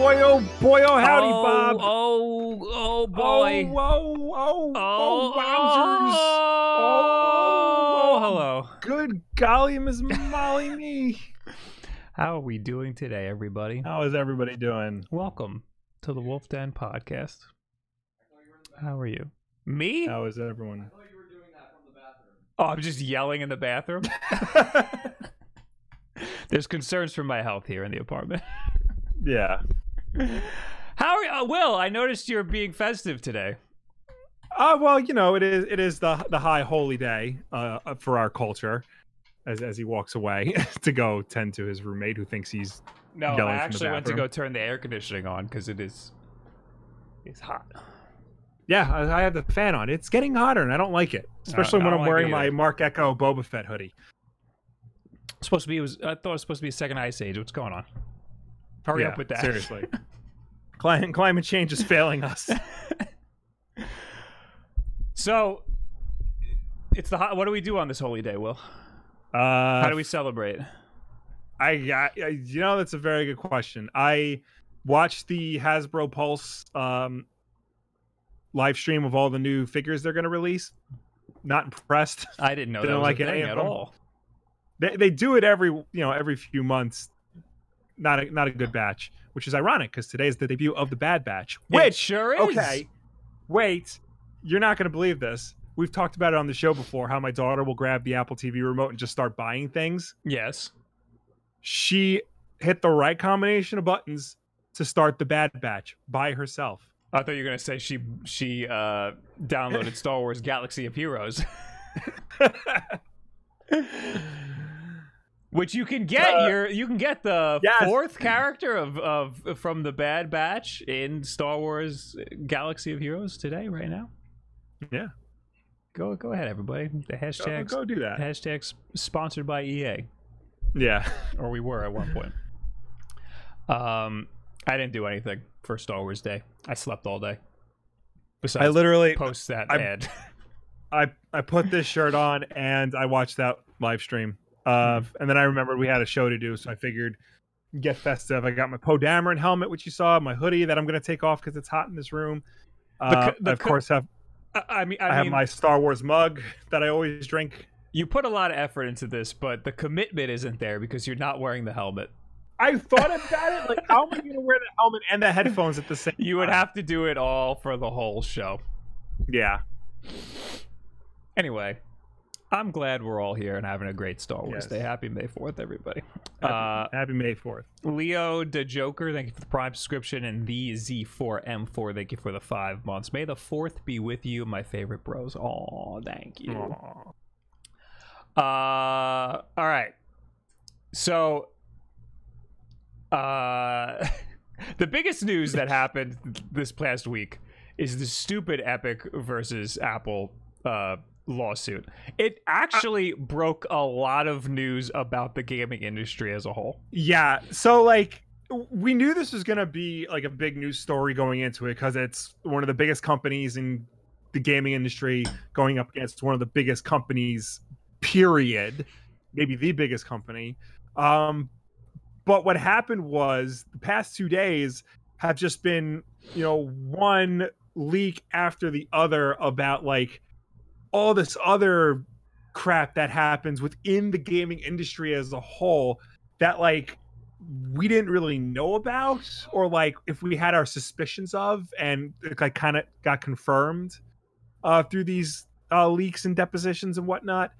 Boy, oh boy, oh howdy, oh, Bob. Oh, oh, oh boy. Oh, oh, oh, oh, oh, wowzers. Oh, hello. Good golly, Miss Molly me. How are we doing today, everybody? How is everybody doing? Welcome to the Wolf Den podcast. How are you? Me? How is everyone? Oh, I'm just yelling in the bathroom. There's concerns for my health here in the apartment. Yeah. How are you? Uh, Will, I noticed you're being festive today. Uh, well, you know, it is it is the the high holy day uh, for our culture, as as he walks away to go tend to his roommate who thinks he's No, I actually went to go turn the air conditioning on because it is it's hot. yeah. I, I have the fan on. It's getting hotter, and I don't like it, especially I when don't I'm like it wearing my either. Marc Ecko Boba Fett hoodie. Supposed to be. It was. I thought it was supposed to be a second ice age. What's going on? Hurry Yeah, up with that. Seriously. climate climate change is failing us. so it's the hot. What do we do on this holy day, Will? Uh, How do we celebrate? I, I, I- you know, that's a very good question. I watched the Hasbro Pulse um, live stream of all the new figures they're going to release. Not impressed. I didn't know Didn't that was like a thing at them. all. They, they do it every, you know, every few months. Not a, not a good batch, which is ironic because today is the debut of the Bad Batch. It Which sure is. okay, wait, you're not going to believe this. We've talked about it on the show before. How my daughter will grab the Apple TV remote and just start buying things. Yes. she hit the right combination of buttons to start the bad batch by herself. I thought you were gonna say she she uh, downloaded Star Wars Galaxy of Heroes, which you can get. Uh, your you can get the yes. fourth character of of from the Bad Batch in Star Wars Galaxy of Heroes today, right now. yeah, Go go ahead, everybody. The go, hashtag go do that. Hashtags sponsored by EA, Yeah, or we were at one point. Um, I didn't do anything for Star Wars Day. I slept all day. Besides I literally post that I- ad. I I put this shirt on and I watched that live stream. Uh, and then I remembered we had a show to do, so I figured get festive. I got my Poe Dameron helmet, which you saw, my hoodie that I'm going to take off because it's hot in this room. Uh, the I of course have I, I mean, I, I, have mean, my Star Wars mug that I always drink. you put a lot of effort into this, but the commitment isn't there because you're not wearing the helmet. I thought about it. Like, how am I going to wear the helmet and the headphones at the same? You would time? have to do it all for the whole show. Yeah. Anyway, I'm glad we're all here and having a great Star Wars Yes. Day. Happy May 4th, everybody. Happy, Uh, happy May Fourth. Leo De Joker, thank you for the Prime subscription, and the Z4M4, thank you for the five months. May the fourth be with you, my favorite bros. Oh, thank you. Uh, all right. So, uh, the biggest news that happened this past week is the stupid Epic versus Apple uh, lawsuit. It actually broke a lot of news about the gaming industry as a whole. Yeah. So like we knew this was going to be like a big news story going into it because it's one of the biggest companies in the gaming industry going up against one of the biggest companies period maybe the biggest company um but what happened was the past two days have just been you know one leak after the other about like all this other crap that happens within the gaming industry as a whole that like we didn't really know about or like if we had our suspicions of and it like kind of got confirmed uh through these uh leaks and depositions and whatnot.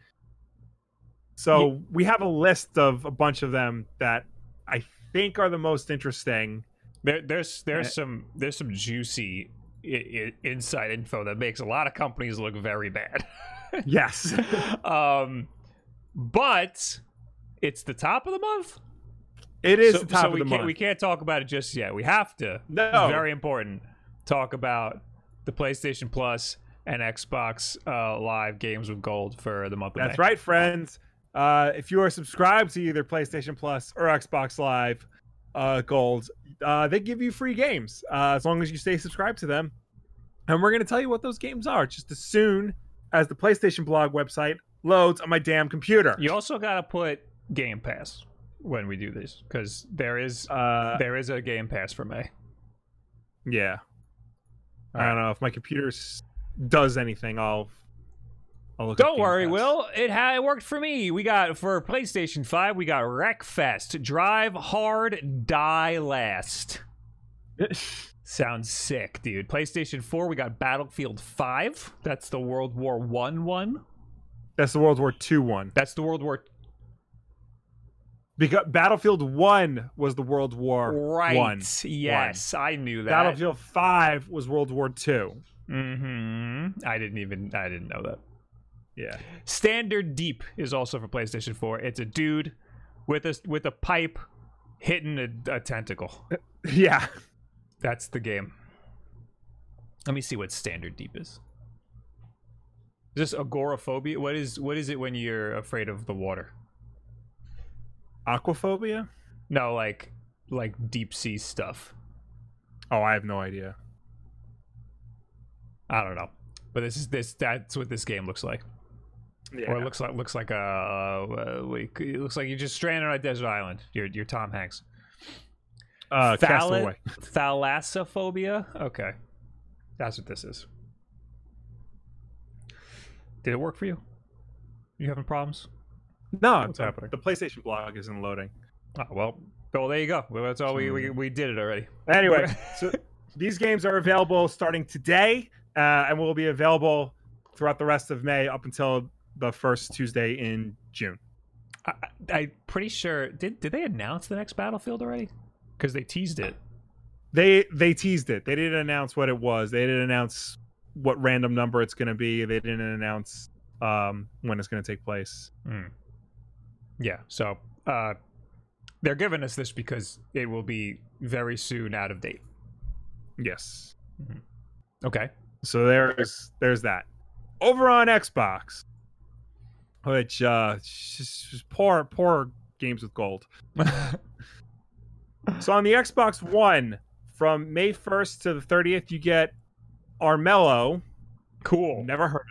So we have a list of a bunch of them that i think are the most interesting. There, there's there's Uh, some there's some juicy I- I- inside info that makes a lot of companies look very bad. Yes. um, but it's the top of the month. It is so, the top so of the month. we can't talk about it just yet. We have to. No. very important. Talk about the PlayStation Plus and Xbox uh, Live games with gold for the month of That's May. right, friends. Uh, if you are subscribed to either PlayStation Plus or Xbox Live uh, Gold, uh, they give you free games uh, as long as you stay subscribed to them. And we're going to tell you what those games are just as soon as the PlayStation blog website loads on my damn computer. You also got to put Game Pass when we do this because there is Uh, there is a Game Pass for May. yeah. I don't know if my computer does anything. I'll. Don't worry, Pass. Will. It ha- it worked for me. We got for PlayStation Five. We got Wreckfest. Drive hard, die last. Sounds sick, dude. PlayStation 4, we got Battlefield 5. That's the World War One one. That's the World War II one. That's the World War Because Battlefield One was the World War Right. One. Yes, I knew that. Battlefield Five was World War Two. hmm I didn't even I didn't know that. Yeah. Stranded Deep is also for PlayStation 4. It's a dude with a with a pipe hitting a, a tentacle. Yeah. That's the game. Let me see what Stranded Deep is. Is this agoraphobia? What is what is it when you're afraid of the water? Aquaphobia? No, like like deep sea stuff. Oh, I have no idea. I don't know. But this is this that's what this game looks like. Yeah. Or it looks like looks like a uh, wait, it looks like you're just stranded on a desert island. You're you're Tom Hanks. uh, Thal-. Thalassophobia. Okay, that's what this is. Did it work for you? You having problems? No, What's the- happening? The PlayStation blog isn't loading. Oh well. Well, there you go. Well, that's all we, we we did it already. Anyway, so these games are available starting today, uh, and will be available throughout the rest of May up until the first Tuesday in June. I, I, I'm pretty sure. Did did they announce the next Battlefield already? Because they teased it. They they teased it. They didn't announce what it was. They didn't announce what random number it's going to be. They didn't announce um, when it's going to take place. Yeah. So uh, they're giving us this because it will be very soon out of date. Yes. Okay. So there's there's that. Over on Xbox, which uh just, just poor poor games with gold. So on the Xbox One, from May 1st to the 30th, you get Armello, cool. never heard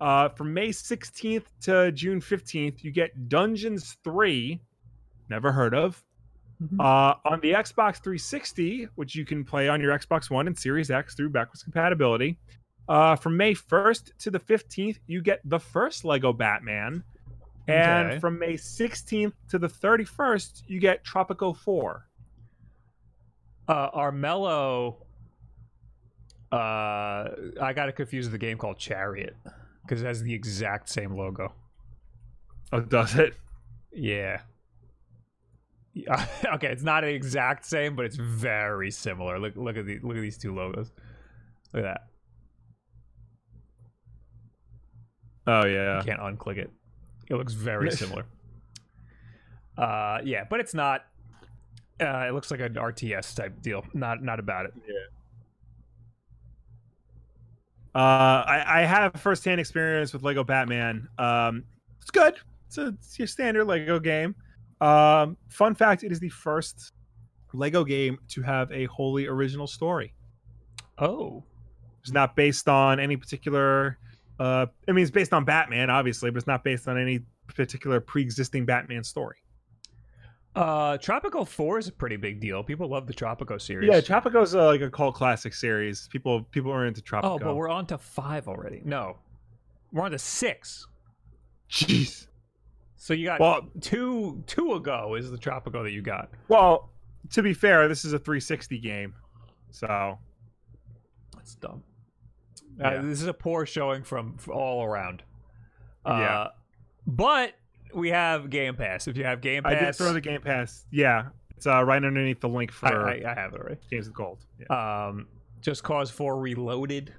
of. Uh, from May 16th to June 15th, you get Dungeons 3, never heard of. Mhm. Uh, on the Xbox 360, which you can play on your Xbox One and Series X through backwards compatibility, uh, from May 1st to the 15th, you get the first Lego Batman. And Okay. from May 16th to the 31st, you get Tropico 4. Uh, Armello. Uh, I got it confused with a game called Chariot because it has the exact same logo. Oh, does it? Yeah. Yeah, okay, it's not the exact same, but it's very similar. Look, look at the look at these two logos. Look at that. Oh, yeah. You can't unclick it. It looks very similar. Uh, yeah, but it's not. Uh, it looks like an RTS type deal. Not not about it. Uh, I, I have firsthand experience with Lego Batman. Um, it's good. It's, a, it's your standard Lego game. Um, fun fact: it is the first Lego game to have a wholly original story. Oh, It's not based on any particular. Uh, I mean, it's based on Batman, obviously, but it's not based on any particular pre-existing Batman story. uh, Tropico Four is a pretty big deal. People love the Tropico series. Yeah, Tropico's uh, like a cult classic series. People people are into Tropico. oh, but we're on to five already. No, we're on to six. jeez. So you got Well- two two ago is the Tropico that you got. Well, to be fair, this is a 360 game, so That's dumb. Uh, Yeah. this is a poor showing from, from all around. Uh, Yeah. But we have Game Pass. If you have Game Pass, I did throw the Game Pass. Yeah, it's uh, right underneath the link for I, I, I have it already. Games with Gold. Yeah. Um, Just Cause 4 Reloaded.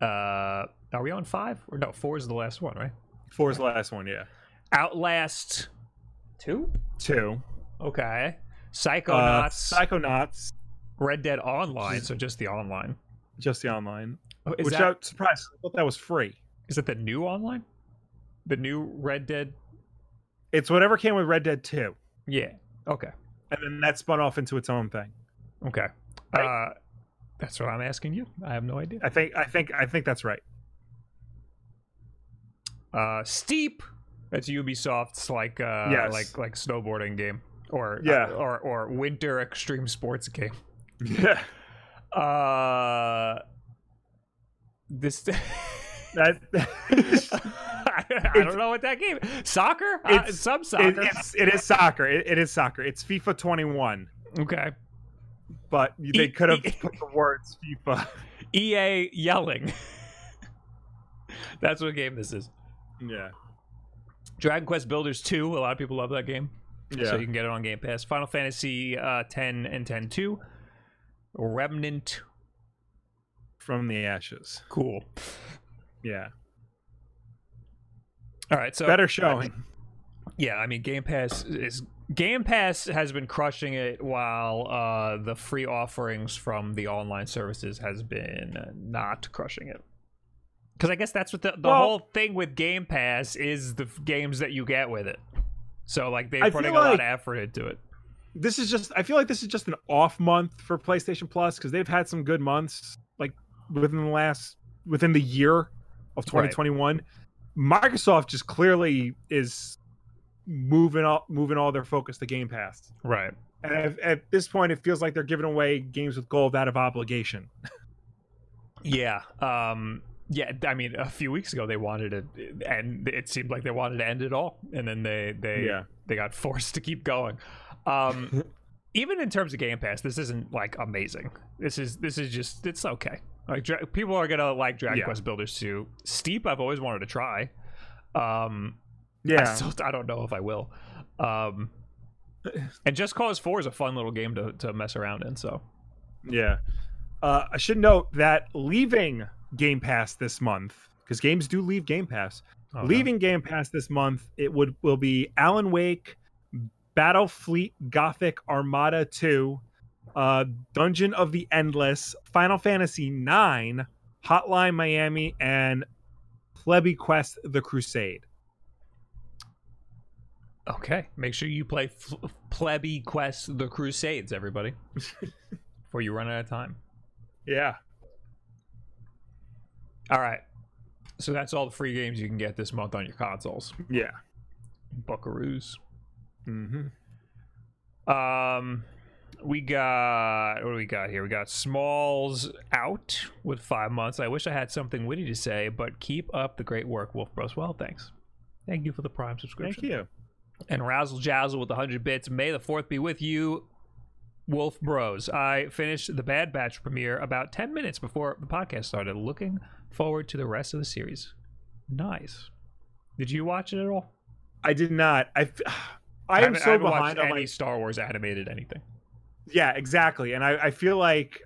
Uh, are we on five? Or no, four is the last one, right? Four is the last one, yeah. Outlast 2? Two. Okay. Uh, Psychonauts. Psychonauts, Red Dead Online, so just the online. just the online. Oh, is, which that, I was surprised. I thought that was free. is that the new online? The new Red Dead? It's whatever came with Red Dead 2. Yeah. Okay. And then that spun off into its own thing. Okay. Right. Uh, that's what I'm asking you. I have no idea. I think I think I think that's right. Uh, Steep. That's Ubisoft's like uh Yes. like like snowboarding game or Yeah. uh, or or winter extreme sports game. Yeah. Uh, this. That I, I don't know what that game. Soccer. Uh, It's- some it, soccer. it's it is soccer. It, it is soccer. It's FIFA 21, okay. but they could have e- put the words FIFA. EA yelling. That's what game this is. Yeah. Dragon Quest Builders 2. A lot of people love that game. Yeah. So you can get it on Game Pass. Final Fantasy uh, 10 and 10 2. Remnant. From the ashes. Cool. Yeah. All right. So Better showing. Yeah, I mean Game Pass is Game Pass has been crushing it while uh, the free offerings from the online services has been uh, not crushing it. Because I guess that's what the, the Well- whole thing with Game Pass is the f- games that you get with it. So like they're I putting a feel lot of effort into it. This is just. I feel like this is just an off month for PlayStation Plus because they've had some good months, like within the last within the year of 2021. Microsoft just clearly is moving all moving all their focus to Game Pass. Right. And at, at this point, it feels like they're giving away games with gold out of obligation. Yeah. Um. Yeah. I mean, a few weeks ago they wanted to, and it seemed like they wanted to end it all, and then they they Yeah. they got forced to keep going. Um, even in terms of Game Pass, this isn't like amazing. This is this is just it's okay. Like dra- people are gonna like Dragon Yeah. Quest Builders 2. Steep, I've always wanted to try. Um, I Yeah, still I don't know if I will. Um, and Just Cause 4 is a fun little game to to mess around in. So yeah. Uh, I should note that leaving Game Pass this month, because games do leave Game Pass. Oh, no. leaving Game Pass this month, it would will be Alan Wake, Battlefleet Gothic Armada 2, uh, Dungeon of the Endless, Final Fantasy 9, Hotline Miami, and Plebby Quest: The Crusade. Okay, make sure you play F- Plebby Quest: The Crusades, everybody, before you run out of time. Yeah. All right, so that's all the free games you can get this month on your consoles. Yeah. Buckaroos. Mm-hmm. Um, we got what do we got here? We got Smalls out with five months. I wish I had something witty to say, but keep up the great work, Wolf Bros. Well, thanks. Thank you for the Prime subscription. Thank you. and Razzle Jazzle with the 100 bits. May the 4th be with you, Wolf Bros. I finished the Bad Batch premiere about 10 minutes before the podcast started. Looking forward to the rest of the series. Nice. Did you watch it at all? I did not. I. am haven't- so behind on any my Star Wars animated anything. Yeah, exactly. And I, I feel like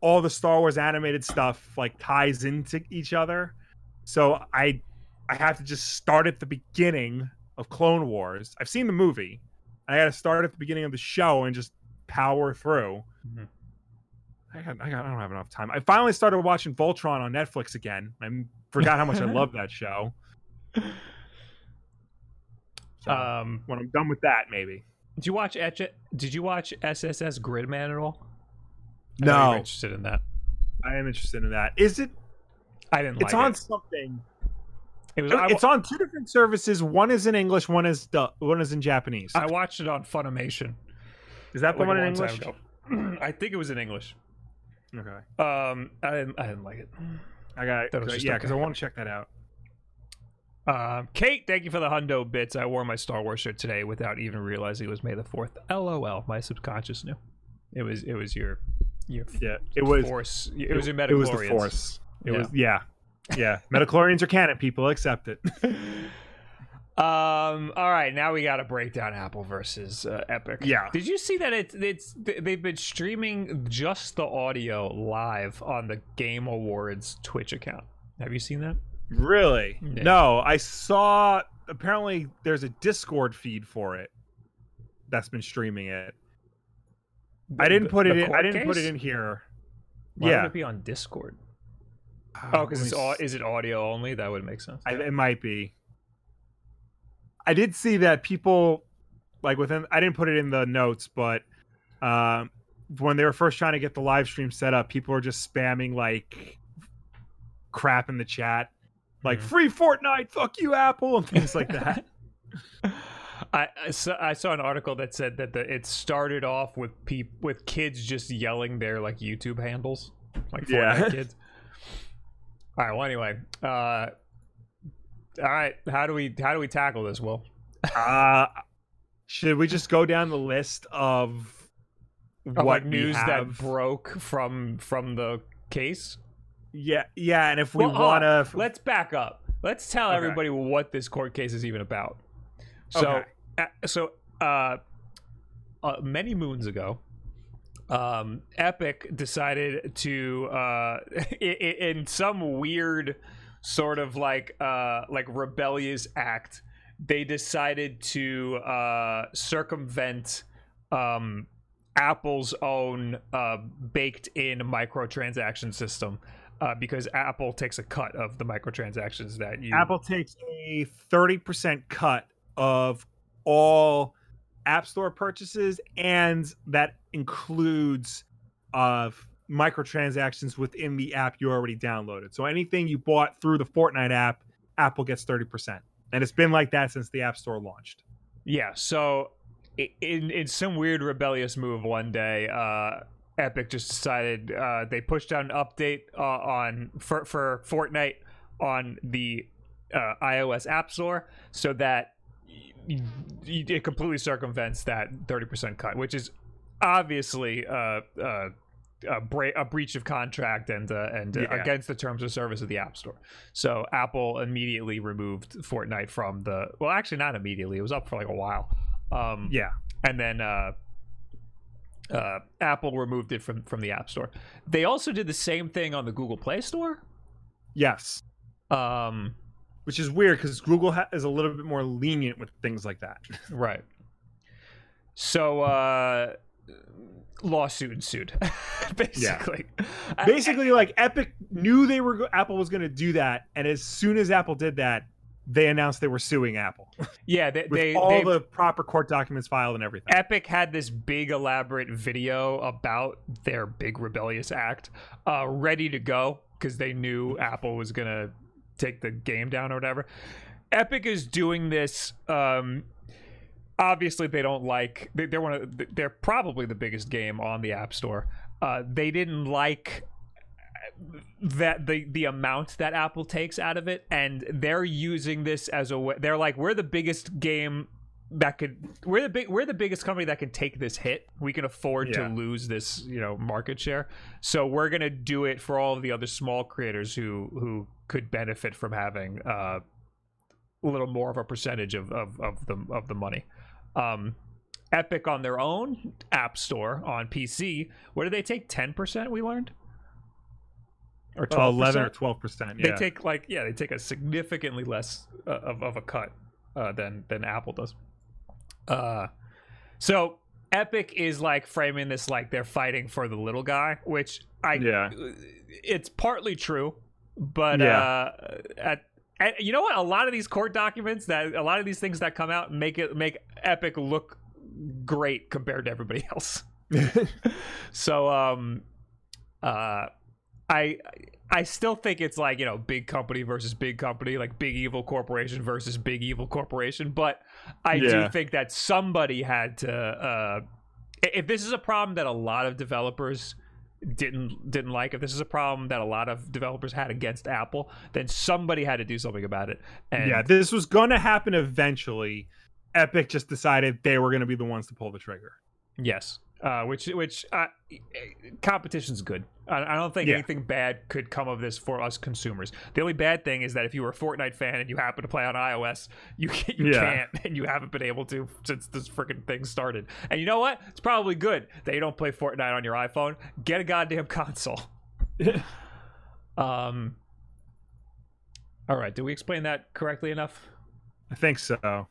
all the Star Wars animated stuff like ties into each other. So I I have to just start at the beginning of Clone Wars. I've seen the movie. I got to start at the beginning of the show and just power through. Mhm. I, got, I, got, I don't have enough time. I finally started watching Voltron on Netflix again. I forgot how much I love that show. So, Um, when I'm done with that, maybe. Did you watch Etch- Did you watch SSS Gridman at all? I know you were No, interested in that. I am interested in that. Is it? I didn't It's like on it. something. It was. I, it's on two different services. One is in English. One is du- one is in Japanese. I watched it on Funimation. is that the like, one in English? I think it was in English. Okay, Um, I didn't. I didn't like it. I got it. just Yeah, okay. because I want to check that out. Um, Kate, thank you for the hundo bits. I wore my Star Wars shirt today without even realizing it was May the Fourth. LOL. My subconscious knew. It was. It was your. Your Yeah, it was. force. It was your It was the force. It Yeah. was. Yeah, yeah. Midi-chlorians are canon. People accept it. Um. All right. Now we got to break down Apple versus uh, Epic. Yeah. Did you see that it's it's they've been streaming just the audio live on the Game Awards Twitch account? Have you seen that? Really? Yeah. No, I saw. Apparently, there's a Discord feed for it that's been streaming it. I didn't The- put it the in. I didn't put it in here. Why yeah. would it be on Discord? Uh, Oh, because it's s- is it audio only? That would make sense. I, it might be. I did see that people, like within. I didn't put it in the notes, but um, when they were first trying to get the live stream set up, people were just spamming like crap in the chat, like Mhm. "free Fortnite, fuck you, Apple," and things like that. I, I saw I saw an article that said that the, it started off with peop, with kids just yelling their like YouTube handles, like Yeah. Fortnite kids. All right. Well, anyway, uh, all right. How do we how do we tackle this? Will uh, should we just go down the list of Of, what like we news that broke from from the case? Yeah, yeah, and if we Well, want to, Let's back up. Let's tell Okay. everybody what this court case is even about. So, Okay. uh, so uh, uh, many moons ago, um, Epic decided to, uh, i- i- in some weird sort of like uh, like rebellious act, they decided to uh, circumvent um, Apple's own uh, baked-in microtransaction system. Uh, because Apple takes a cut of the microtransactions that you Apple takes a 30% cut of all App Store purchases, and that includes uh, microtransactions within the app you already downloaded. So anything you bought through the Fortnite app, Apple gets 30%. And it's been like that since the App Store launched. Yeah, so in in some weird rebellious move one day, uh, Epic just decided uh, they pushed out an update uh, on for for Fortnite on the uh, iOS App Store so that y- y- it completely circumvents that thirty percent cut, which is obviously uh, uh, a, a breach of contract and uh, and Yeah. against the terms of service of the App Store. So Apple immediately removed Fortnite from the well, actually not immediately. It was up for like a while. Um, Yeah. and then uh, Apple removed it from from the App Store. They also did the same thing on the Google Play Store. Yes. Um, Which is weird because Google ha- is a little bit more lenient with things like that. right. So uh, lawsuit ensued, basically. I- Basically, like Epic knew they were Apple was going to do that, and as soon as Apple did that, they announced they were suing Apple yeah, they, they, all they the proper court documents filed and everything. Epic had this big elaborate video about their big rebellious act uh, ready to go because they knew Apple was gonna take the game down or whatever. Epic is doing this. Um, obviously, they don't like. They, they're one of. They're probably the biggest game on the App Store. Uh, they didn't like that the the amount that Apple takes out of it, and they're using this as a way. They're like, we're the biggest game that could. We're the big. We're the biggest company that can take this hit. We can afford Yeah. to lose this, you know, market share. So we're gonna do it for all of the other small creators who who could benefit from having uh, a little more of a percentage of of, of the of the money. Um, Epic on their own app store on PC, what did they take? Ten percent. We learned, or Oh, twelve 11 or 12 percent. They take like yeah, they take a significantly less uh, of of a cut uh, than than Apple does. Uh, so Epic is like framing this like they're fighting for the little guy, which I Yeah. it's partly true, but Yeah. uh, at, at you know what? A lot of these court documents that a lot of these things that come out make it make Epic look great compared to everybody else. so um uh I I still think it's like, you know, big company versus big company, like big evil corporation versus big evil corporation, but I do think that somebody had to uh if this is a problem that a lot of developers didn't didn't like if this is a problem that a lot of developers had against Apple then somebody had to do something about it and yeah, this was going to happen eventually. Epic just decided they were going to be the ones to pull the trigger. Yes, uh, which which uh, competition's good. I, I don't think Yeah. anything bad could come of this for us consumers. The only bad thing is that if you were a Fortnite fan and you happen to play on iOS, you can, you Yeah. can't, and you haven't been able to since this freaking thing started. And you know what? It's probably good that you don't play Fortnite on your iPhone. Get a goddamn console. um. All right. Did we explain that correctly enough? I think so.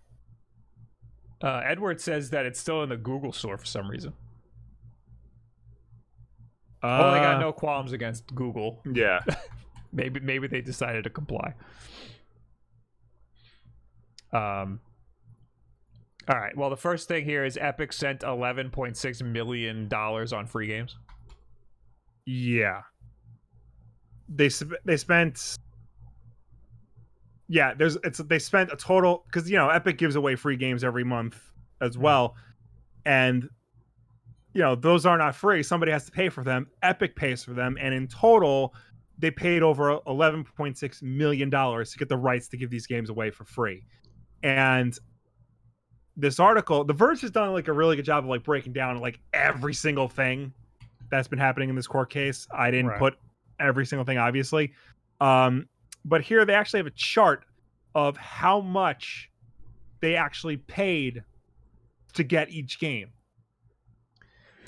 Uh, Edward says that it's still in the Google store for some reason. Oh, they got Uh, no qualms against Google. Yeah. Maybe maybe they decided to comply. Um. All right. Well, the first thing here is Epic sent eleven point six million dollars on free games. Yeah. They sp- they spent Yeah, there's it's they spent a total cuz you know Epic gives away free games every month as well. And you know, those are not free. Somebody has to pay for them. Epic pays for them and in total they paid over 11.6 million dollars to get the rights to give these games away for free. And this article, The Verge has done like a really good job of like breaking down like every single thing that's been happening in this court case. I didn't Right. put every single thing, obviously. Um, but here they actually have a chart of how much they actually paid to get each game.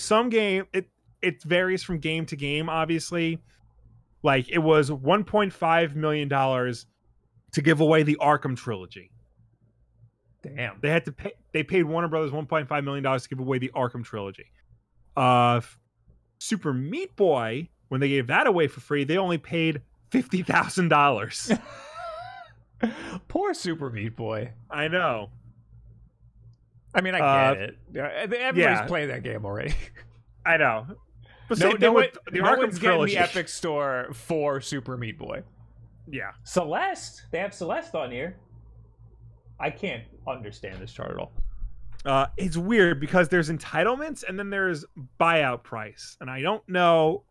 Some game it it varies from game to game, obviously. Like it was 1.5 million dollars to give away the Arkham trilogy. Damn. They had to pay. They paid Warner Brothers 1.5 million dollars to give away the Arkham trilogy. Uh, Super Meat Boy, when they gave that away for free, they only paid fifty thousand dollars. Poor Super Meat Boy. I know. I mean, I Uh, get it. Everybody's yeah. played that game already. I know. But no, same no, with the no Arkham one's getting the Epic Store for Super Meat Boy. Yeah. Celeste. They have Celeste on here. I can't understand this chart at all. Uh, it's weird because there's entitlements and then there's buyout price, and I don't know.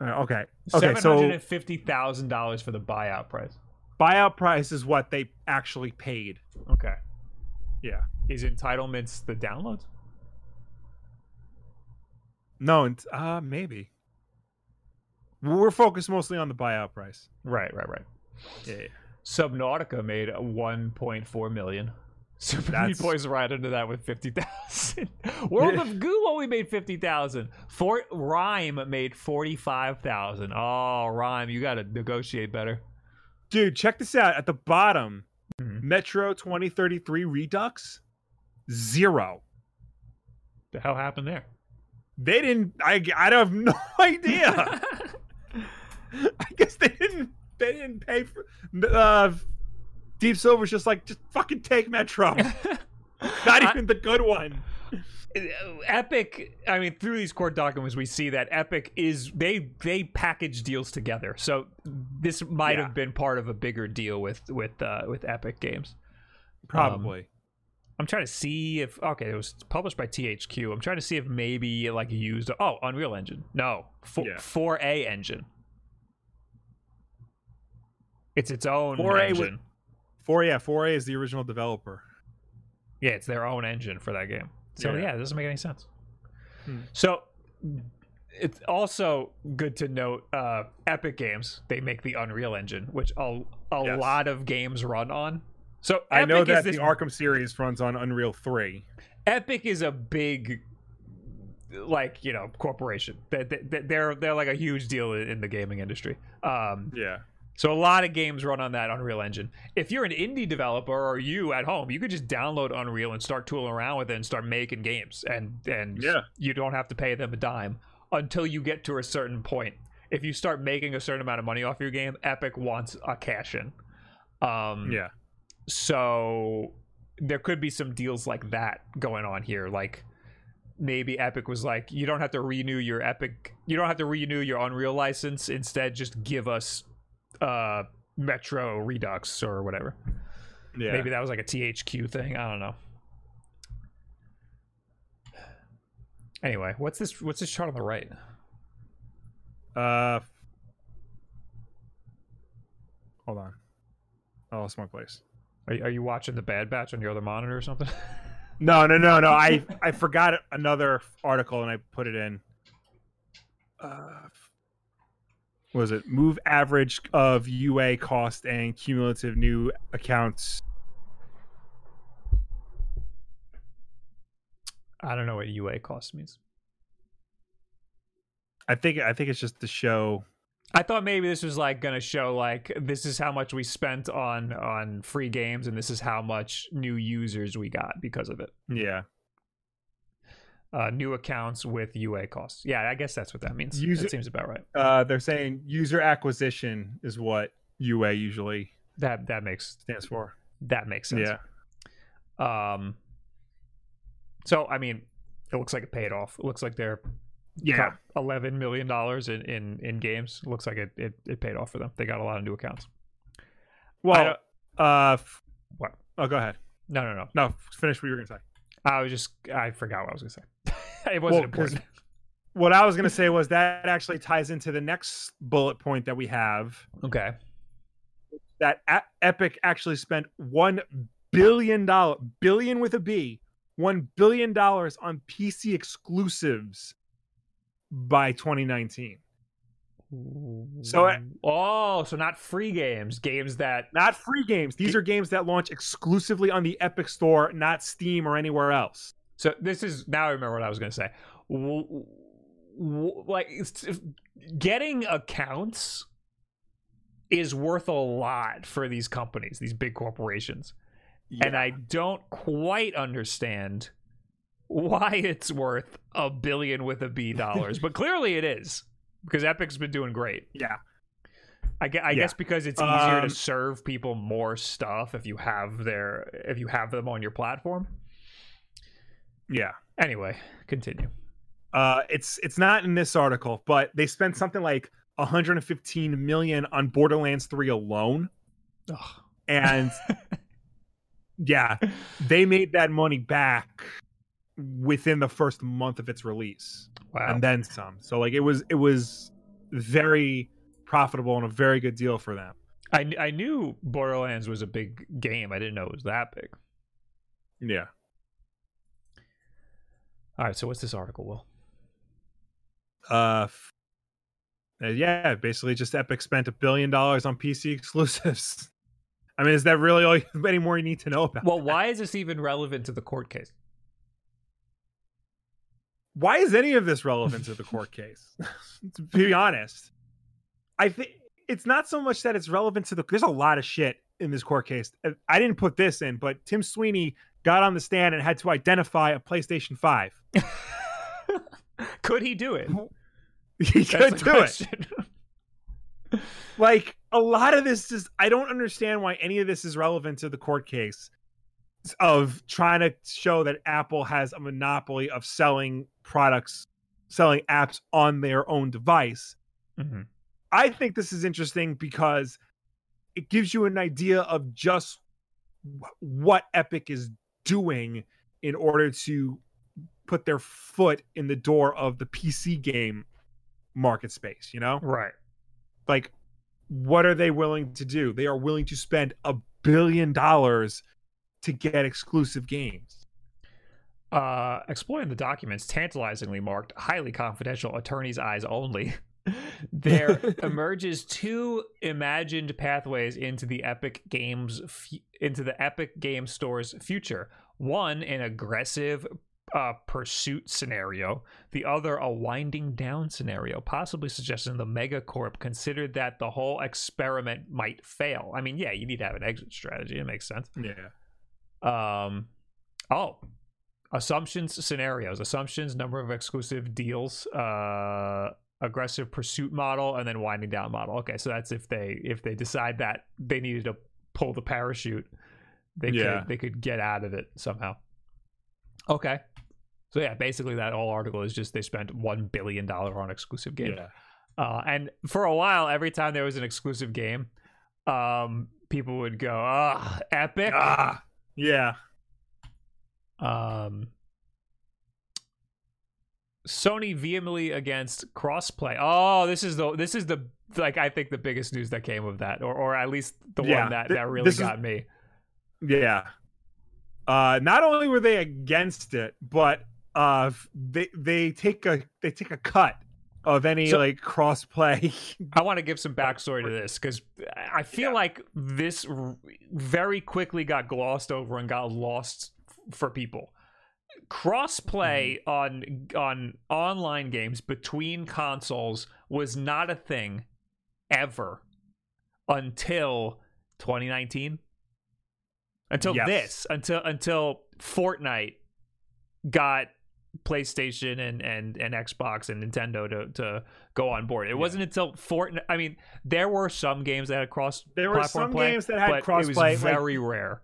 Uh, okay. Okay. Seven So hundred and fifty thousand dollars for the buyout price. buyout price is what they actually paid. Okay. Yeah. Is entitlements the downloads? No, and uh, maybe. We're focused mostly on the buyout price. Right, right, right. Yeah. Subnautica made one point four million. Super Meat Boy's right under that with fifty thousand. World Yeah. of Goo only made fifty thousand. Fort Rime made forty five thousand. Oh, Rime, you got to negotiate better. Dude, check this out. At the bottom, Mhm. Metro 2033 Redux, zero. The hell happened there? They didn't. I I have no idea. I guess they didn't. They didn't pay for. Uh, Deep Silver's just like just fucking take Metro. Not I- even the good one. Epic, I mean, through these court documents, we see that Epic is they they package deals together. So this might Yeah. have been part of a bigger deal with with uh, with Epic Games. Probably. I'm trying to see if okay, it was published by THQ. I'm trying to see if maybe like used oh Unreal Engine. No, four Yeah. 4A engine. It's its own 4A with- engine. Four yeah, four A is the original developer. Yeah, it's their own engine for that game. So Yeah. yeah, it doesn't make any sense. Hmm. So it's also good to note uh Epic Games, they make the Unreal Engine, which a, a Yes. lot of games run on. So I know Epic that this the Arkham series runs on Unreal Three. Epic is a big like, you know, corporation. They- they- They're they're like a huge deal in the gaming industry. Um Yeah. So a lot of games run on that Unreal Engine. If you're an indie developer or you at home, you could just download Unreal and start tooling around with it and start making games, and and Yeah. you don't have to pay them a dime until you get to a certain point. If you start making a certain amount of money off your game, Epic wants a cash in. Um, Yeah. So there could be some deals like that going on here, like. Maybe Epic was like, you don't have to renew your Epic, you don't have to renew your Unreal license. Instead, just give us uh Metro Redux or whatever. Yeah. Maybe that was like a THQ thing. I don't know. Anyway, what's this what's this chart on the right? Uh. Hold on. I lost my place. Are, you- are you watching the Bad Batch on your other monitor or something? No, no, no, no. I I forgot another article and I put it in. Uh, what was it move average of UA cost and cumulative new accounts? I don't know what UA cost means. I think I think it's just to show. I thought maybe this was like gonna show like this is how much we spent on on free games and this is how much new users we got because of it. Yeah, Uh, new accounts with UA costs. Yeah, I guess that's what that means. User- that seems about right. uh, they're saying user acquisition is what UA usually That that makes stands for. that makes sense. Yeah, Um. So I mean, it looks like it paid off. It looks like they're yeah. eleven million dollars in, in in games. It looks like it, it it paid off for them. They got a lot of new accounts. Well, uh, f- What? Oh, go ahead. No, no, no. No, finish what you were gonna say. I was just I forgot what I was gonna say. it wasn't Well, important. What I was gonna say was that actually ties into the next bullet point that we have. Okay. that Epic actually spent one billion dollar billion with a B, one billion dollars on PC exclusives by 2019. So, uh, oh, so not free games, games that Not free games. These are games that launch exclusively on the Epic Store, not Steam or anywhere else. So this is now I remember what I was going to say. W- w- like getting accounts is worth a lot for these companies, these big corporations. Yeah. And I don't quite understand why it's worth a billion with a B dollars, but clearly it is because Epic's been doing great. yeah, I, gue- I Yeah. guess because it's easier Um, to serve people more stuff if you have their if you have them on your platform. Yeah. Anyway, continue. Uh, it's it's not in this article, but they spent something like 115 million on Borderlands 3 alone, Ugh. and yeah, they made that money back within the first month of its release Wow. and then some so like it was it was very profitable and a very good deal for them I, I knew Borderlands was a big game. I didn't know it was that big. yeah All right, so what's this article, Will? uh uh, yeah basically just epic spent a billion dollars on pc exclusives i mean is that really all you, any more you need to know about Well, that? why is this even relevant to the court case? why is any of this relevant to the court case to be honest i think it's not so much that it's relevant to the there's a lot of shit in this court case Uh, i didn't put this in but tim sweeney got on the stand and had to identify a playstation 5 Could he do it? he could do it like a lot of this is i don't understand why any of this is relevant to the court case of trying to show that apple has a monopoly of selling products selling apps on their own device Mhm. i think this is interesting because it gives you an idea of just what epic is doing in order to put their foot in the door of the pc game market space you know Right. like what are they willing to do they are willing to spend a billion dollars to get exclusive games Uh, exploring the documents tantalizingly marked highly confidential attorney's eyes only. there emerges two imagined pathways into the Epic Games f- into the Epic Game Store's future. One an aggressive uh, pursuit scenario, the other a winding down scenario, possibly suggesting the Megacorp considered that the whole experiment might fail. I mean, yeah, you need to have an exit strategy. It makes sense. yeah Um, oh, assumptions, scenarios, assumptions, number of exclusive deals, uh, aggressive pursuit model, and then winding down model. Okay, so that's if they if they decide that they needed to pull the parachute, they Yeah. could they could get out of it somehow. Okay. So yeah, basically that whole article is just they spent one billion dollar on exclusive game. yeah Uh, and for a while, every time there was an exclusive game, um, people would go, "Ah, epic." ah yeah Um, Sony vehemently against crossplay. Oh, this is the this is the like I think the biggest news that came of that, or or at least the Yeah, one that th- that really this is- got me. yeah uh, not only were they against it, but uh, they they take a they take a cut of any So- like crossplay. I want to give some backstory to this because I feel Yeah. like this very quickly got glossed over and got lost for people. Crossplay mm-hmm. on on online games between consoles was not a thing ever until 2019. Until Yes. this, until until Fortnite got PlayStation and and and Xbox and Nintendo to to go on board. It wasn't until Fortnite. I mean, there were some games that had cross. There were some play, games that had cross It play, was like- very rare.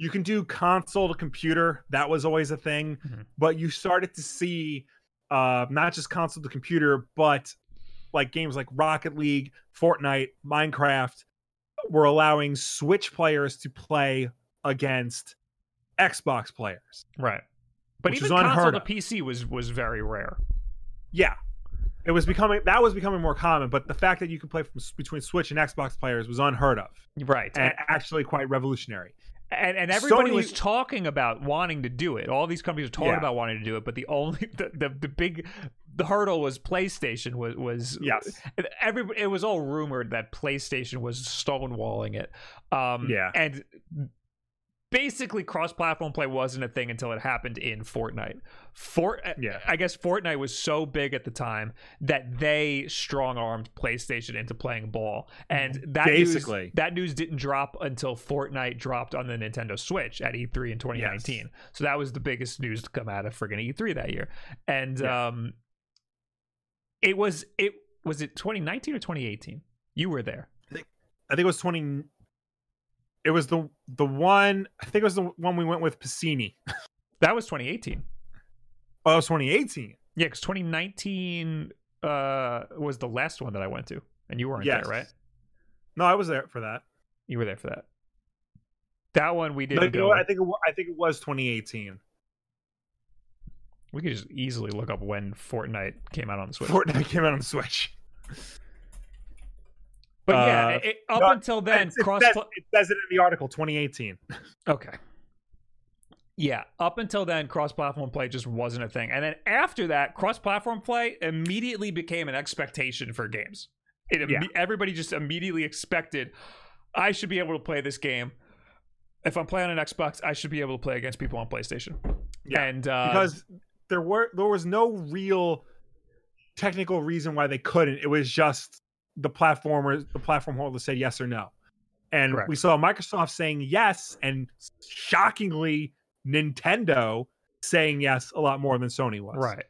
You can do console to computer. That was always a thing, Mhm. but you started to see uh, not just console to computer, but like games like Rocket League, Fortnite, Minecraft were allowing Switch players to play against Xbox players. Right. But even console to. PC was was very rare. Yeah. It was becoming that was becoming more common, but the fact that you could play from, between Switch and Xbox players was unheard of Right. and actually quite revolutionary. And, and everybody Sony- was talking about wanting to do it. All these companies were talking Yeah. about wanting to do it, but the only the, the, the big the hurdle was PlayStation was was Yes. every it was all rumored that PlayStation was stonewalling it. Um Yeah. and basically cross-platform play wasn't a thing until it happened in Fortnite. Fort Yeah. I guess Fortnite was so big at the time that they strong-armed PlayStation into playing ball. And that Basically. news, that news didn't drop until Fortnite dropped on the Nintendo Switch at E3 in 2019. So that was the biggest news to come out of friggin' E3 that year. And Yeah. um it was it was it 2019 or 2018? You were there. I think it was 20 it was the the one I think it was the one we went with Piscini. That was 2018. Oh, it was 2018. Yeah, because 2019 uh, was the last one that I went to, and you weren't Yes. there, right? No, I was there for that. You were there for that. That one we didn't you know go. I think it, I think it was 2018. we could just easily look up when Fortnite came out on the Switch. Fortnite came out on the Switch. but yeah, uh, it, up no, until then, it, it cross. says, it says it in the article 2018. Okay. Yeah, up until then, cross-platform play just wasn't a thing, and then after that, cross-platform play immediately became an expectation for games. It Yeah. everybody just immediately expected, I should be able to play this game. If I'm playing on an Xbox, I should be able to play against people on PlayStation. Yeah, and uh, because there were there was no real technical reason why they couldn't. It was just the platformers, the platform holder said yes or no, and Correct. we saw Microsoft saying yes, and shockingly, Nintendo saying yes a lot more than Sony was. right,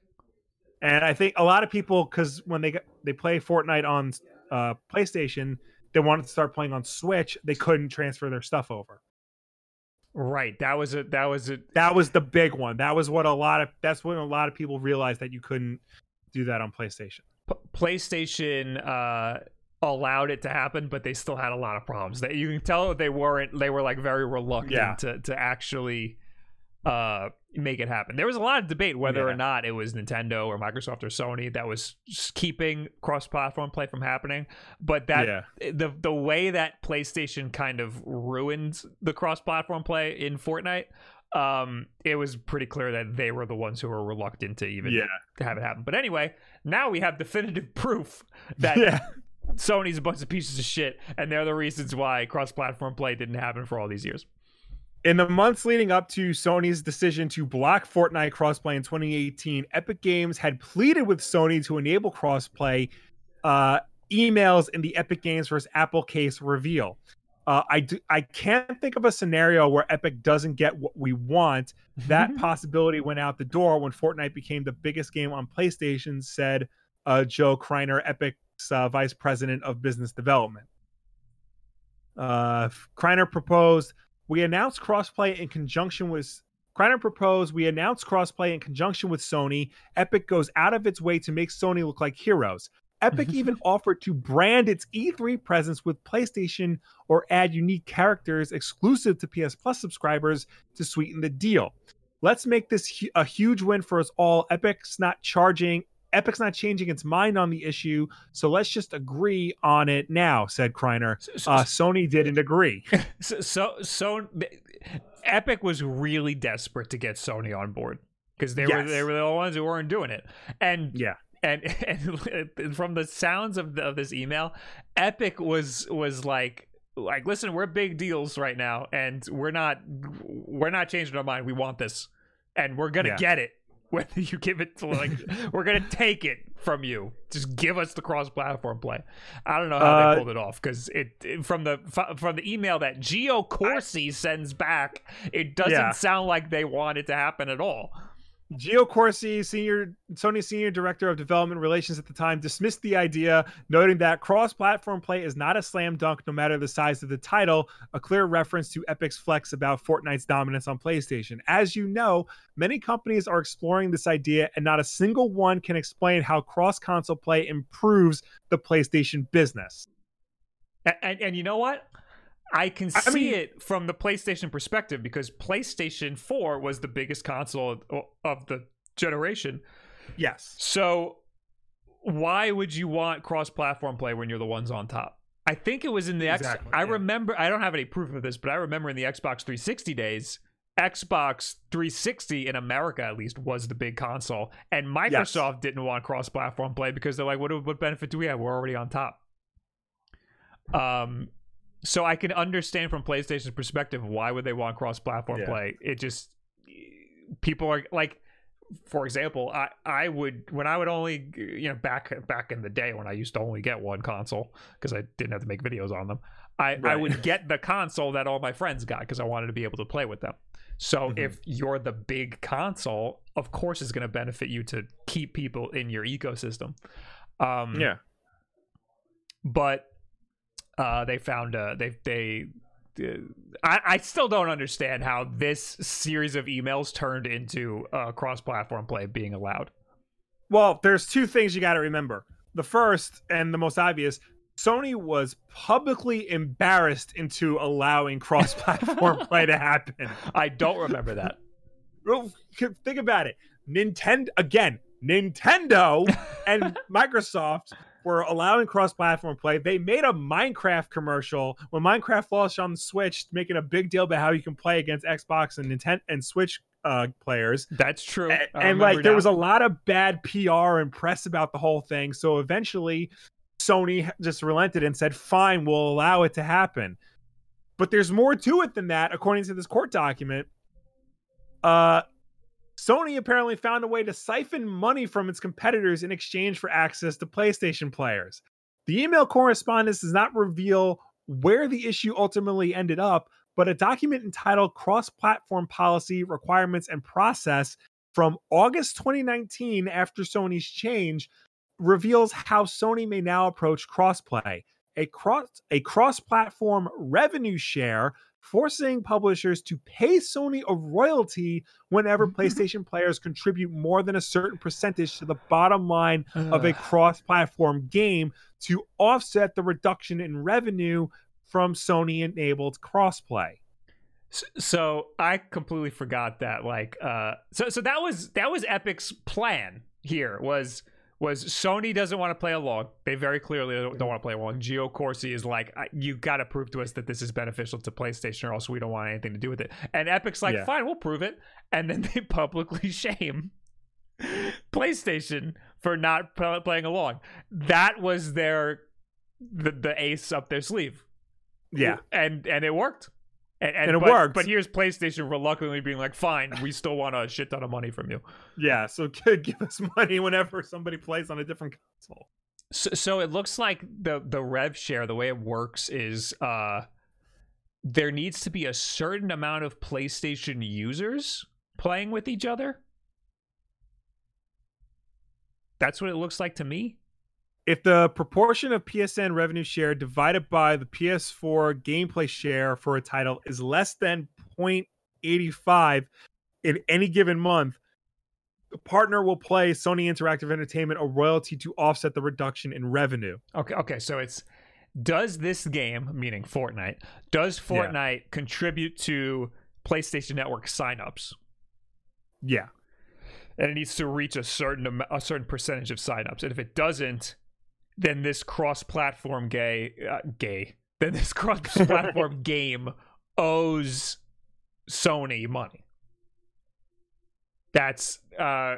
And I think a lot of people, because when they they play Fortnite on uh, PlayStation, they wanted to start playing on Switch. They couldn't transfer their stuff over. right. That was a that was a That was the big one. That was what a lot of that's when a lot of people realized that you couldn't do that on PlayStation. P- PlayStation uh, allowed it to happen, but they still had a lot of problems. That you can tell they weren't. They were like very reluctant Yeah. to to actually uh, make it happen. There was a lot of debate whether or not it was Nintendo or Microsoft or Sony that was keeping cross-platform play from happening. But that yeah. the the way that PlayStation kind of ruined the cross-platform play in Fortnite. Um, it was pretty clear that they were the ones who were reluctant to even Yeah. to have it happen. But anyway, now we have definitive proof that Yeah. Sony's a bunch of pieces of shit, and they're the reasons why cross-platform play didn't happen for all these years. In the months leading up to Sony's decision to block Fortnite crossplay in 2018, Epic Games had pleaded with Sony to enable crossplay. Uh, emails in the Epic Games versus Apple case reveal. Uh, I do, I can't think of a scenario where Epic doesn't get what we want. That possibility went out the door when Fortnite became the biggest game on PlayStation, said uh, Joe Kreiner, Epic's uh, vice president of business development. Uh, Kreiner proposed we announced crossplay in conjunction with Kreiner proposed we announced crossplay in conjunction with Sony. Epic goes out of its way to make Sony look like heroes. Epic even offered to brand its E3 presence with PlayStation or add unique characters exclusive to PS Plus subscribers to sweeten the deal. Let's make this hu- a huge win for us all. Epic's not charging Epic's not changing its mind on the issue, so let's just agree on it now, said Kreiner. So, so, Uh, Sony didn't agree. so, so, so Epic was really desperate to get Sony on board because they were they were the ones who weren't doing it, and Yeah. and and from the sounds of, the, of this email, Epic was was like like listen, we're big deals right now, and we're not we're not changing our mind. We want this, and we're gonna Yeah. get it. Whether you give it to like, we're gonna take it from you. Just give us the cross-platform play. I don't know how Uh, they pulled it off because it, it- from the from the email that Gio Corsi sends back, it doesn't Yeah. sound like they want it to happen at all. Gio Corsi, senior Sony senior director of development relations at the time, dismissed the idea, noting that cross-platform play is not a slam dunk, no matter the size of the title. A clear reference to Epic's flex about Fortnite's dominance on PlayStation. As you know, many companies are exploring this idea, and not a single one can explain how cross-console play improves the PlayStation business. And, and, and you know what? I can I see mean- it from the PlayStation perspective because PlayStation 4 was the biggest console of, of the generation. Yes. So why would you want cross-platform play when you're the ones on top? I think it was in the X. Exactly, I yeah. remember. I don't have any proof of this, but I remember in the Xbox 360 days, Xbox 360 in America at least was the big console, and Microsoft didn't want cross-platform play because they're like, "What what benefit do we have? We're already on top." Um, so I can understand from PlayStation's perspective why would they want cross-platform Yeah. play? It just people are like for example, I I would when I would only you know back back in the day when I used to only get one console because I didn't have to make videos on them. I I would get the console that all my friends got because I wanted to be able to play with them. So Mhm. if you're the big console, of course it's going to benefit you to keep people in your ecosystem. Um, Yeah. but uh, they found uh, they they. Uh, I, I still don't understand how this series of emails turned into uh, cross-platform play being allowed. Well, there's two things you got to remember. The first and the most obvious, Sony was publicly embarrassed into allowing cross-platform play to happen. I don't remember that. Think about it. Nintendo again, Nintendo and Microsoft were allowing cross-platform play. They made a Minecraft commercial when Minecraft launched on Switch, making a big deal about how you can play against Xbox and Nintendo and Switch uh, players. That's true. and, and, like there was a lot of bad PR and press about the whole thing. So eventually, Sony just relented and said, "Fine, we'll allow it to happen." But there's more to it than that, according to this court document. Uh, Sony apparently found a way to siphon money from its competitors in exchange for access to PlayStation players. The email correspondence does not reveal where the issue ultimately ended up, but a document entitled Cross Platform Policy, Requirements, and Process from August 2019, after Sony's change, reveals how Sony may now approach crossplay. A cross a cross-platform revenue share forcing publishers to pay Sony a royalty whenever PlayStation players contribute more than a certain percentage to the bottom line of a cross-platform game to offset the reduction in revenue from Sony-enabled crossplay. So I completely forgot that. Like, uh, so so that was that was Epic's plan here was was Sony doesn't want to play along. They very clearly don't, want to play along. Gio Corsi is like, you got to prove to us that this is beneficial to PlayStation, or else we don't want anything to do with it. And Epic's like, Yeah. fine, we'll prove it. And then they publicly shame PlayStation for not playing along. That was their the, the ace up their sleeve. Yeah. and and it worked. And, and, And it but, worked. But here's PlayStation reluctantly being like, "Fine, we still want a shit ton of money from you." Yeah, so give us money whenever somebody plays on a different console. So, so it looks like the the rev share, the way it works is, uh, there needs to be a certain amount of PlayStation users playing with each other. That's what it looks like to me. If the proportion of PSN revenue share divided by the PS4 gameplay share for a title is less than 0.85 in any given month, the partner will play Sony Interactive Entertainment a royalty to offset the reduction in revenue. Okay, okay, so it's does this game, meaning Fortnite, does Yeah. Fortnite contribute to PlayStation Network signups? Yeah. and it needs to reach a certain a certain percentage of signups. And if it doesn't, then this cross-platform gay uh, gay then this cross-platform game owes Sony money. That's uh,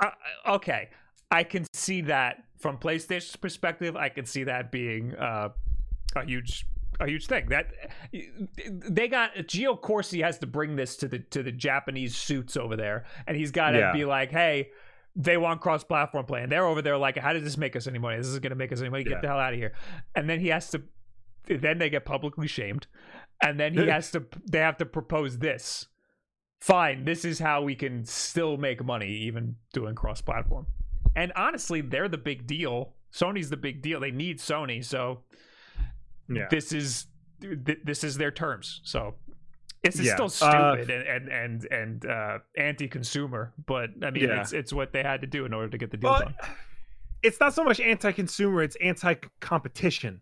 uh okay. I can see that from PlayStation's perspective. I can see that being uh, a huge a huge thing. That they got Gio Corsi has to bring this to the to the Japanese suits over there, and he's got to Yeah. be like, hey. They want cross-platform play, and they're over there like, "How does this make us any money? This is going to make us any money. Get Yeah. the hell out of here!" And then he has to. Then they get publicly shamed, and then he has to. They have to propose this. Fine, this is how we can still make money, even doing cross-platform. And honestly, they're the big deal. Sony's the big deal. They need Sony, so Yeah. this is th- this is their terms. So this is Yeah, still uh, stupid and and and, and uh, anti-consumer, but I mean, Yeah. it's it's what they had to do in order to get the deal Well, done. it's not so much anti-consumer; it's anti-competition.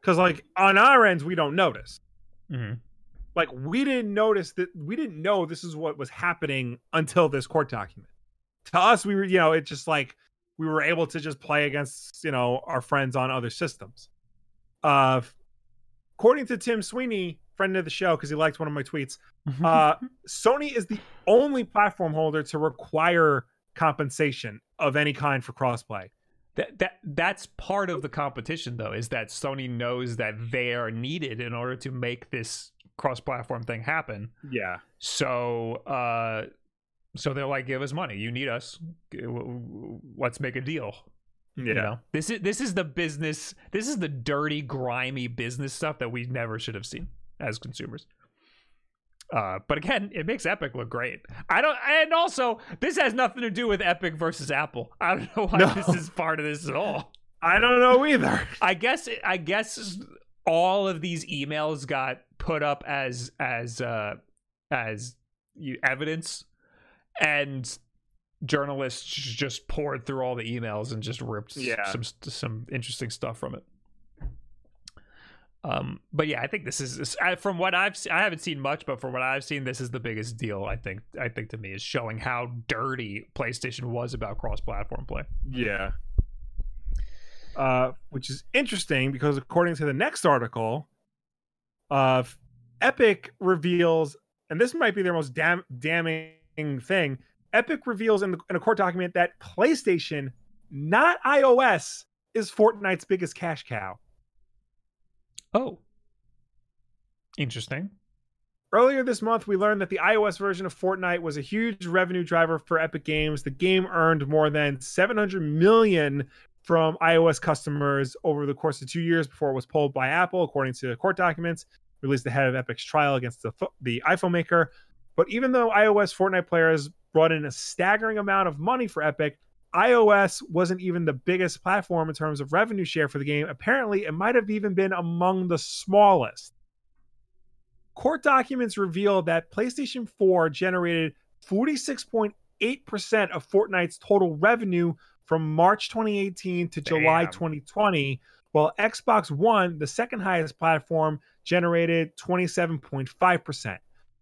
Because, like, on our ends, we don't notice. Mhm. Like, we didn't notice that. We didn't know this is what was happening until this court document. To us, we were, you know, it's just like we were able to just play against, you know, our friends on other systems. Uh, according to Tim Sweeney, friend of the show, because he liked one of my tweets, uh, Sony is the only platform holder to require compensation of any kind for crossplay. That that that's part of the competition though, is that Sony knows that they are needed in order to make this cross-platform thing happen. Yeah. So uh so they're like, give us money. You need us. G- w- w- Let's make a deal. Yeah. You know, this is this is the business. This is the dirty, grimy business stuff that we never should have seen as consumers. Uh, but again, it makes Epic look great. I don't, and also this has nothing to do with Epic versus Apple. I don't know why No. this is part of this at all. I don't know either. I guess I guess all of these emails got put up as as uh as you, evidence and journalists just poured through all the emails and just ripped Yeah. some some interesting stuff from it. Um, but yeah, I think this is from what I've I haven't seen much, but from what I've seen, this is the biggest deal. I think I think to me is showing how dirty PlayStation was about cross-platform play. Yeah. Uh, which is interesting because according to the next article, uh, Epic reveals, and this might be their most dam- damning thing. Epic reveals in, the, in a court document that PlayStation, not iOS, is Fortnite's biggest cash cow. Oh, interesting. Earlier this month, we learned that the iOS version of Fortnite was a huge revenue driver for Epic Games. The game earned more than 700 million from iOS customers over the course of two years before it was pulled by Apple, according to court documents released ahead of Epic's trial against the, the iPhone maker. But even though iOS Fortnite players brought in a staggering amount of money for Epic, iOS wasn't even the biggest platform in terms of revenue share for the game. Apparently, it might have even been among the smallest. Court documents reveal that PlayStation 4 generated 46.8% of Fortnite's total revenue from March 2018 to July 2020, while Xbox One, the second highest platform, generated 27.5%.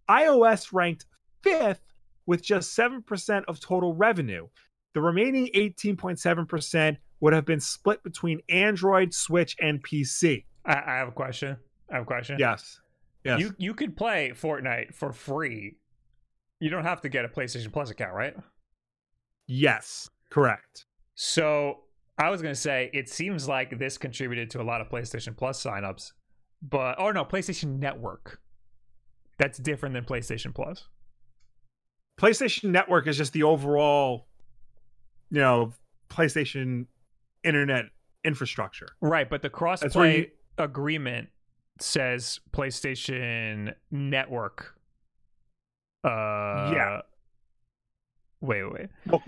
iOS ranked fifth with just 7% of total revenue. The remaining 18.7% would have been split between Android, Switch, and PC. I, I have a question. I have a question. Yes. Yes. You you could play Fortnite for free. You don't have to get a PlayStation Plus account, right? yes. Correct. So I was gonna say it seems like this contributed to a lot of PlayStation Plus signups, but oh no, PlayStation Network. That's different than PlayStation Plus. PlayStation Network is just the overall, you know, PlayStation internet infrastructure. Right, but the crossplay you, agreement says PlayStation Network. Uh Yeah. Wait, wait, wait. well,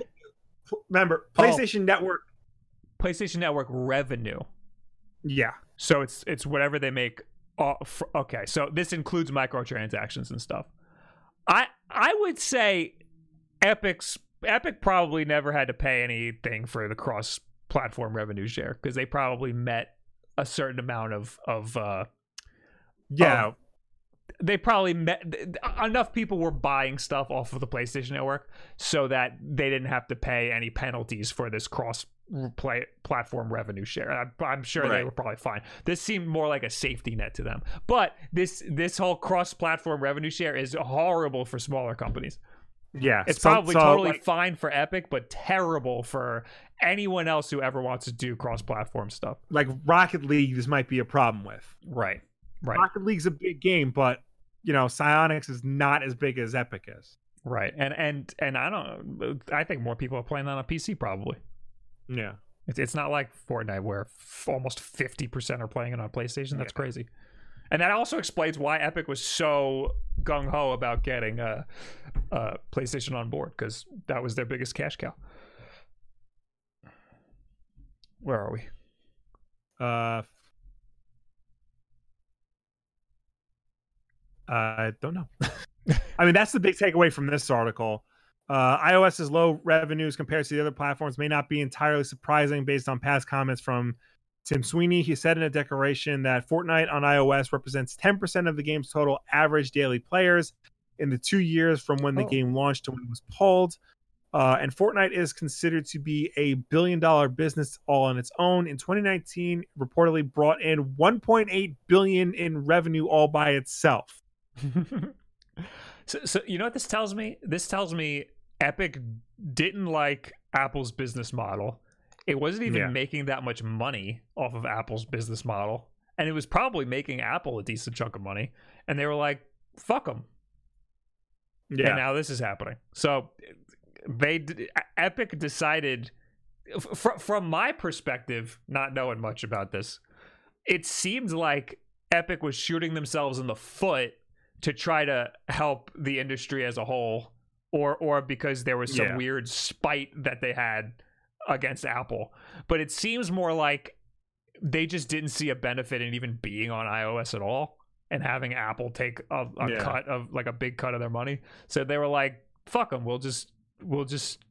remember Oh. PlayStation Network. PlayStation Network revenue. Yeah. So it's it's whatever they make. Off, okay, so this includes microtransactions and stuff. I I would say Epic's Epic probably never had to pay anything for the cross platform revenue share because they probably met a certain amount of of uh Yeah. they probably met enough people were buying stuff off of the PlayStation Network so that they didn't have to pay any penalties for this cross play platform revenue share. I'm, I'm sure they were probably fine. This seemed more like a safety net to them. But this this whole cross platform revenue share is horrible for smaller companies. Yeah, It's so- probably so, totally like, fine for Epic, but terrible for anyone else who ever wants to do cross platform stuff. like Rocket League. This might be a problem with. Right. Right. Rocket League's a big game, but you know, Psyonix is not as big as Epic is. Right. And and and I don't I think more people are playing that on PC probably. Yeah. It's, it's not like Fortnite where f- almost 50% are playing it on PlayStation. That's crazy. And that also explains why Epic was so gung ho about getting uh, uh, PlayStation on board because that was their biggest cash cow. Where are we? Uh, I don't know. I mean, that's the big takeaway from this article. Uh, iOS's low revenues compared to the other platforms may not be entirely surprising based on past comments from Tim Sweeney. He said in a declaration that Fortnite on iOS represents 10% of the game's total average daily players in the two years from when the Oh. game launched to when it was pulled. Uh, and Fortnite is considered to be a billion dollar business all on its own. In 2019, reportedly brought in 1.8 billion in revenue all by itself. so, so you know what this tells me? This tells me Epic didn't like Apple's business model. It wasn't even Yeah. making that much money off of Apple's business model, and it was probably making Apple a decent chunk of money. And they were like, "Fuck them." Yeah, And now this is happening. So they Epic decided fr- from my perspective, not knowing much about this, it seemed like Epic was shooting themselves in the foot to try to help the industry as a whole or or because there was some Yeah. weird spite that they had against Apple. But it seems more like they just didn't see a benefit in even being on iOS at all and having Apple take a, a Yeah. cut of like a big cut of their money. So they were like, "Fuck them. We'll just we'll just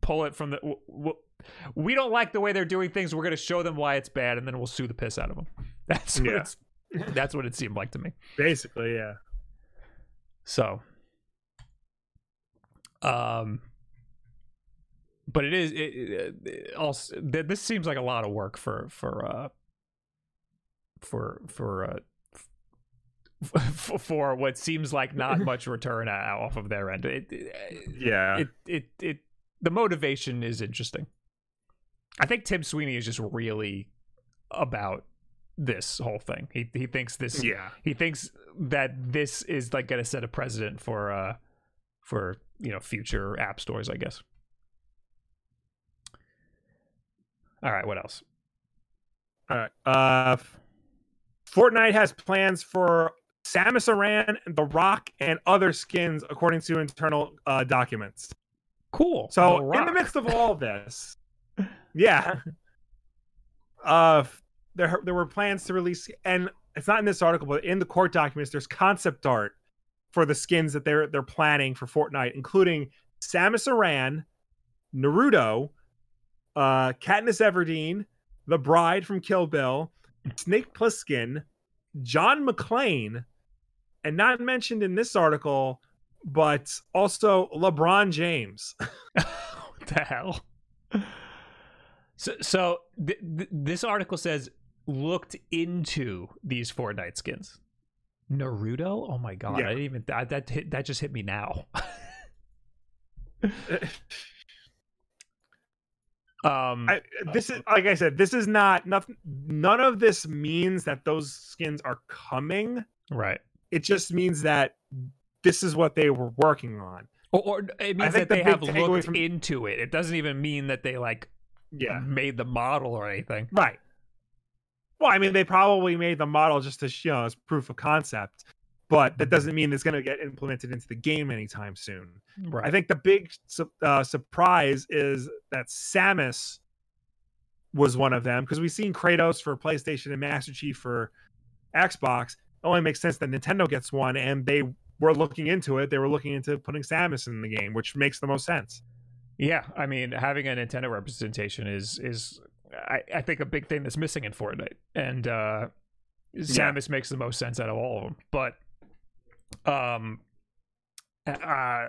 pull it from the. w w we don't like the way they're doing things. We're going to show them why it's bad, and then we'll sue the piss out of them. That's what Yeah. that's what it seemed like to me. basically, yeah. So, um, but it is it, it, it also th- this seems like a lot of work for for uh for for uh for what seems like not much return off of their end. It, Yeah. it it it the motivation is interesting. I think Tim Sweeney is just really about this whole thing. He he thinks this yeah. he thinks that this is like going to set a precedent for uh for you know future app stores i guess all right what else All right. Uh, Fortnite has plans for Samus Aran, The Rock, and other skins, according to internal uh, documents. cool So, The in the midst of all this, yeah, uh, there there were plans to release, and it's not in this article, but in the court documents, there's concept art for the skins that they're they're planning for Fortnite, including Samus Aran, Naruto, uh, Katniss Everdeen, the Bride from Kill Bill, Snake Plissken, John McClane, and not mentioned in this article, but also LeBron James. what the hell so so th- th- this article says looked into these fortnite skins naruto oh my god Yeah. i didn't even that that, hit, that just hit me now um I, this is like I said, this is not nothing. None of this means that those skins are coming. right It just means that this is what they were working on. Or, or it means that the they have looked from- into it. It doesn't even mean that they like Yeah, made the model or anything. right. Well, I mean, they probably made the model just to you know as proof of concept, but that doesn't mean it's going to get implemented into the game anytime soon. Right. I think the big su- uh, surprise is that Samus was one of them because we've seen Kratos for PlayStation and Master Chief for Xbox. It only makes sense that Nintendo gets one, and they were looking into it. They were looking into putting Samus in the game, which makes the most sense. yeah, I mean, having a Nintendo representation is is I, I think a big thing that's missing in Fortnite, and uh, Samus makes the most sense out of all of them. But um, uh,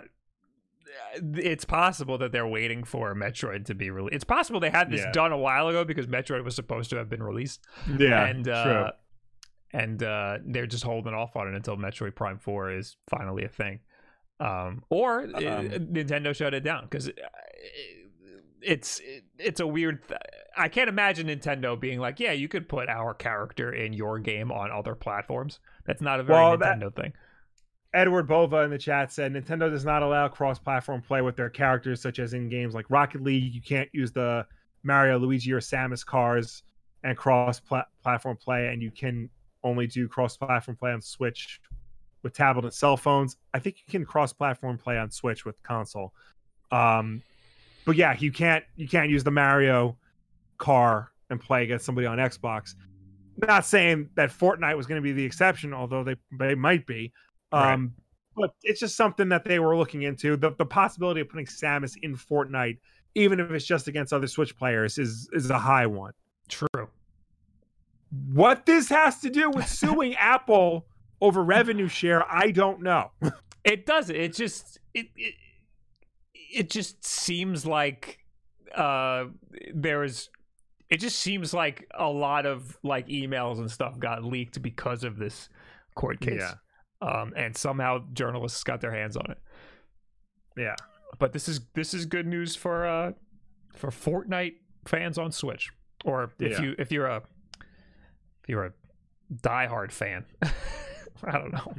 it's possible that they're waiting for Metroid to be released. It's possible they had this Yeah. done a while ago because Metroid was supposed to have been released. Yeah, and uh, true. and uh, they're just holding off on it until Metroid Prime Four is finally a thing, um, or uh, Um, Nintendo shut it down because it's it's a weird. Th- I can't imagine Nintendo being like, yeah, you could put our character in your game on other platforms. That's not a very Well, that- Nintendo thing. Edward Bova in the chat said Nintendo does not allow cross-platform play with their characters, such as in games like Rocket League. You can't use the Mario, Luigi, or Samus cars and cross-platform play, and you can only do cross-platform play on Switch with tablet and cell phones. I think you can cross-platform play on Switch with console. Um, but yeah, you can't you can't use the Mario car and play against somebody on Xbox. Not saying that Fortnite was going to be the exception, although they they might be. Um, But it's just something that they were looking into. The the possibility of putting Samus in Fortnite, even if it's just against other Switch players, is is a high one. True. What this has to do with suing Apple over revenue share, I don't know. It doesn't. It just it it, it just seems like uh there is it just seems like a lot of like emails and stuff got leaked because of this court case. Yeah. Um and somehow journalists got their hands on it. Yeah. But this is this is good news for uh for Fortnite fans on Switch. Or if Yeah. you if you're a if you're a diehard fan. I don't know.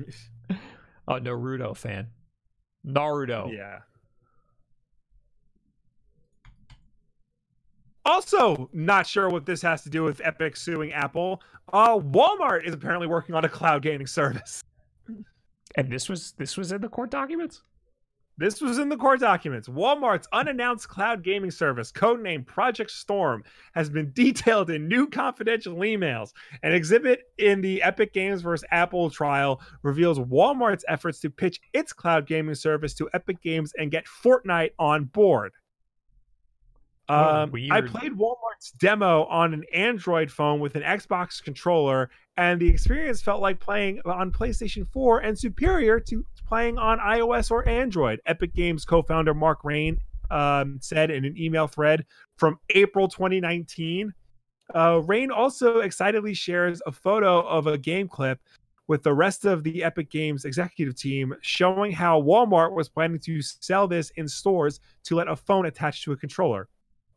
A Naruto fan. Naruto. Yeah. Also, not sure what this has to do with Epic suing Apple. Uh, Walmart is apparently working on a cloud gaming service. And this was this was in the court documents. This was in the court documents. Walmart's unannounced cloud gaming service, codenamed Project Storm, has been detailed in new confidential emails. An exhibit in the Epic Games vs. Apple trial reveals Walmart's efforts to pitch its cloud gaming service to Epic Games and get Fortnite on board. Um, I played Walmart's demo on an Android phone with an Xbox controller, and the experience felt like playing on PlayStation 4 and superior to playing on iOS or Android. Epic Games co founder Mark Rein um, said in an email thread from April 2019. Uh, Rein also excitedly shares a photo of a game clip with the rest of the Epic Games executive team showing how Walmart was planning to sell this in stores to let a phone attach to a controller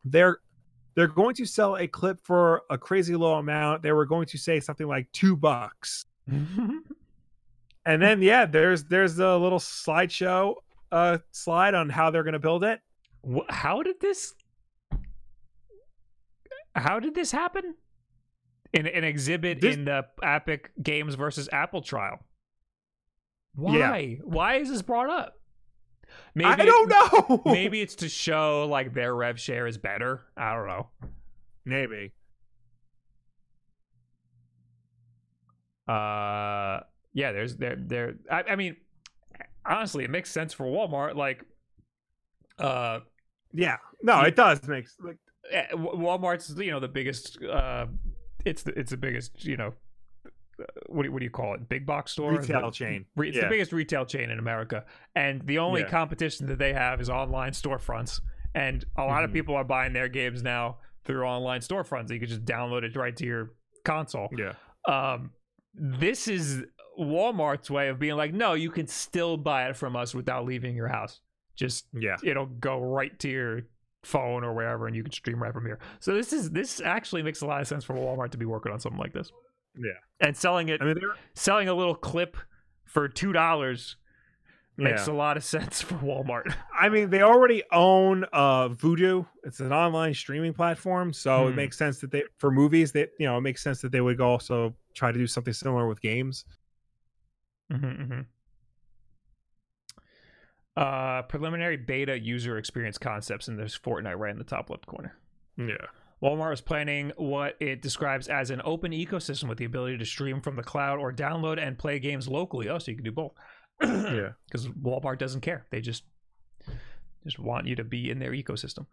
they're they're going to sell a clip for a crazy low amount. They were going to say something like two bucks, and then yeah, there's there's a little slideshow uh slide on how they're going to build it. How did this how did this happen in an exhibit This- in the epic games versus apple trial why Yeah. why is this brought up maybe I don't know. maybe it's to show like their rev share is better i don't know maybe. uh yeah there's there there I, I mean honestly it makes sense for walmart like uh Yeah, no, it does make like eh, Walmart's you know the biggest uh it's the it's the biggest you know what do, what do you call it? Big box store? Retail The- chain. re- it's Yeah. the biggest retail chain in America. And the only Yeah. competition that they have is online storefronts. And a lot of Mhm. people are buying their games now through online storefronts. You can just download it right to your console. Yeah, um this is Walmart's way of being like no you can still buy it from us without leaving your house. Just yeah, it'll go right to your phone or wherever and you can stream right from here. So this is this actually makes a lot of sense for walmart to be working on something like this yeah. and selling it I mean, they're selling a little clip for two dollars makes yeah. a lot of sense for walmart I mean, they already own uh Vudu. It's an online streaming platform, so it Hmm. makes sense that they for movies that you know it makes sense that they would also try to do something similar with games. mm-hmm, uh preliminary beta user experience concepts and there's fortnite right in the top left corner Yeah. Walmart is planning what it describes as an open ecosystem with the ability to stream from the cloud or download and play games locally. Oh, so you can do both. Yeah. Because Walmart doesn't care. They just just want you to be in their ecosystem.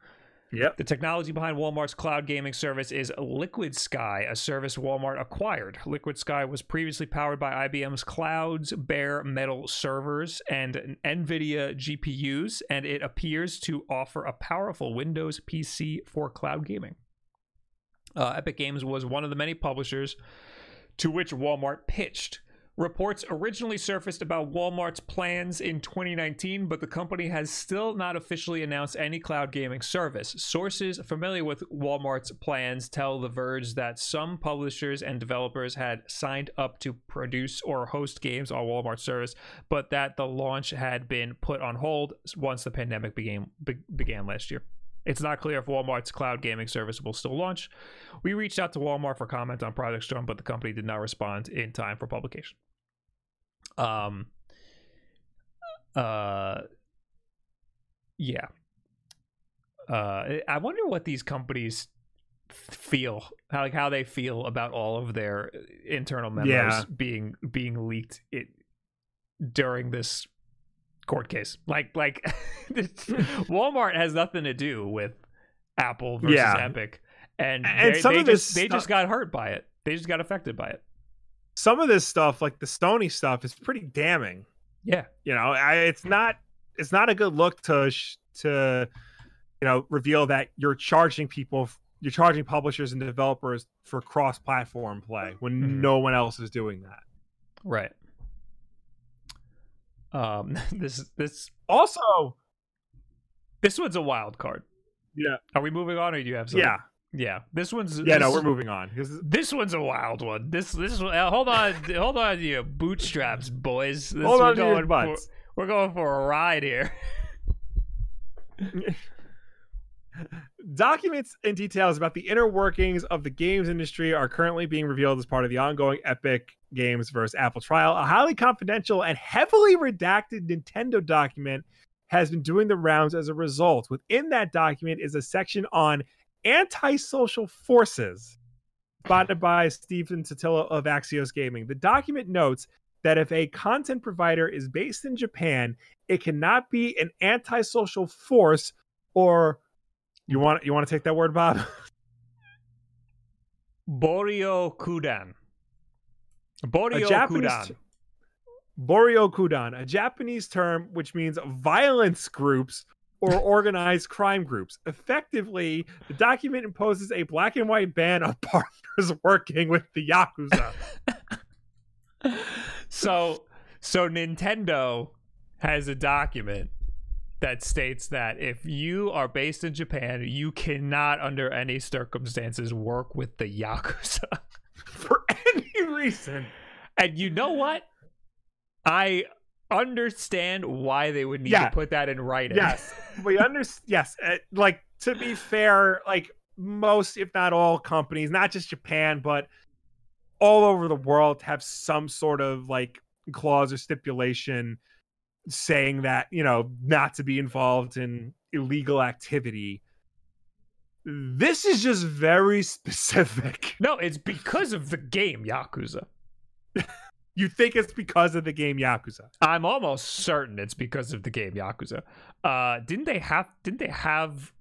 Yep. The technology behind Walmart's cloud gaming service is Liquid Sky, a service Walmart acquired. Liquid Sky was previously powered by IBM's Cloud's bare metal servers and NVIDIA GPUs, and it appears to offer a powerful Windows PC for cloud gaming. Uh, Epic Games was one of the many publishers to which Walmart pitched. Reports originally surfaced about Walmart's plans in 2019, but the company has still not officially announced any cloud gaming service. Sources familiar with Walmart's plans tell The Verge that some publishers and developers had signed up to produce or host games on Walmart's service, but that the launch had been put on hold once the pandemic began, be- began last year. It's not clear if Walmart's cloud gaming service will still launch. We reached out to Walmart for comment on Project Storm, but the company did not respond in time for publication. Um. Uh. Yeah. Uh, I wonder what these companies feel how like how they feel about all of their internal memos Yeah. being being leaked it during this court case. Like like Walmart has nothing to do with Apple versus Yeah. Epic, and, And they, some they of this just they just stuff- got hurt by it. They just got affected by it. Some of this stuff, like the Stony stuff, is pretty damning. Yeah, You know, I, it's not it's not a good look to sh- to you know reveal that you're charging people you're charging publishers and developers for cross-platform play when Mhm. no one else is doing that. right. Um, this this Also, this one's a wild card. yeah, Are we moving on, or do you have something? yeah, yeah. This one's yeah. No, we're moving on. This one's a wild one. This this one- uh, hold on hold on to your bootstraps, boys. This, Hold on to your going butts. For, we're going for a ride here. Documents and details about the inner workings of the games industry are currently being revealed as part of the ongoing Epic Games versus Apple trial. A highly confidential and heavily redacted Nintendo document has been doing the rounds as a result. Within that document is a section on antisocial forces spotted hmm. by Stephen Totilo of Axios Gaming. The document notes that if a content provider is based in Japan, it cannot be an antisocial force or you want you want to take that word, Bob? Boryokudan. A Borio Japanese Kudan. Boryokudan, a Japanese term which means violence groups or organized crime groups. Effectively, the document imposes a black and white ban of partners working with the Yakuza. so so Nintendo has a document that states that if you are based in Japan, you cannot under any circumstances work with the Yakuza. for any reason. And you know what? I understand why they would need Yeah. to put that in writing. Yes, we understand. Yes, uh, like to be fair, like most, if not all, companies, not just Japan, but all over the world, have some sort of like clause or stipulation saying that you know not to be involved in illegal activity. This is just very specific. No, it's because of the game Yakuza. You think it's because of the game Yakuza? I'm almost certain it's because of the game Yakuza. Uh didn't they have didn't they have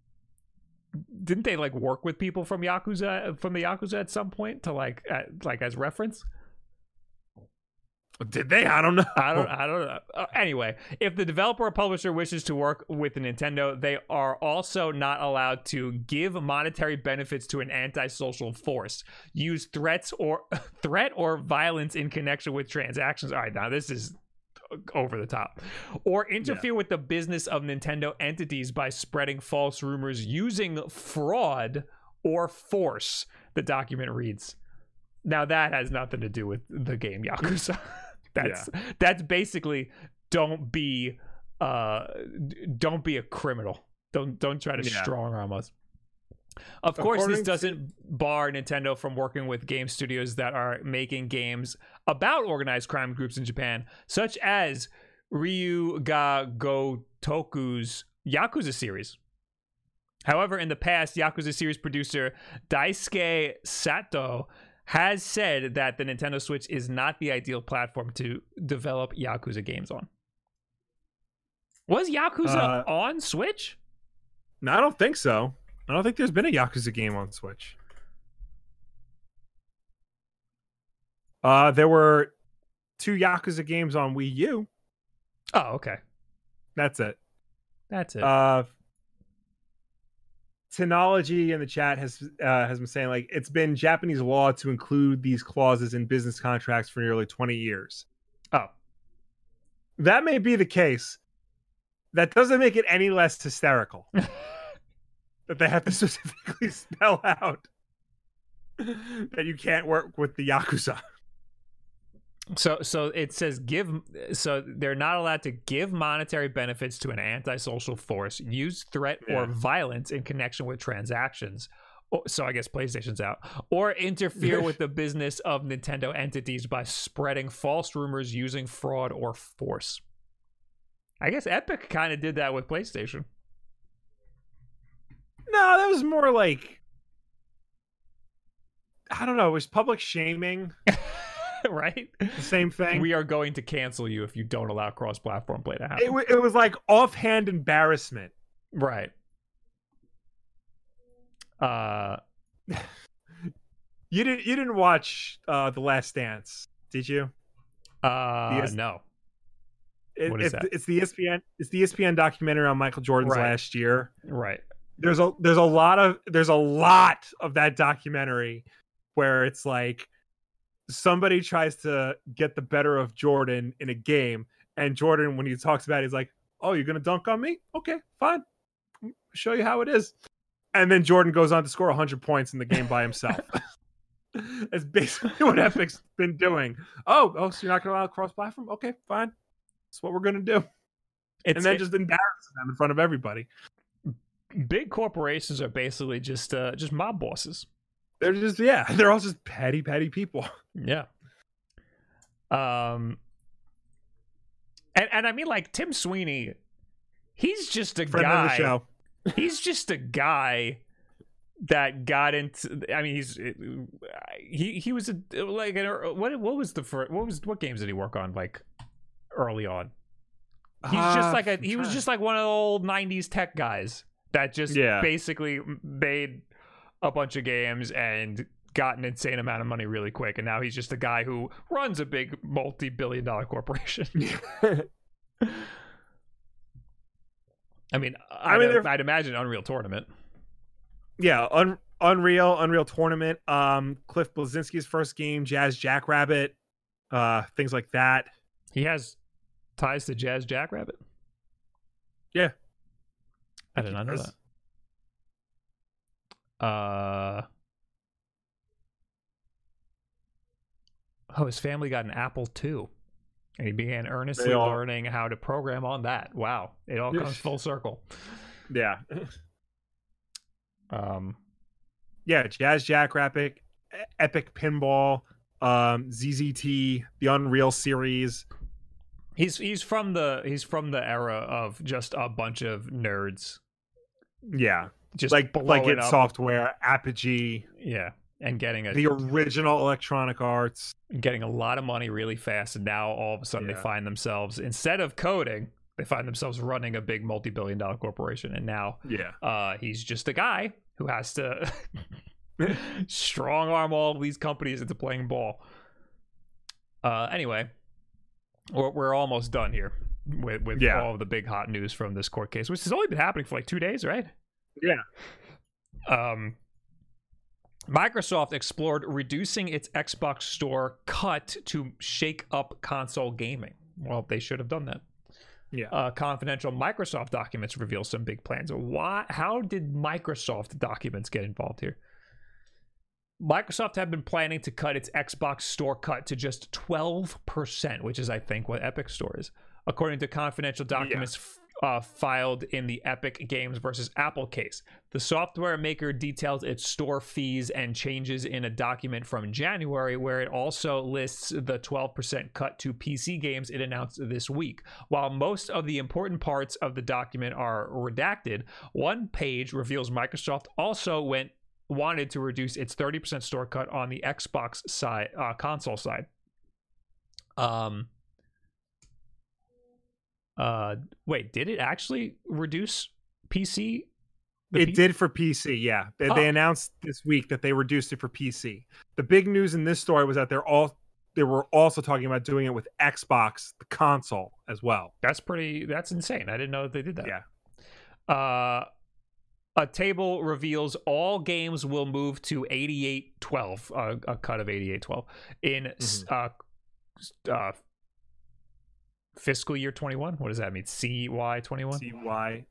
didn't they like work with people from Yakuza from the Yakuza at some point to like at, like as reference? Did they? I don't know. I don't. I don't know. Uh, anyway, if the developer or publisher wishes to work with Nintendo, they are also not allowed to give monetary benefits to an antisocial force, use threats or threat or violence in connection with transactions. All right, now this is over the top, or interfere with the business of Nintendo entities by spreading false rumors using fraud or force. The document reads. Now that has nothing to do with the game Yakuza. That's that's basically don't be uh don't be a criminal. Don't don't try to Yeah. strong arm us. Of course, this According to- doesn't bar Nintendo from working with game studios that are making games about organized crime groups in Japan, such as Ryu ga Gotoku's Yakuza series. However, in the past, Yakuza series producer Daisuke Sato has said that the Nintendo Switch is not the ideal platform to develop Yakuza games on. Was Yakuza Uh, on Switch? No, I don't think so. I don't think there's been a Yakuza game on Switch. Uh, there were two Yakuza games on Wii U. Oh, okay. That's it. That's it. Uh, Technology in the chat has uh, has been saying like it's been Japanese law to include these clauses in business contracts for nearly 20 years. oh, That may be the case. That doesn't make it any less hysterical that they have to specifically spell out that you can't work with the Yakuza. So so it says give so they're not allowed to give monetary benefits to an antisocial force, use threat or violence in connection with transactions. So I guess PlayStation's out. Or interfere with the business of Nintendo entities by spreading false rumors using fraud or force. I guess Epic kind of did that with PlayStation. No, that was more like I don't know, it was public shaming right? the same thing? We are going to cancel you if you don't allow cross-platform play to happen. it, wa- it was like offhand embarrassment. right. Uh You didn't you didn't watch uh The Last Dance, did you? uh Yes. no. It, What is it's, that? it's the ESPN it's the ESPN documentary on Michael Jordan's Right. last year. Right. There's a there's a lot of there's a lot of that documentary where it's like somebody tries to get the better of Jordan in a game and Jordan when he talks about it he's like, "Oh, you're to dunk on me? Okay, fine. I'll show you how it is." And then Jordan goes on to score 100 points in the game by himself. That's basically what Epic's been doing. Oh, oh, so you're not to allow cross platform? Okay, fine. That's what we're to do. It's and then it- just embarrasses them in front of everybody. big corporations are basically just uh just mob bosses. They're just yeah, they're all just petty, petty people. Yeah. Um and and I mean like Tim Sweeney he's just a Friend guy of the show. he's just a guy that got into I mean he's he he was a like an, what what was the first what was what games did he work on like early on He's just Ah, like a he was just like one of the old '90s tech guys that just Yeah. basically made a bunch of games and got an insane amount of money really quick, and now he's just a guy who runs a big multi-billion-dollar corporation. I mean, I'd, mean, they're- I'd imagine Unreal Tournament. yeah, Un- Unreal, Unreal Tournament, um, Cliff Bleszinski's first game, Jazz Jackrabbit, uh, things like that. He has ties to Jazz Jackrabbit. Yeah. I did not know that. Uh. Oh, his family got an Apple II, and he began earnestly all- learning how to program on that. Wow, it all comes full circle. Yeah, Um, yeah, Jazz Jackrabbit, E- Epic Pinball, um, ZZT, the Unreal series. he's he's from the he's from the era of just a bunch of nerds, Yeah, just like like it up. software, Apogee, yeah, and getting a the original Electronic Arts. getting a lot of money really fast and now all of a sudden they find themselves instead of coding they find themselves running a big multi-billion dollar corporation and now Yeah, uh, he's just a guy who has to strong arm all of these companies into playing ball uh, anyway we're, we're almost done here with, with Yeah. all of the big hot news from this court case which has only been happening for like two days right yeah. um, Microsoft explored reducing its Xbox Store cut to shake up console gaming. Well, they should have done that. Yeah. Uh, confidential Microsoft documents reveal some big plans. Why? How did Microsoft documents get involved here? Microsoft had been planning to cut its Xbox Store cut to just 12%, which is, I think, what Epic Store is. According to confidential documents f- uh, filed in the Epic Games versus Apple case, the software maker details its store fees and changes in a document from January, where it also lists the 12% cut to PC games it announced this week. While most of the important parts of the document are redacted, one page reveals Microsoft also went wanted to reduce its 30% store cut on the Xbox side uh, console side. Um uh wait, did it actually reduce PC it P- did for PC, yeah. They, they Oh. announced this week that they reduced it for PC. The big news in this story was that they're all they were also talking about doing it with Xbox, the console, as well. That's pretty. That's insane. I didn't know that they did that. Yeah. Uh, a table reveals all games will move to 8812, uh, a cut of 8812 in s uh, uh, fiscal year 21. What does that mean? CY 21? CY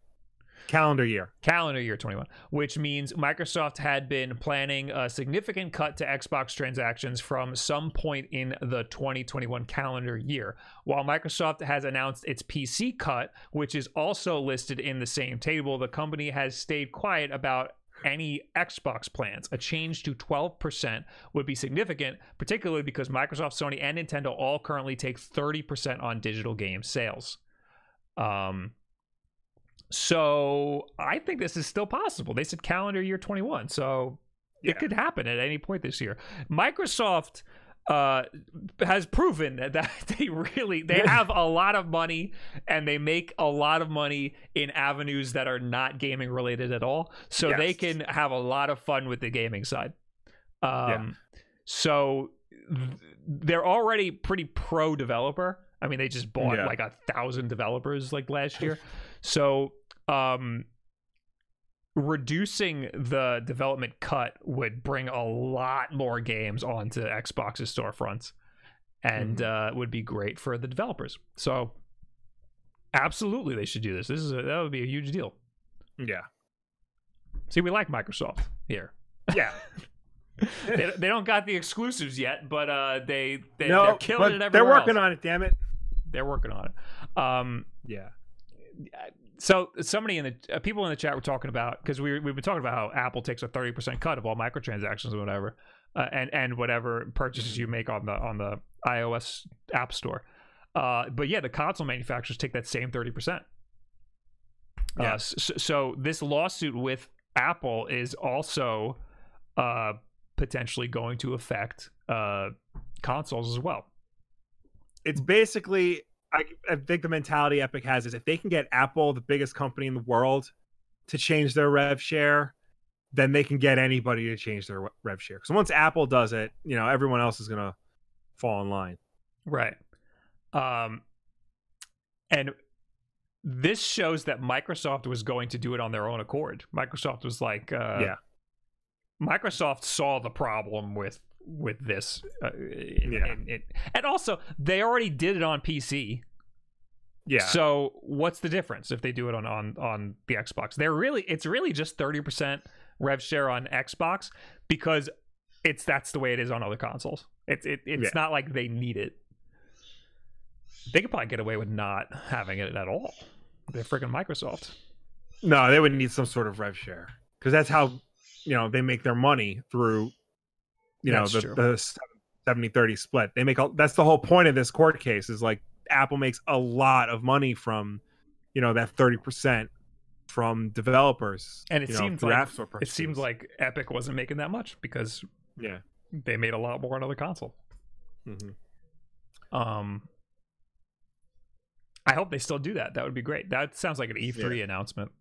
calendar year. calendar year 21 which means microsoft had been planning a significant cut to xbox transactions from some point in the 2021 calendar year while microsoft has announced its pc cut which is also listed in the same table the company has stayed quiet about any Xbox plans. A change to 12% would be significant, particularly because Microsoft, Sony, and Nintendo all currently take 30% on digital game sales. Um, so I think this is still possible. They said calendar year 21, so Yeah. it could happen at any point this year. Microsoft uh has proven that, they really they have a lot of money and they make a lot of money in avenues that are not gaming related at all. So they can have a lot of fun with the gaming side. Um Yeah. so th- they're already pretty pro developer. I mean they just bought Yeah. like a thousand developers like last year. So um reducing the development cut would bring a lot more games onto Xbox's storefronts and uh, would be great for the developers. So absolutely they should do this. This is a, that would be a huge deal. Yeah. See, we like Microsoft here. Yeah. they, they don't got the exclusives yet, but uh, they, they no, they're killing it everywhere they're working else. on it, damn it. They're working on it. Um, Yeah. So somebody in the uh, people in the chat were talking about because we we've been talking about how Apple takes a thirty percent cut of all microtransactions or whatever, uh, and and whatever purchases you make on the on the iOS App Store. Uh, but yeah, the console manufacturers take that same thirty percent. Yeah. Uh, so, so this lawsuit with Apple is also uh, potentially going to affect uh, consoles as well. It's basically I, I think the mentality Epic has is if they can get Apple, the biggest company in the world, to change their rev share, then they can get anybody to change their rev share. Because once Apple does it, you know, everyone else is gonna fall in line. Right. Um and this shows that Microsoft was going to do it on their own accord. Microsoft was like uh Yeah. Microsoft saw the problem with with this uh, and, Yeah. and, it, and also they already did it on PC. Yeah. So what's the difference if they do it on on on the Xbox? They're really it's really just 30% rev share on Xbox because it's that's the way it is on other consoles. It's it, it's Yeah. not like they need it. They could probably get away with not having it at all. They're freaking Microsoft. no, they would need some sort of rev share because that's how you know they make their money through you know That's the, true. the 70 30 split. They make all that's the whole point of this court case is like Apple makes a lot of money from you know that 30% from developers. And it seems like it seems like Epic wasn't making that much because yeah. they made a lot more on other console. hmm Um, I hope they still do that. That would be great. That sounds like an E3 announcement.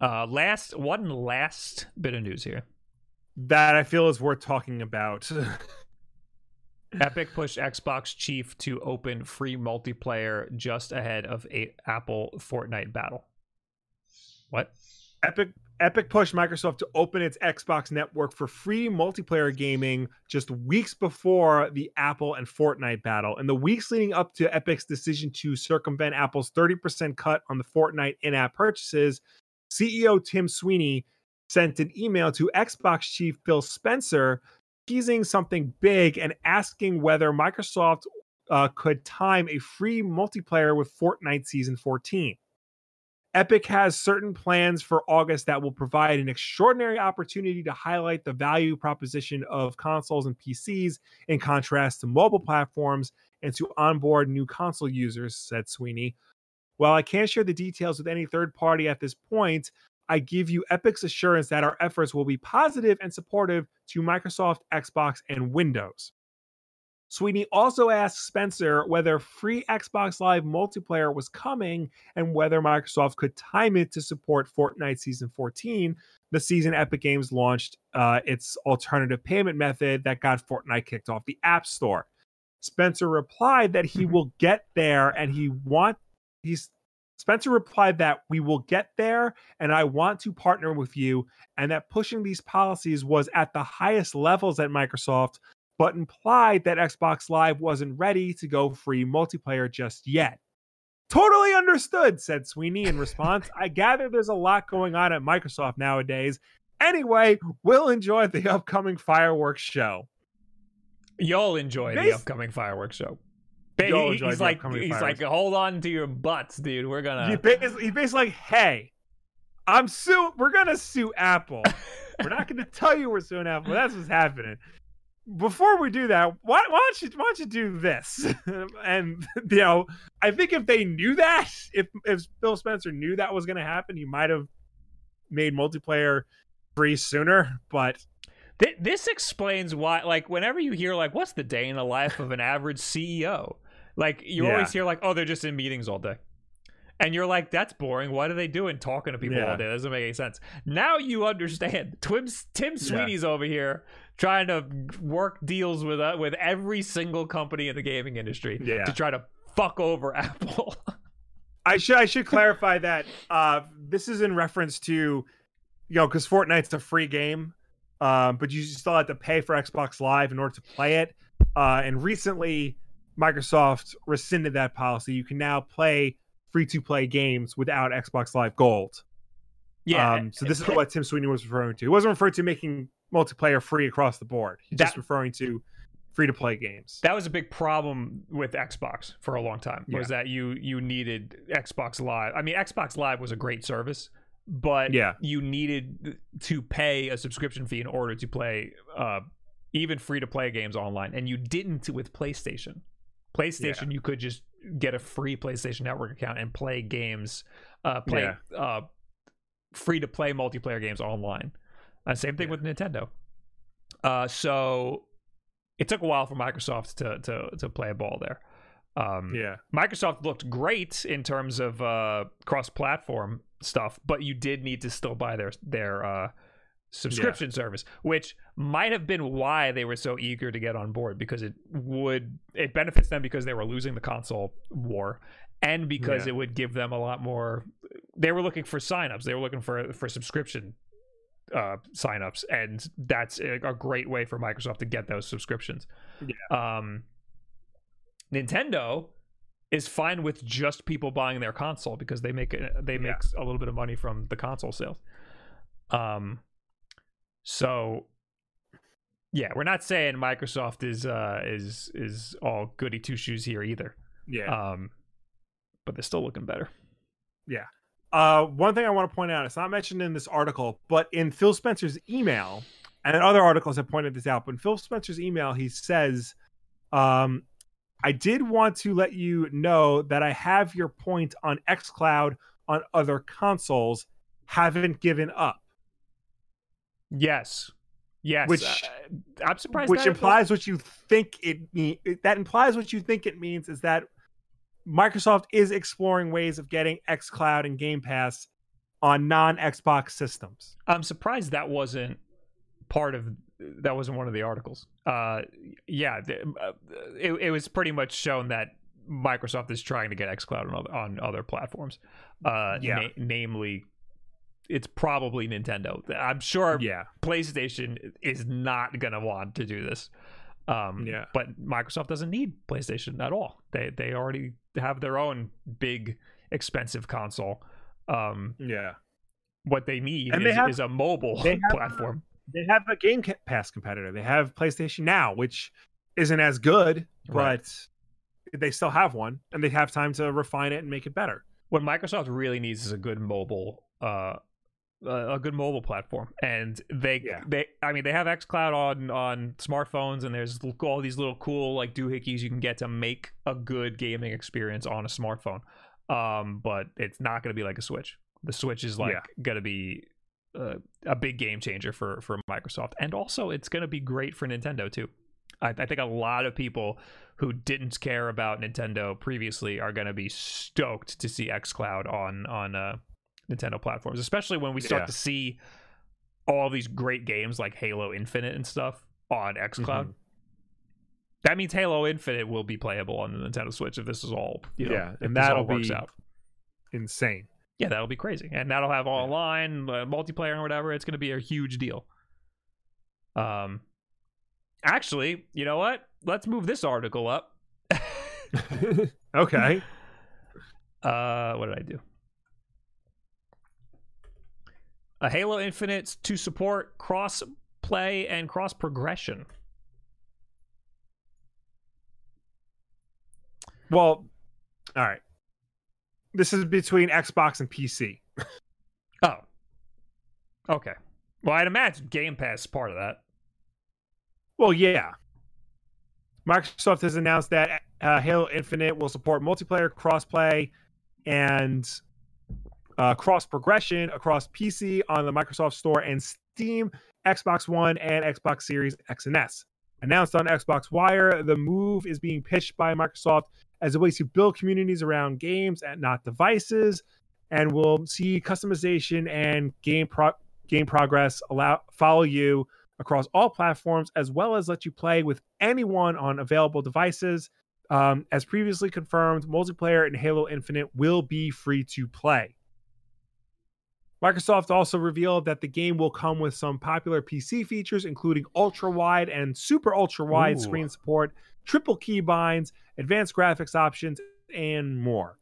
Uh, last one last bit of news here. That I feel is worth talking about. Epic pushed Xbox chief to open free multiplayer just ahead of a Apple Fortnite battle. What? Epic Epic pushed Microsoft to open its Xbox network for free multiplayer gaming just weeks before the Apple and Fortnite battle. In the weeks leading up to Epic's decision to circumvent Apple's 30% cut on the Fortnite in-app purchases, CEO Tim Sweeney sent an email to Xbox chief Phil Spencer teasing something big and asking whether Microsoft uh, could time a free multiplayer with Fortnite Season 14. Epic has certain plans for August that will provide an extraordinary opportunity to highlight the value proposition of consoles and PCs in contrast to mobile platforms and to onboard new console users, said Sweeney. While I can't share the details with any third party at this point, I give you Epic's assurance that our efforts will be positive and supportive to Microsoft, Xbox, and Windows. Sweeney also asked Spencer whether free Xbox Live multiplayer was coming and whether Microsoft could time it to support Fortnite Season 14, the season Epic Games launched uh, its alternative payment method that got Fortnite kicked off the App Store. Spencer replied that he will get there and he want he's Spencer replied that we will get there and I want to partner with you and that pushing these policies was at the highest levels at Microsoft but implied that Xbox Live wasn't ready to go free multiplayer just yet. Totally understood, said Sweeney in response. I gather there's a lot going on at Microsoft nowadays. Anyway, we'll enjoy the upcoming fireworks show. Y'all enjoy the upcoming fireworks show. He, he's like, he's fireworks. like, hold on to your butts, dude. We're gonna. He basically, he's basically like, hey, I'm sue. We're gonna sue Apple. we're not gonna tell you we're suing Apple. That's what's happening before we do that, why, why don't you why don't you do this? and you know, I think if they knew that, if if Phil Spencer knew that was going to happen, he might have made multiplayer free sooner. But this explains why, like, whenever you hear like, "What's the day in the life of an average CEO?" Like, you yeah. always hear like, "Oh, they're just in meetings all day." And you're like, that's boring. What are they doing talking to people yeah. all day? That doesn't make any sense. Now you understand. Tim, Tim Sweeney's yeah. over here trying to work deals with uh, with every single company in the gaming industry to try to fuck over Apple. I should I should clarify that uh, this is in reference to you know because Fortnite's a free game, um, but you still have to pay for Xbox Live in order to play it. Uh, and recently, Microsoft rescinded that policy. You can now play free to play games without Xbox Live Gold. Yeah. Um, so this is what Tim Sweeney was referring to. He wasn't referring to making multiplayer free across the board. He's that, just referring to free to play games. That was a big problem with Xbox for a long time. Was yeah. that you you needed Xbox Live? I mean, Xbox Live was a great service, but yeah. you needed to pay a subscription fee in order to play uh, even free to play games online, and you didn't with PlayStation. PlayStation, yeah. you could just get a free PlayStation Network account and play games, uh, play yeah. uh, free to play multiplayer games online. Uh, same thing yeah. with Nintendo. Uh, so it took a while for Microsoft to to to play a ball there. Um, yeah, Microsoft looked great in terms of uh, cross-platform stuff, but you did need to still buy their their uh, subscription yeah. service, which might have been why they were so eager to get on board because it would it benefits them because they were losing the console war and because yeah. it would give them a lot more they were looking for signups they were looking for for subscription uh, signups, and that's a, a, great way for Microsoft to get those subscriptions. Yeah. Um, Nintendo is fine with just people buying their console because they make they make yeah. a little bit of money from the console sales. Um, so yeah, we're not saying Microsoft is uh is is all goody two shoes here either. Yeah. Um, but they're still looking better. Yeah. Uh, one thing I want to point out, it's not mentioned in this article, but in Phil Spencer's email, and other articles have pointed this out, but in Phil Spencer's email, he says, um, I did want to let you know that I have your point on xCloud on other consoles, haven't given up. Yes. Yes. Which uh, I'm surprised. Which implies what you think it means. That implies what you think it means is that Microsoft is exploring ways of getting xCloud and Game Pass on non Xbox systems. I'm surprised that wasn't part of that wasn't one of the articles. Uh, yeah, uh, it, it was pretty much shown that Microsoft is trying to get xCloud on other, on other platforms. Uh, yeah, na- namely, it's probably Nintendo. I'm sure. Yeah, PlayStation is not gonna want to do this. Um, yeah. But Microsoft doesn't need PlayStation at all. They they already have their own big expensive console. Um, yeah. What they need and is, they have, is a mobile they platform. They have a Game Pass competitor. They have PlayStation Now, which isn't as good, right. but they still have one, and they have time to refine it and make it better. What Microsoft really needs is a good mobile uh, a good mobile platform. And they yeah. they i mean they have xcloud on on smartphones and there's all these little cool like doohickeys you can get to make a good gaming experience on a smartphone. Um but it's not going to be like a switch. The switch is like yeah. going to be uh, a big game changer for for microsoft. And also it's going to be great for nintendo too. I, I think a lot of people who didn't care about Nintendo previously are going to be stoked to see xCloud on on uh, Nintendo platforms, especially when we start Yeah. to see all these great games like Halo Infinite and stuff on xCloud. Mhm. That means Halo Infinite will be playable on the Nintendo Switch if this is all you know, Yeah, and that'll works be- out. Insane. Yeah, that'll be crazy, and that'll have online uh, multiplayer and whatever. It's going to be a huge deal. Um, actually, you know what? Let's move this article up. okay. Uh, what did I do? A Halo Infinite to support cross play and cross progression. Well, all right. This is between Xbox and PC. Oh, okay. Well, I'd imagine Game Pass is part of that. Well, yeah. Microsoft has announced that uh, Halo Infinite will support multiplayer, crossplay, and uh, cross progression across PC on the Microsoft Store and Steam, Xbox One, and Xbox Series X and S. Announced on Xbox Wire, the move is being pitched by Microsoft as a way to build communities around games and not devices, and will see customization and game pro- game progress allow follow you across all platforms, as well as let you play with anyone on available devices. Um, as previously confirmed, multiplayer in Halo Infinite will be free to play. Microsoft also revealed that the game will come with some popular PC features, including ultra wide and super ultra wide Ooh. screen support, triple keybinds, advanced graphics options, and more.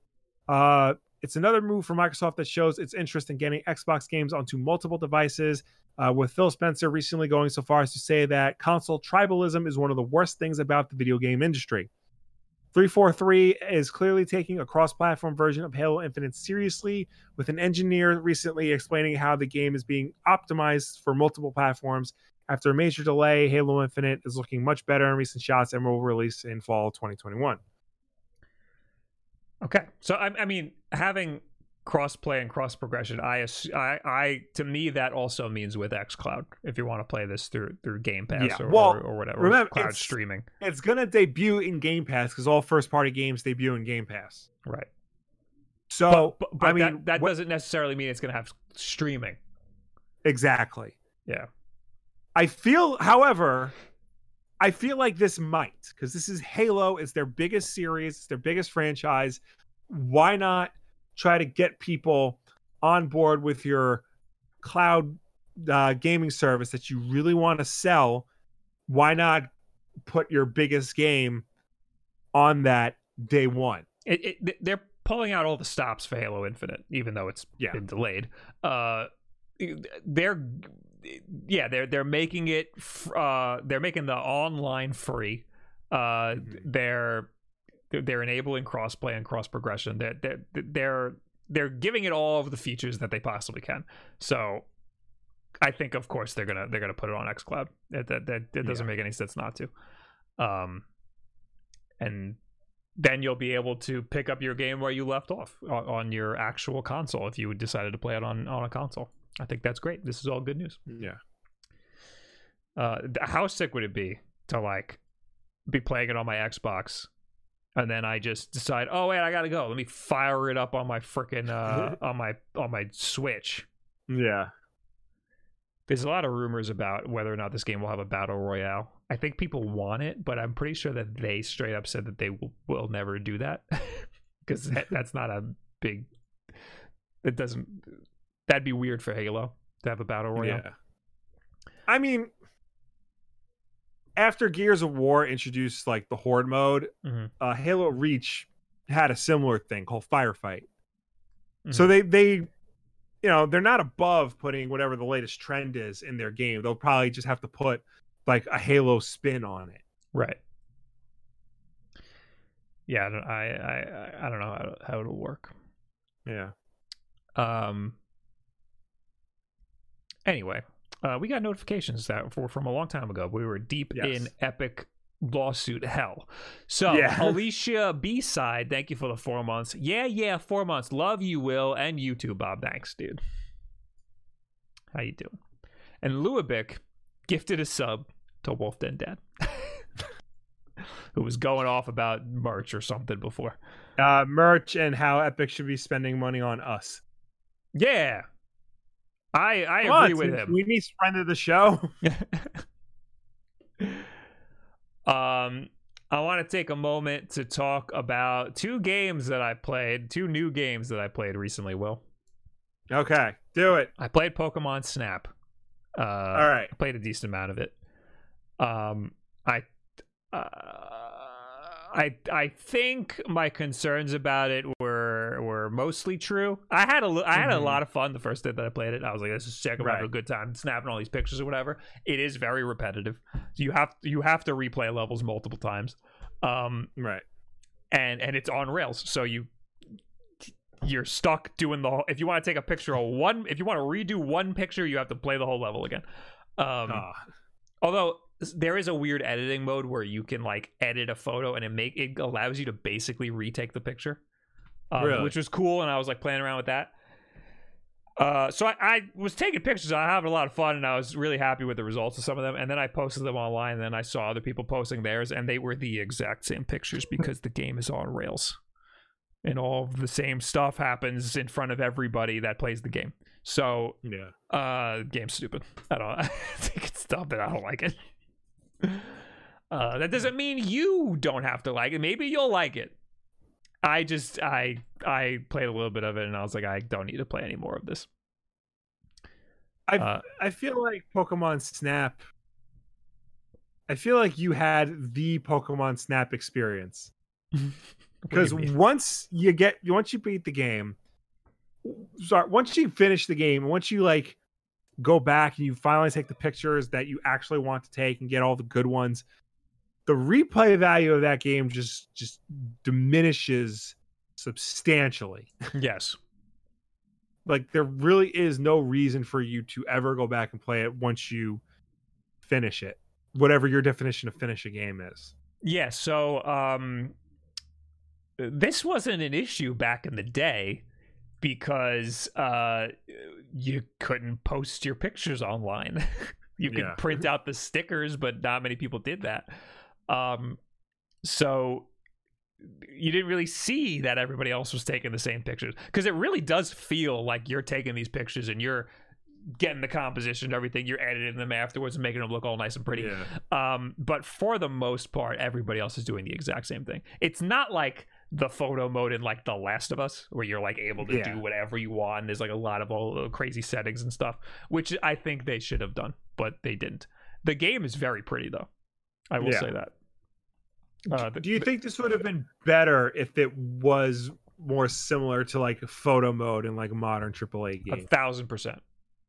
Uh, it's another move for Microsoft that shows its interest in getting Xbox games onto multiple devices uh, with Phil Spencer recently going so far as to say that console tribalism is one of the worst things about the video game industry. 343 is clearly taking a cross platform version of Halo Infinite seriously, with an engineer recently explaining how the game is being optimized for multiple platforms. After a major delay, Halo Infinite is looking much better in recent shots and will release in fall 2021. Okay, so I, I mean, having cross play and cross progression, I, I, I, to me, that also means with XCloud. If you want to play this through through Game Pass Yeah, or, well, or, or whatever, remember, cloud it's- streaming, It's going to debut in Game Pass because all first party games debut in Game Pass. right? So, But, but I mean, that, that what- doesn't necessarily mean it's going to have streaming. exactly. Yeah. I feel, however, I feel like this might because this is Halo. It's their biggest series. It's their biggest franchise. Why not try to get people on board with your cloud uh, gaming service that you really want to sell? Why not put your biggest game on that day one? It, it, they're pulling out all the stops for Halo Infinite, even though it's Yeah. been delayed. Uh, they're yeah, they're they're making it. Uh, they're making the online free. Uh, Mhm. they're they're- they're enabling crossplay and cross progression. They're they're they're they're giving it all of the features that they possibly can. So. I think, of course, they're gonna they're gonna put it on XCloud. That that that, that doesn't make any sense not to. Um, and then you'll be able to pick up your game where you left off on, on your actual console if you decided to play it on on a console. I think that's great. This is all good news. Yeah. Uh, how sick would it be to like be playing it on my Xbox, and then I just decide, oh wait, I gotta go. Let me fire it up on my freaking uh, on my on my Switch. Yeah. There's a lot of rumors about whether or not this game will have a battle royale. I think people want it, but I'm pretty sure that they straight up said that they will, will never do that because that, that's not a big. It doesn't. That'd be weird for Halo to have a battle royale. Yeah. I mean, after Gears of War introduced like the Horde mode, Mhm. uh, Halo Reach had a similar thing called Firefight. So Mhm. they they, you know, they're not above putting whatever the latest trend is in their game. They'll probably just have to put like a Halo spin on it. Right. Yeah, I don't, I, I I don't know how, how it'll work. Yeah. Um. Anyway, uh, we got notifications that for from a long time ago. We were deep Yes. in epic lawsuit hell. So Yeah. Alicia B side, thank you for the four months. Yeah, yeah, four months. Love you, Will, and you too, Bob. Thanks, dude. How you doing? And Luabic gifted a sub to Wolf Den Dad. who was going off about merch or something before. Uh, merch and how Epic should be spending money on us. Yeah, I I Come on, agree with Tim, him. We need friend of the show. um, I want to take a moment to talk about two games that I played, two new games that I played recently. Will okay, do it. I played Pokemon Snap? Uh, All right. I played a decent amount of it. Um, I, uh, I, I think my concerns about it were were mostly true. I had a I had a Mhm. lot of fun the first day that I played it. I was like, "This is sick! I'm having a good time, snapping all these pictures or whatever." It is very repetitive. You have you have to replay levels multiple times, um, Right. and and it's on rails. So you you're stuck doing the whole. If you want to take a picture of one, if you want to redo one picture, you have to play the whole level again. Um, Ah, Although there is a weird editing mode where you can like edit a photo and it make it allows you to basically retake the picture, um, Really? which was cool. And I was like playing around with that. Uh, so I, I was taking pictures. I having a lot of fun, and I was really happy with the results of some of them. And then I posted them online. And then I saw other people posting theirs, and they were the exact same pictures because the game is on rails, and all the same stuff happens in front of everybody that plays the game. So yeah. uh, game's stupid. I don't. I think it's dumb, and I don't like it. Uh, that doesn't mean you don't have to like it. Maybe you'll like it. I just I I played a little bit of it, and I was like, I don't need to play any more of this. I Uh, I feel like Pokemon Snap. I feel like you had the Pokemon Snap experience because once you get once you beat the game, sorry, once you finish the game, once you like go back and you finally take the pictures that you actually want to take and get all the good ones, the replay value of that game just just diminishes substantially. yes, like there really is no reason for you to ever go back and play it once you finish it whatever your definition of finish a game is yeah. So um, this wasn't an issue back in the day because uh, you couldn't post your pictures online. you could Yeah. print out the stickers, but not many people did that. Um, so you didn't really see that everybody else was taking the same pictures because it really does feel like you're taking these pictures and you're getting the composition and everything you're editing them afterwards and making them look all nice and pretty yeah um, but for the most part, everybody else is doing the exact same thing. It's not like the photo mode in like The Last of Us, where you're like able to Yeah. do whatever you want. And there's like a lot of all the crazy settings and stuff, which I think they should have done, but they didn't. The game is very pretty, though. I will Yeah. say that. Uh, do you think this would have been better if it was more similar to like photo mode in like modern AAA games? A thousand percent,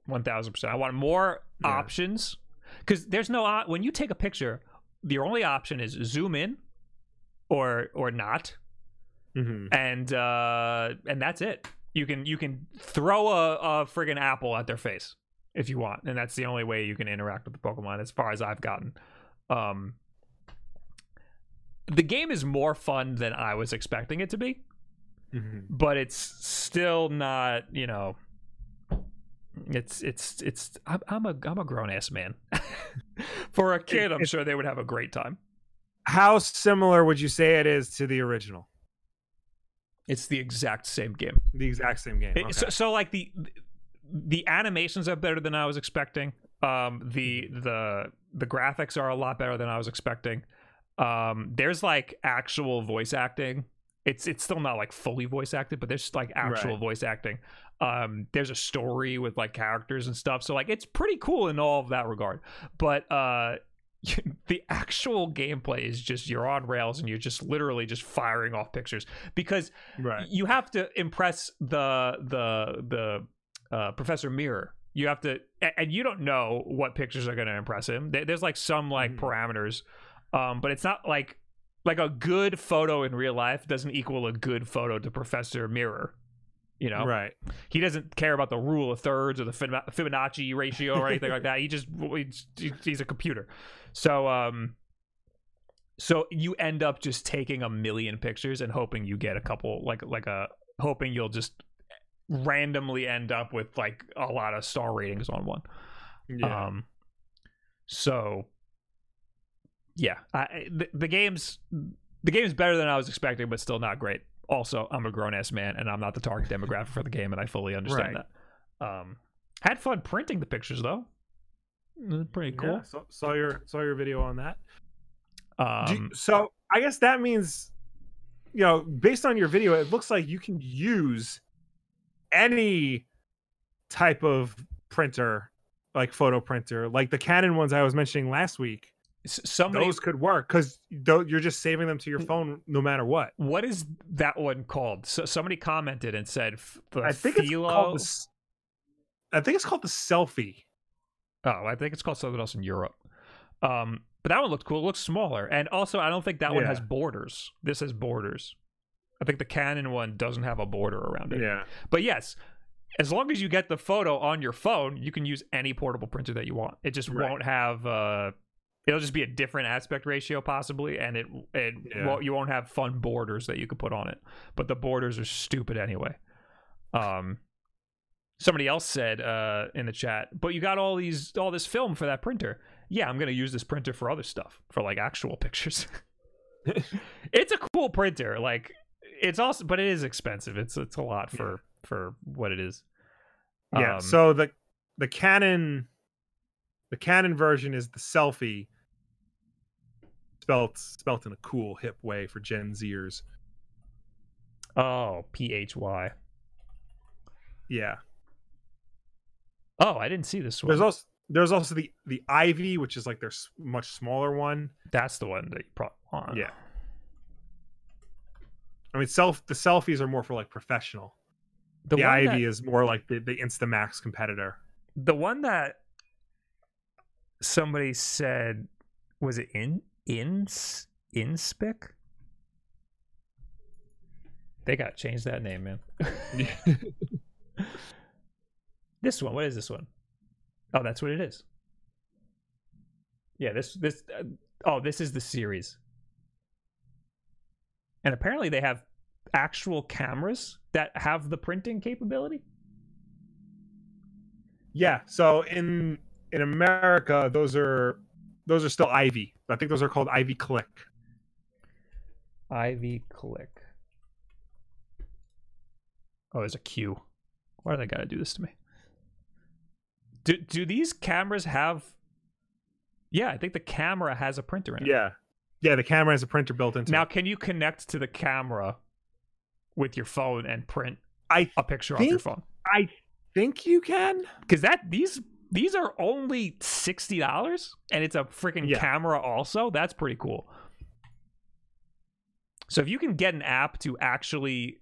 one thousand percent. I want more Yeah. options because there's no when you take a picture, your only option is zoom in or or not. Mhm. and uh and that's it. You can you can throw a, a friggin apple at their face if you want and that's the only way you can interact with the pokemon as far as i've gotten. Um the game is more fun than i was expecting it to be Mhm. but it's still not you know it's it's it's i'm, I'm a i'm a grown-ass man. For a kid i'm sure they would have a great time. How similar would you say it is to the original it's the exact same game the exact same game It- so, so like the the animations are better than I was expecting. Um, the Mm-hmm. the the graphics are a lot better than I was expecting. Um, there's like actual voice acting. It's it's still not like fully voice acted, but there's like actual Right. voice acting. Um, there's a story with like characters and stuff. So like it's pretty cool in all of that regard. But uh the actual gameplay is just you're on rails and you're just literally just firing off pictures because right you have to impress the the the uh, Professor Mirror. You have to, and you don't know what pictures are going to impress him. There's like some like Mhm. parameters, um, but it's not like like a good photo in real life doesn't equal a good photo to Professor Mirror. You know, right he doesn't care about the rule of thirds or the Fibonacci ratio or anything like that. He just he's, a computer. So um so you end up just taking a million pictures and hoping you get a couple like like a hoping you'll just randomly end up with like a lot of star ratings on one. yeah Um so yeah, I, the, the game's the game's better than I was expecting, but still not great. Also, I'm a grown ass man, and I'm not the target demographic for the game, and I fully understand Right. that. Um, had fun printing the pictures though. Uh, Pretty cool. Yeah, so, saw your saw your video on that. Do you- Um, so I guess that means, you know, based on your video, it looks like you can use any type of printer, like photo printer, like the Canon ones I was mentioning last week. Somebody, Those could work because you're just saving them to your phone no matter what. what is that one called? So somebody commented and said I think it's called the. I think it's called the Selphy. Oh, I think it's called something else in Europe. Um, but that one looked cool. It looks smaller, and also I don't think that one has borders. This has borders. I think the Canon one doesn't have a border around it. Yeah. But yes, as long as you get the photo on your phone, you can use any portable printer that you want. It just Right. won't have. Uh, it'll just be a different aspect ratio possibly, and it it Yeah. won't, you won't have fun borders that you could put on it. But the borders are stupid anyway. Um, somebody else said uh in the chat, but you got all these all this film for that printer. Yeah, I'm gonna use this printer for other stuff for like actual pictures. it's a cool printer. Like it's also, but it is expensive. It's it's a lot for for what it is. Yeah. Um, so the the Canon the Canon version is the Selphy spelt spelt in a cool hip way for Gen Zers. oh, P H Y. Yeah. Oh, I didn't see this one. There's also there's also the the Ivy, which is like their much smaller one. That's the one that you probably want. Uh, yeah. I mean, self the Selphys are more for like professional. The, The, Ivy that, is more like the, the Instamax competitor. the one that somebody said was it in in inspic. They got to change that name, man. This one, what is this one? Oh, that's what it is. Yeah, this this uh, oh, this is the series. And apparently they have actual cameras that have the printing capability. yeah. So in in America, those are those are still Ivy. I think those are called Ivy Cliq. Ivy Cliq. Oh, there's a Q. Why do they gotta do this to me? Do do these cameras have Yeah, I think the camera has a printer in it. Yeah. Yeah, the camera has a printer built into it. Now, it. can you connect to the camera with your phone and print I a picture off your phone? I think you can. Because that these these are only sixty dollars, and it's a freaking Yeah. camera. Also, that's pretty cool. So if you can get an app to actually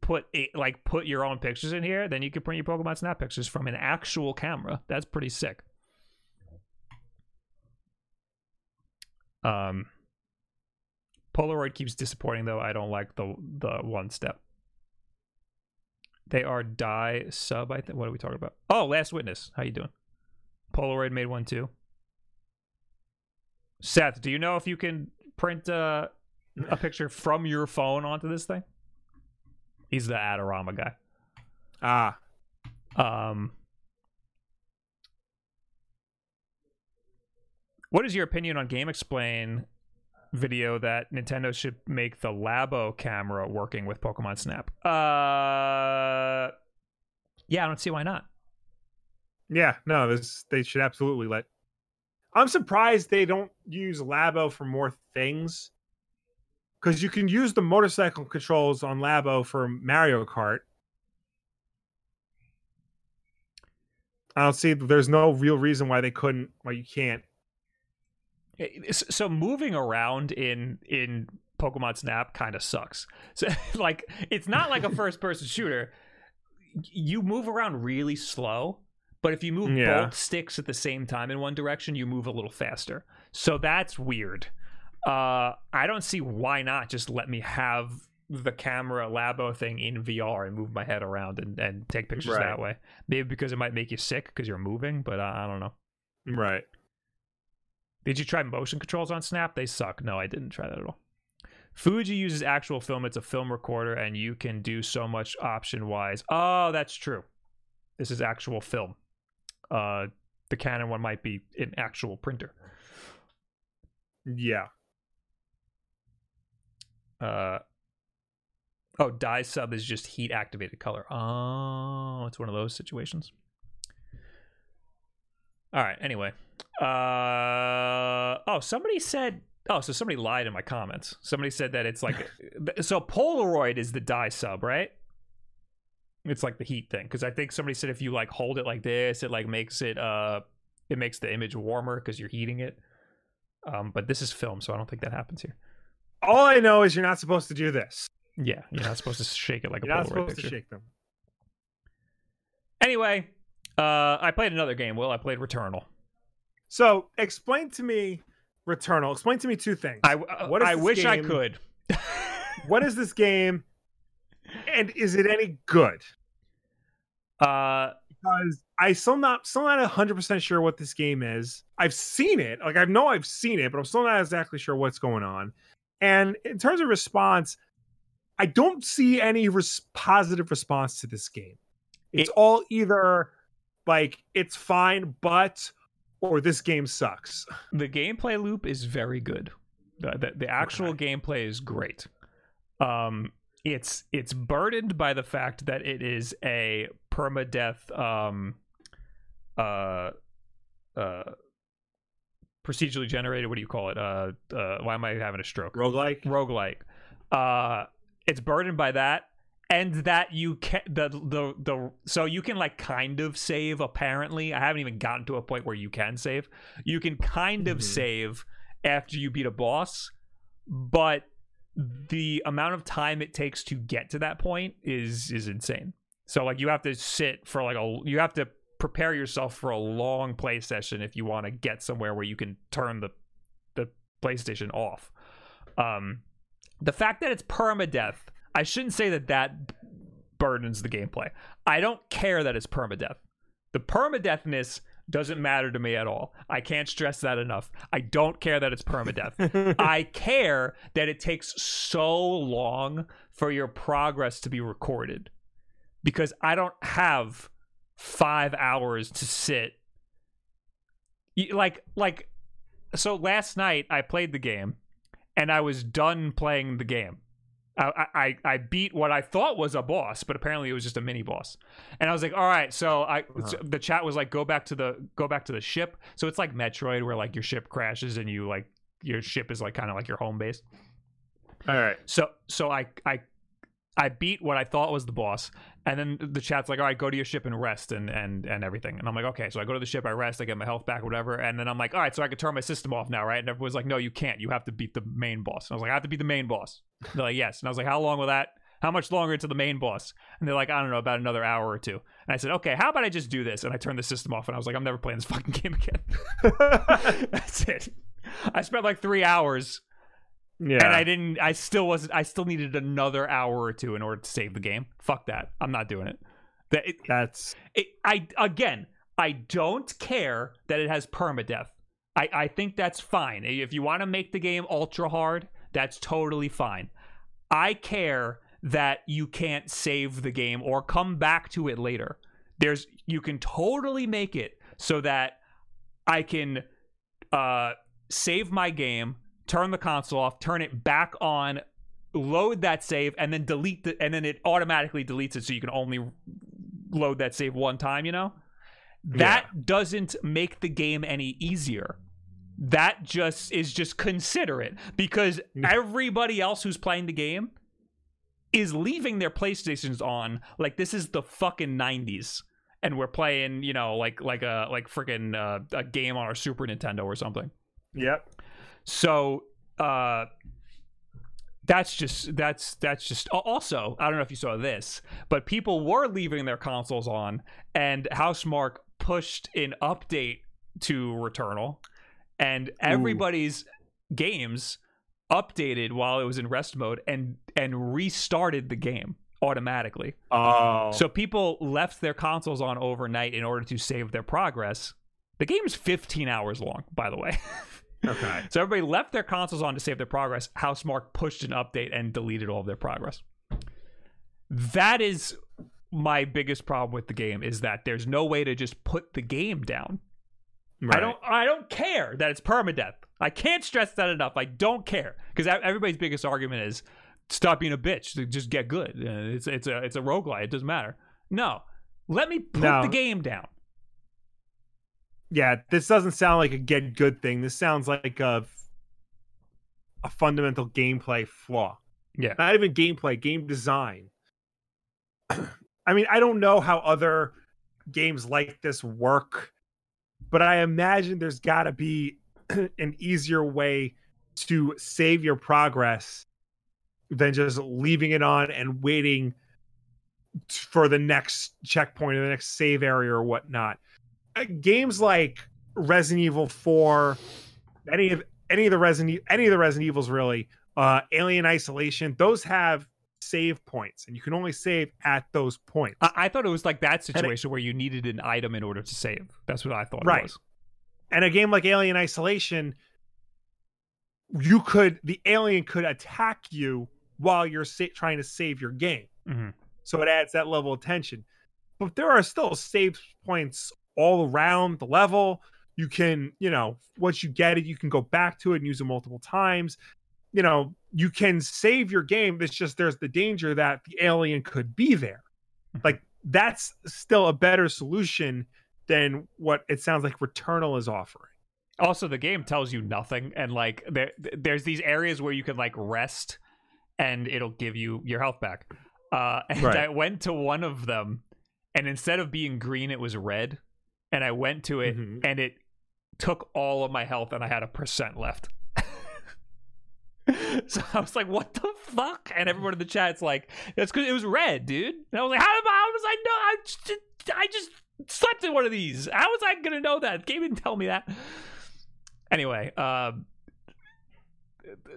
put a, like put your own pictures in here, then you can print your Pokemon Snap pictures from an actual camera. That's pretty sick. Um, Polaroid keeps disappointing though. I don't like the the one step. They are dye sub. I think. What are we talking about? Oh, Last Witness. How you doing? Polaroid made one too. Seth, do you know if you can print uh, a picture from your phone onto this thing? He's the Adorama guy. Ah, Um, what is your opinion on GameXplain video that Nintendo should make the Labo camera working with Pokemon Snap? Uh, yeah, I don't see why not. yeah. No, this they should absolutely let. I'm surprised they don't use Labo for more things. Because you can use the motorcycle controls on Labo for Mario Kart. I don't see. There's no real reason why they couldn't. Why you can't. It's- so moving around in in Pokemon Snap kind of sucks. So like it's not like a first person shooter. You move around really slow, but if you move Yeah. both sticks at the same time in one direction, you move a little faster. So that's weird. Uh I don't see why not just let me have the camera labo thing in VR and move my head around and, and take pictures Right. that way. Maybe because it might make you sick because you're moving, but I, I don't know. Right. Did you try motion controls on Snap? They suck. No, I didn't try that at all. Fuji uses actual film. It's a film recorder, and you can do so much option wise. Oh, that's true. This is actual film. Uh, the Canon one might be an actual printer. Yeah. Uh oh, dye sub is just heat activated color. Oh, it's one of those situations. All right. Anyway, uh oh, somebody said. Oh, so somebody lied in my comments. Somebody said that it's like so Polaroid is the dye sub, right? It's like the heat thing because I think somebody said if you like hold it like this, it like makes it uh it makes the image warmer because you're heating it. Um, but this is film, so I don't think that happens here. All I know is you're not supposed to do this. Yeah, you're not supposed to shake it like a You're not Polaroid supposed picture. to shake them. Anyway, uh, I played another game. Will I played Returnal? So explain to me Returnal. Explain to me two things. I uh, What is I wish I could. what is this game? And is it any good? uh, Because I still not still not hundred percent sure what this game is. I've seen it, like I know I've seen it, but I'm still not exactly sure what's going on. And in terms of response, I don't see any res- positive response to this game. It's It- all either like it's fine, but or this game sucks. the gameplay loop is very good. The the, the actual gameplay is great. Um, it's it's burdened by the fact that it is a permadeath um uh uh procedurally generated. What do you call it? Uh, uh why am I having a stroke? Roguelike? roguelike. Uh it's burdened by that and that you can the the the so you can like kind of save apparently. I haven't even gotten to a point where you can save. You can kind of Mhm. save after you beat a boss, but the amount of time it takes to get to that point is is insane. So like you have to sit for like a you have to prepare yourself for a long play session if you want to get somewhere where you can turn the the PlayStation off. Um the fact that it's permadeath, I shouldn't say that that burdens the gameplay. I don't care that it's permadeath. The permadeathness doesn't matter to me at all. I can't stress that enough. I don't care that it's permadeath. I care that it takes so long for your progress to be recorded because I don't have five hours to sit. Like, like, so last night I played the game and I was done playing the game. I, I I beat what I thought was a boss, but apparently it was just a mini boss. And I was like, all right. So I so uh-huh. the chat was like, go back to the go back to the ship. So it's like Metroid, where like your ship crashes and you like your ship is like kind of like your home base. All right. So so I I I beat what I thought was the boss, and then the chat's like, "All right, go to your ship and rest and and and everything." And I'm like, "Okay." So I go to the ship, I rest, I get my health back, whatever, and then I'm like, "All right, so I can turn my system off now, right?" And everyone's like, "No, you can't. You have to beat the main boss." And I was like, "I have to beat the main boss." They're like, "Yes." And I was like, "How long will that?" How much longer to the main boss? And they're like, I don't know, about another hour or two. And I said, okay, how about I just do this? And I turned the system off and I was like, I'm never playing this fucking game again. That's it. I spent like three hours yeah. and I didn't. I still wasn't. I still needed another hour or two in order to save the game. Fuck that. I'm not doing it. That it, That's it, I again. I don't care that it has permadeath. I I think that's fine. If you want to make the game ultra hard, that's totally fine. I care that you can't save the game or come back to it later. There's you can totally make it so that I can uh save my game, turn the console off, turn it back on, load that save, and then delete the and then it automatically deletes it so you can only load that save one time, you know? That doesn't make the game any easier. That just is just considerate because everybody else who's playing the game is leaving their PlayStations on like this is the fucking 90s and we're playing, you know, like like a like freaking uh, a game on our Super Nintendo or something. yep. So uh that's just that's that's just also I don't know if you saw this, but people were leaving their consoles on and Housemarque pushed an update to Returnal and everybody's games updated while it was in rest mode and and restarted the game automatically. Oh. So people left their consoles on overnight in order to save their progress. The game's 15 hours long, by the way. okay. So everybody left their consoles on to save their progress. Housemarque pushed an update and deleted all of their progress. That is my biggest problem with the game is that there's no way to just put the game down. I don't I don't care that it's permadeath. I can't stress that enough. I don't care because everybody's biggest argument is stop being a bitch. Just get good. Uh, it's it's a it's a roguelite. It doesn't matter. No, let me put no. the game down. Yeah, this doesn't sound like a get good thing. This sounds like a a fundamental gameplay flaw. Yeah, not even gameplay, game design. I mean, I don't know how other games like this work, but I imagine there's got to be an easier way to save your progress than just leaving it on and waiting for the next checkpoint or the next save area or whatnot. Uh, games like Resident Evil 4, any of any of the Resident any of the Resident Evils really, uh, Alien Isolation, those have save points, and you can only save at those points. I, I thought it was like that situation it, where you needed an item in order to save. That's what I thought right. it was. And a game like Alien Isolation, you could the alien could attack you while you're sa- trying to save your game. Mm-hmm. So it adds that level of tension. But there are still save points all around the level. You can, you know, once you get it, you can go back to it and use it multiple times you know, you can save your game. It's just there's the danger that the alien could be there. Mm-hmm. Like that's still a better solution than what it sounds like Returnal is offering. Also, the game tells you nothing, and like there, there's these areas where you can like rest, and it'll give you your health back. Uh, and right. I went to one of them, and instead of being green, it was red. And I went to it, mm-hmm. and it took all of my health, and I had a percent left. so I was like, "What the fuck?" And everyone in the chat's like, "That's because it was red, dude." And I was like, "How, how was I know? I just, I just slept in one of these. How was I gonna know that? Game didn't tell me that." Anyway, um,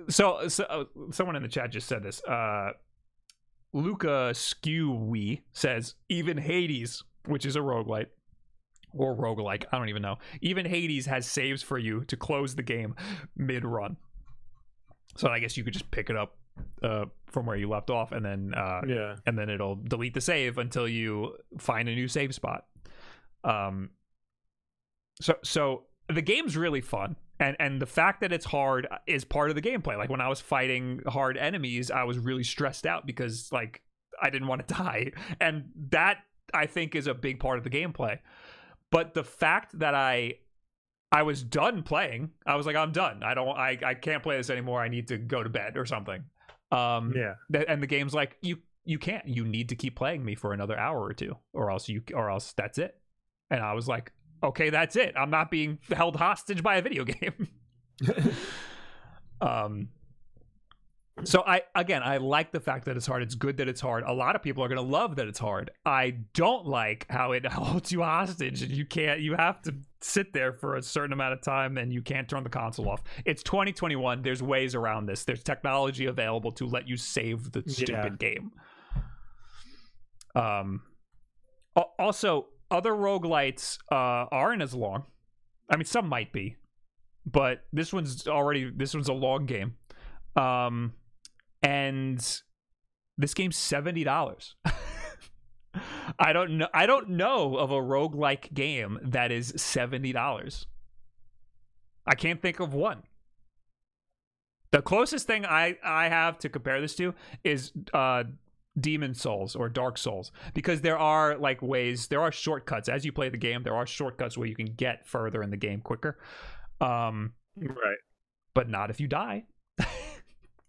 so, so uh, someone in the chat just said this. Uh, Luca Skewy says, "Even Hades, which is a roguelite." Or roguelike, I don't even know. Even Hades has saves for you to close the game mid run. So I guess you could just pick it up uh, from where you left off, and then uh, yeah, and then it'll delete the save until you find a new save spot. Um, so so the game's really fun, and and the fact that it's hard is part of the gameplay. Like when I was fighting hard enemies, I was really stressed out because like I didn't want to die, and that I think is a big part of the gameplay. But the fact that I I was done playing. I was like, I'm done. I don't. I I can't play this anymore. I need to go to bed or something. Um, yeah. Th- and the game's like, you you can't. You need to keep playing me for another hour or two, or else you or else that's it. And I was like, okay, that's it. I'm not being held hostage by a video game. um, so I again I like the fact that it's hard. It's good that it's hard. A lot of people are gonna love that it's hard. I don't like how it holds you hostage and you can't you have to sit there for a certain amount of time and you can't turn the console off. It's 2021. There's ways around this. There's technology available to let you save the stupid yeah. game. Um also other roguelites uh aren't as long. I mean some might be, but this one's already this one's a long game. Um and this game's seventy dollars. I don't know. I don't know of a roguelike game that is seventy dollars. I can't think of one. The closest thing I I have to compare this to is uh Demon Souls or Dark Souls because there are like ways there are shortcuts as you play the game there are shortcuts where you can get further in the game quicker um right but not if you die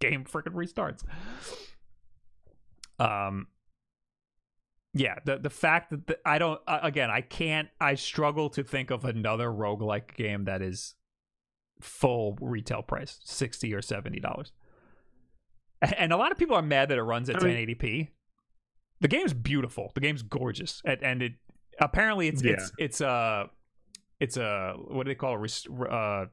game freaking restarts. Um, yeah, the the fact that the, I don't uh, again, I can't. I struggle to think of another roguelike game that is full retail price, sixty or seventy dollars. And a lot of people are mad that it runs at I 1080p. Mean, the game's beautiful. The game's gorgeous, and, and it apparently it's yeah. it's it's a uh, it's a what do they call it? Uh,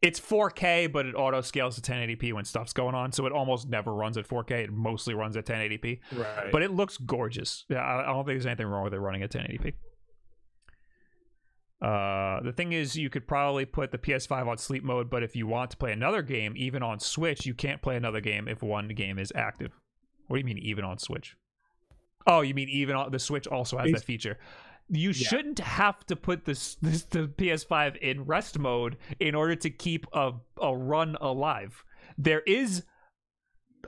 it's 4K, but it auto scales to 1080p when stuff's going on, so it almost never runs at 4K. It mostly runs at 1080p. Right. But it looks gorgeous. Yeah, I, don't think there's anything wrong with it running at 1080p. Uh, the thing is, you could probably put the PS5 on sleep mode, but if you want to play another game, even on Switch, you can't play another game if one game is active. What do you mean, even on Switch? Oh, you mean even on the Switch also has that feature? You shouldn't have to put this, this the PS5 in rest mode in order to keep a, a run alive. There is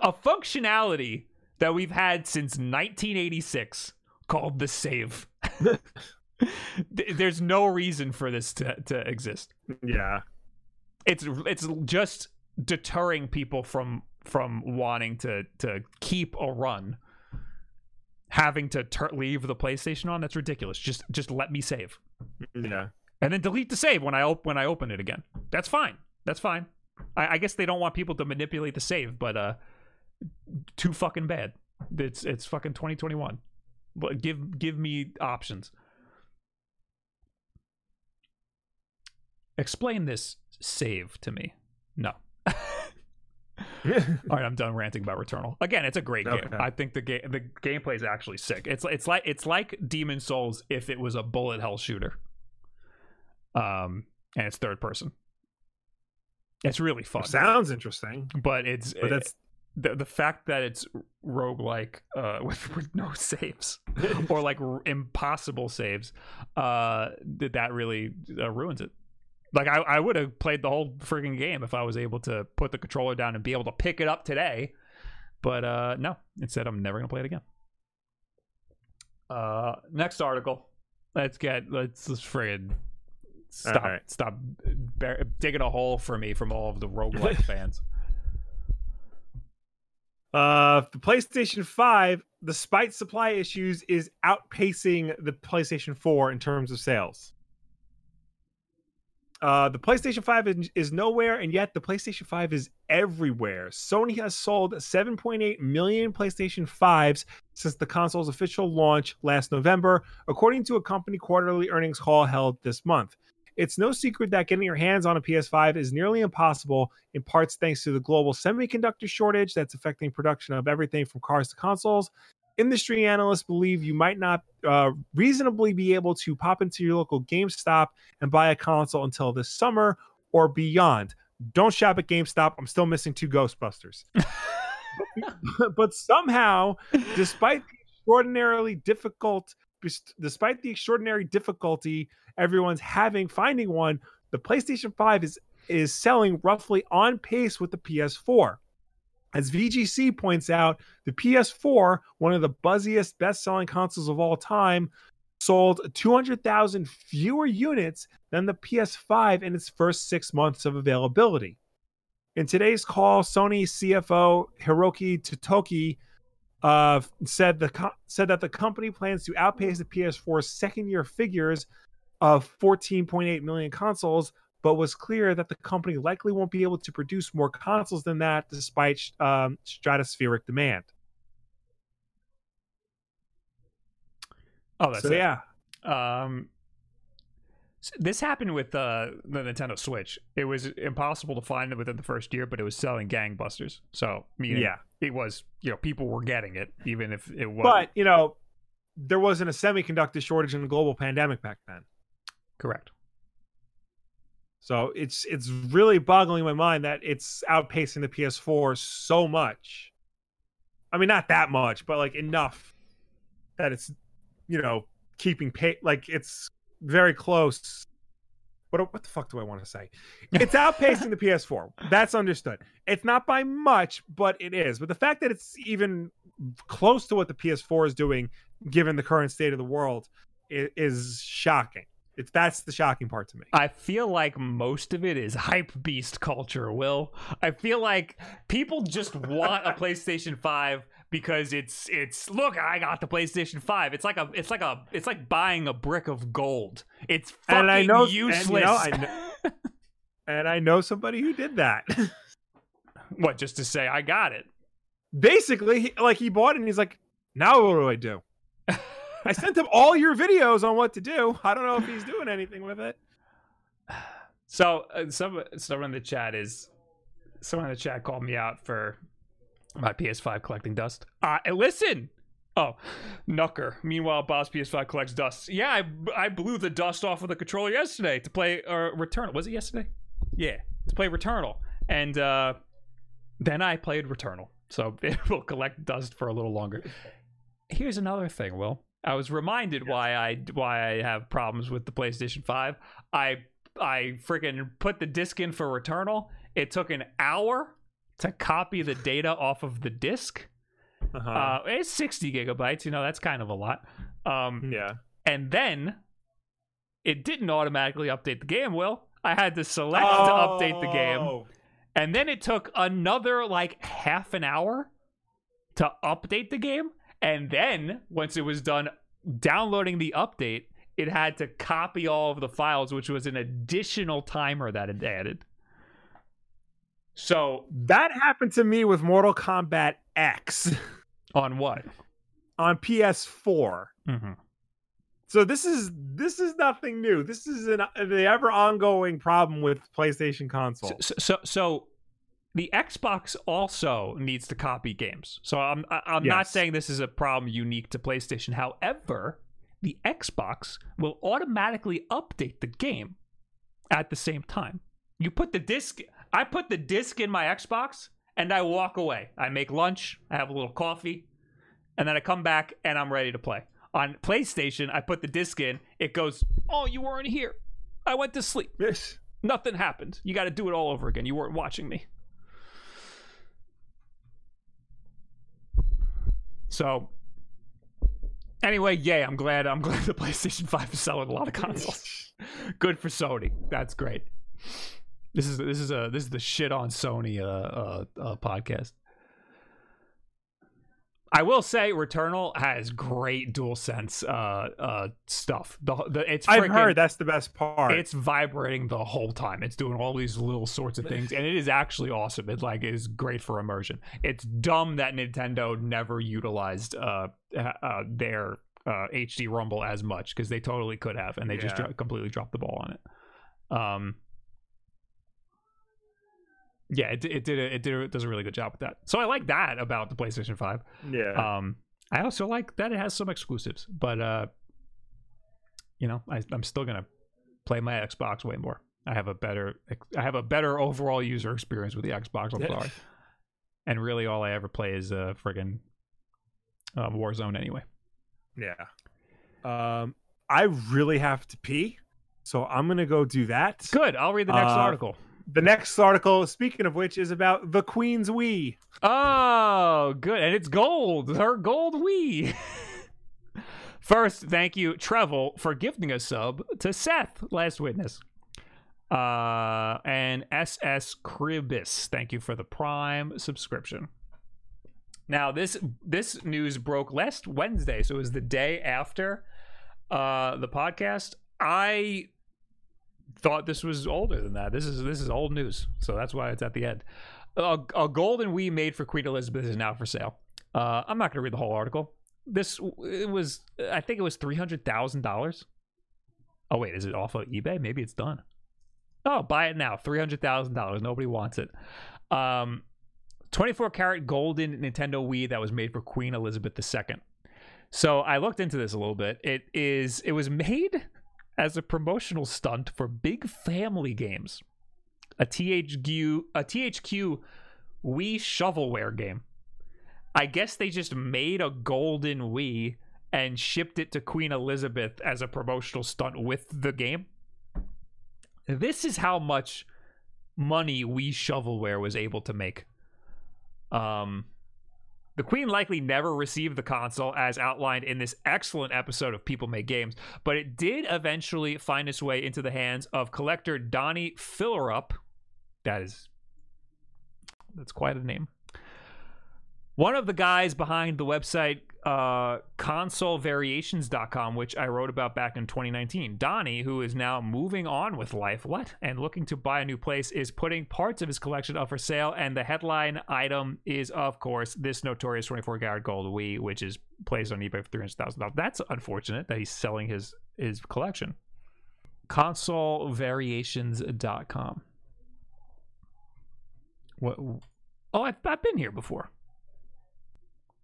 a functionality that we've had since 1986 called the save. There's no reason for this to, to exist. Yeah. It's it's just deterring people from from wanting to to keep a run having to ter- leave the PlayStation on. That's ridiculous. Just just let me save. Yeah. And then delete the save when I op- when I open it again. That's fine. That's fine. I, I guess they don't want people to manipulate the save, but uh, too fucking bad. It's it's fucking 2021. But give give me options. Explain this save to me. No. All right, I'm done ranting about Returnal. Again, it's a great game. I think the game the gameplay is actually sick. It's it's like it's like Demon Souls if it was a bullet hell shooter. Um, and it's third person. It's really fun, Sounds interesting. but it's But that's the the fact that it's roguelike uh with, with no saves or like r- impossible saves uh that that really uh, ruins it like i, I would have played the whole freaking game if i was able to put the controller down and be able to pick it up today but uh no instead i'm never gonna play it again uh next article let's get let's let's friggin stop Alright. stop bar- digging a hole for me from all of the roguelike fans Uh, the PlayStation 5, despite supply issues, is outpacing the PlayStation 4 in terms of sales. Uh, the PlayStation 5 is, is nowhere, and yet the PlayStation 5 is everywhere. Sony has sold 7.8 million PlayStation 5s since the console's official launch last November, according to a company quarterly earnings call held this month. It's no secret that getting your hands on a PS5 is nearly impossible, in parts thanks to the global semiconductor shortage that's affecting production of everything from cars to consoles. Industry analysts believe you might not uh, reasonably be able to pop into your local GameStop and buy a console until this summer or beyond. Don't shop at GameStop. I'm still missing two Ghostbusters. but somehow, despite the extraordinarily difficult, despite the extraordinary difficulty everyone's having finding one, the PlayStation 5 is is selling roughly on pace with the PS4. As VGC points out, the PS4, one of the buzziest best-selling consoles of all time, sold 200,000 fewer units than the PS5 in its first 6 months of availability. In today's call, Sony CFO Hiroki Totoki uh, said the co- said that the company plans to outpace the PS4's second year figures of 14.8 million consoles, but was clear that the company likely won't be able to produce more consoles than that despite um, stratospheric demand. oh that's so it. yeah, Um, s- this happened with uh, the Nintendo Switch. It was impossible to find it within the first year, but it was selling gangbusters. So, meaning yeah. it was, you know, people were getting it, even if it was But you know, there wasn't a semiconductor shortage and a global pandemic back then. correct. So it's it's really boggling my mind that it's outpacing the PS4 so much. I mean, not that much, but like enough that it's you know keeping pace. Like it's very close. What what the fuck do I want to say? It's outpacing the PS4. That's understood. It's not by much, but it is. But the fact that it's even close to what the PS4 is doing, given the current state of the world, is, is shocking. It's that's the shocking part to me. I feel like most of it is hype beast culture, Will. I feel like people just want a PlayStation 5 because it's it's look, I got the PlayStation 5. It's like a it's like a it's like buying a brick of gold. It's fucking And I know- and, useless. you know, I kn- and I know somebody who did that. what just to say I got it. Basically, he, like he bought it and he's like, now what do I do? I sent him all your videos on what to do. I don't know if he's doing anything with it. So uh, some someone in the chat is someone in the chat called me out for my PS5 collecting dust. Uh, listen. Oh, Knucker. Meanwhile, Boss PS5 collects dust. Yeah, I, I blew the dust off of the controller yesterday to play uh, Returnal. Was it yesterday? Yeah, to play Returnal. And uh, then I played Returnal. So it will collect dust for a little longer. Here's another thing, Will. I was reminded why I why I have problems with the PlayStation 5. I I freaking put the disc in for Returnal. It took an hour to copy the data off of the disc. Uh-huh. Uh, it's 60 gigabytes, you know, that's kind of a lot. Um, yeah. and then it didn't automatically update the game, Will. I had to select to update the game. Oh. And then it took another like half an hour to update the game. And then once it was done downloading the update, it had to copy all of the files, which was an additional timer that it added. So That happened to me with Mortal Kombat X on what? on PS4. Mm-hmm. So this is this is nothing new. This is an the ever ongoing problem with PlayStation consoles. So, so, so the Xbox also needs to copy games. So I'm I'm not saying this is a problem unique to PlayStation. However, the Xbox will automatically update the game at the same time. You put the disc I put the disc in my Xbox and I walk away. I make lunch, I have a little coffee, and then I come back and I'm ready to play. On PlayStation, I put the disc in, it goes, "Oh, you weren't here. I went to sleep." Yes. Nothing happened. You got to do it all over again. You weren't watching me. So, anyway, yay! I'm glad. I'm glad the PlayStation Five is selling a lot of consoles. Good for Sony. That's great. This is this is a this is the shit on Sony uh, uh, uh podcast. I will say, Returnal has great DualSense uh uh stuff. The, the it's I've heard that's the best part. it's vibrating the whole time. It's doing all these little sorts of things, and it is actually awesome. It like is great for immersion. It's dumb that Nintendo never utilized uh, uh their uh HD Rumble as much because they totally could have, and they just dro- completely dropped the ball on it. Um. Yeah, it, it did a, it did a, it does a really good job with that. So I like that about the PlayStation Five. yeah. Um, I also like that it has some exclusives, but uh, you know, I, I'm still gonna play my Xbox way more. I have a better, I have a better overall user experience with the Xbox. I'm sorry. And really, all I ever play is uh, friggin' um, Warzone anyway. yeah. Um I really have to pee. So I'm going to go do that. Good. I'll read the next Uh, article. The next article speaking of which is about the Queen's Wii. Oh, good. And it's gold. Her gold Wii. First, thank you, Trevel, for gifting a sub to Seth, last witness. Uh, and SS Cribis, thank you for the Prime subscription. Now, this this news broke last Wednesday, so it was the day after uh, the podcast. I thought this was older than that. This is this is old news, so that's why it's at the end. A, a golden Wii made for Queen Elizabeth is now for sale. Uh, I'm not going to read the whole article. This it was, I think it was three hundred thousand dollars. Oh wait, is it off of eBay? Maybe it's done. Oh, buy it now, three hundred thousand dollars. Nobody wants it. Um, 24 karat golden Nintendo Wii that was made for Queen Elizabeth II. So I looked into this a little bit. It is it was made as a promotional stunt for Big Family Games, a THQ a THQ Wii shovelware game. I guess they just made a golden Wii and shipped it to Queen Elizabeth as a promotional stunt with the game. This is how much money Wii shovelware was able to make. Um, the Queen likely never received the console as outlined in this excellent episode of People Make Games, but it did eventually find its way into the hands of collector Donny Fillerup. That is that's quite a name. One of the guys behind the website uh, consolevariations.com, which I wrote about back in 2019. Donny, who is now moving on with life, what? And looking to buy a new place, is putting parts of his collection up for sale. And the headline item is, of course, this notorious 24 karat gold Wii, which is placed on eBay for $300,000. That's unfortunate that he's selling his, his collection. Consolevariations.com. What? Oh, I've, I've been here before.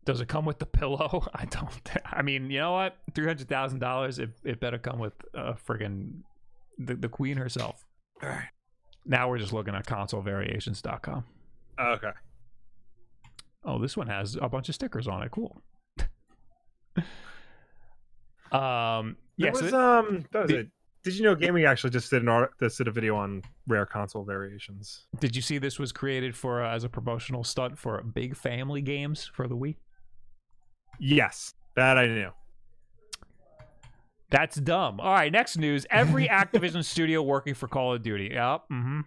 Does it come with the pillow? I don't. I mean, you know what? Three hundred thousand dollars. It it better come with uh, friggin' the the queen herself. All right. Now we're just looking at consolevariations.com. Okay. Oh, this one has a bunch of stickers on it. Cool. Um, yeah, so um that was the- it. Did you know gaming actually just did an art just did a video on rare console variations? did you see this was created for uh, as a promotional stunt for big family games for the Wii? Yes, that I knew. That's dumb. All right, next news. Every Activision studio working for Call of Duty. Yep. Mm-hmm.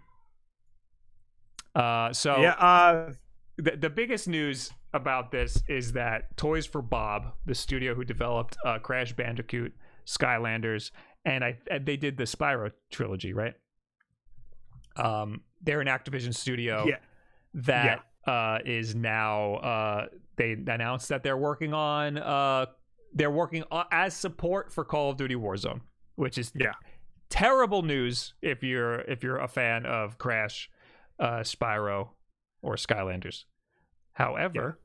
Uh, so yeah, uh the, the biggest news about this is that Toys for Bob, the studio who developed uh, Crash Bandicoot, Skylanders, and I and they did the Spyro trilogy, right? Um, they're an Activision studio yeah. that uh, is now uh, they announced that they're working on uh, they're working on, as support for Call of Duty Warzone, which is Yeah. terrible news if you're if you're a fan of Crash, uh, Spyro, or Skylanders. However,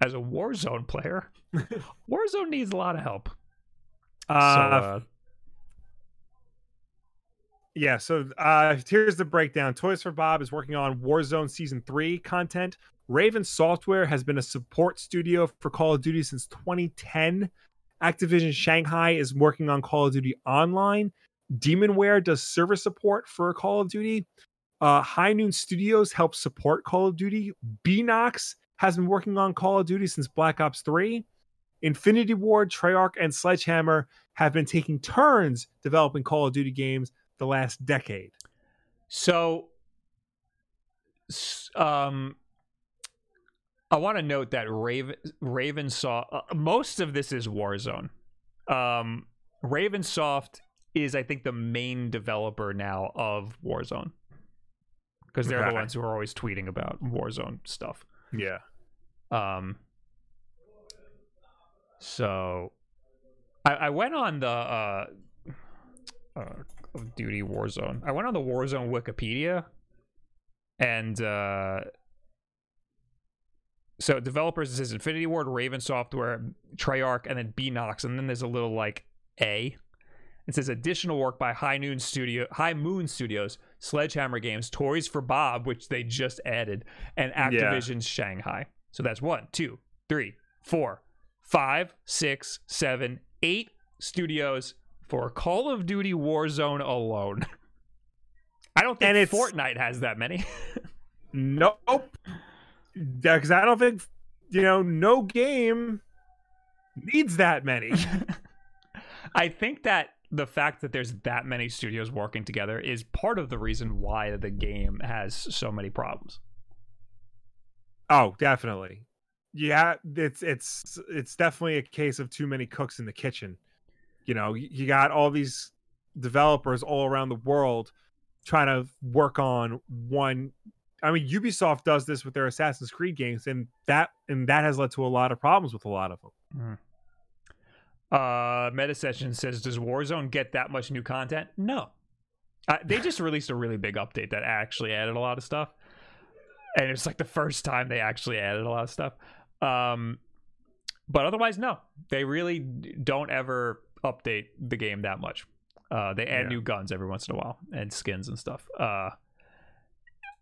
as a Warzone player, Warzone needs a lot of help. Uh, so, uh, Yeah, so uh, here's the breakdown. Toys for Bob is working on Warzone Season 3 content. Raven Software has been a support studio for Call of Duty since 2010. Activision Shanghai is working on Call of Duty Online. Demonware does server support for Call of Duty. Uh, High Noon Studios helps support Call of Duty. Beenox has been working on Call of Duty since Black Ops 3. Infinity Ward, Treyarch, and Sledgehammer have been taking turns developing Call of Duty games the last decade. So, um, I want to note that Raven Raven saw uh, most of this is Warzone. Um, Ravensoft is, I think, the main developer now of Warzone because they're the ones who are always tweeting about Warzone stuff. Yeah. Um, so I, I went on the uh, uh, of Duty Warzone. I went on the Warzone Wikipedia, and uh, so developers it says Infinity Ward, Raven Software, Treyarch, and then Beenox, and then there's a little like A. It says additional work by High Noon Studio, High Moon Studios, Sledgehammer Games, Toys for Bob, which they just added, and Activision's Shanghai. So that's one, two, three, four, five, six, seven, eight studios for Call of Duty Warzone alone. I don't think And Fortnite has that many. Nope. Because I don't think, you know, no game needs that many. I think that the fact that there's that many studios working together is part of the reason why the game has so many problems. oh, definitely. Yeah, it's it's it's definitely a case of too many cooks in the kitchen. You know, you got all these developers all around the world trying to work on one I mean, Ubisoft does this with their Assassin's Creed games, and that and that has led to a lot of problems with a lot of them. Uh, Meta Session says, "Does Warzone get that much new content? No. Uh, they just released a really big update that actually added a lot of stuff, and it's like the first time they actually added a lot of stuff. Um, but otherwise, no. They really don't ever update the game that much. Uh, they add Yeah. new guns every once in a while and skins and stuff. Uh,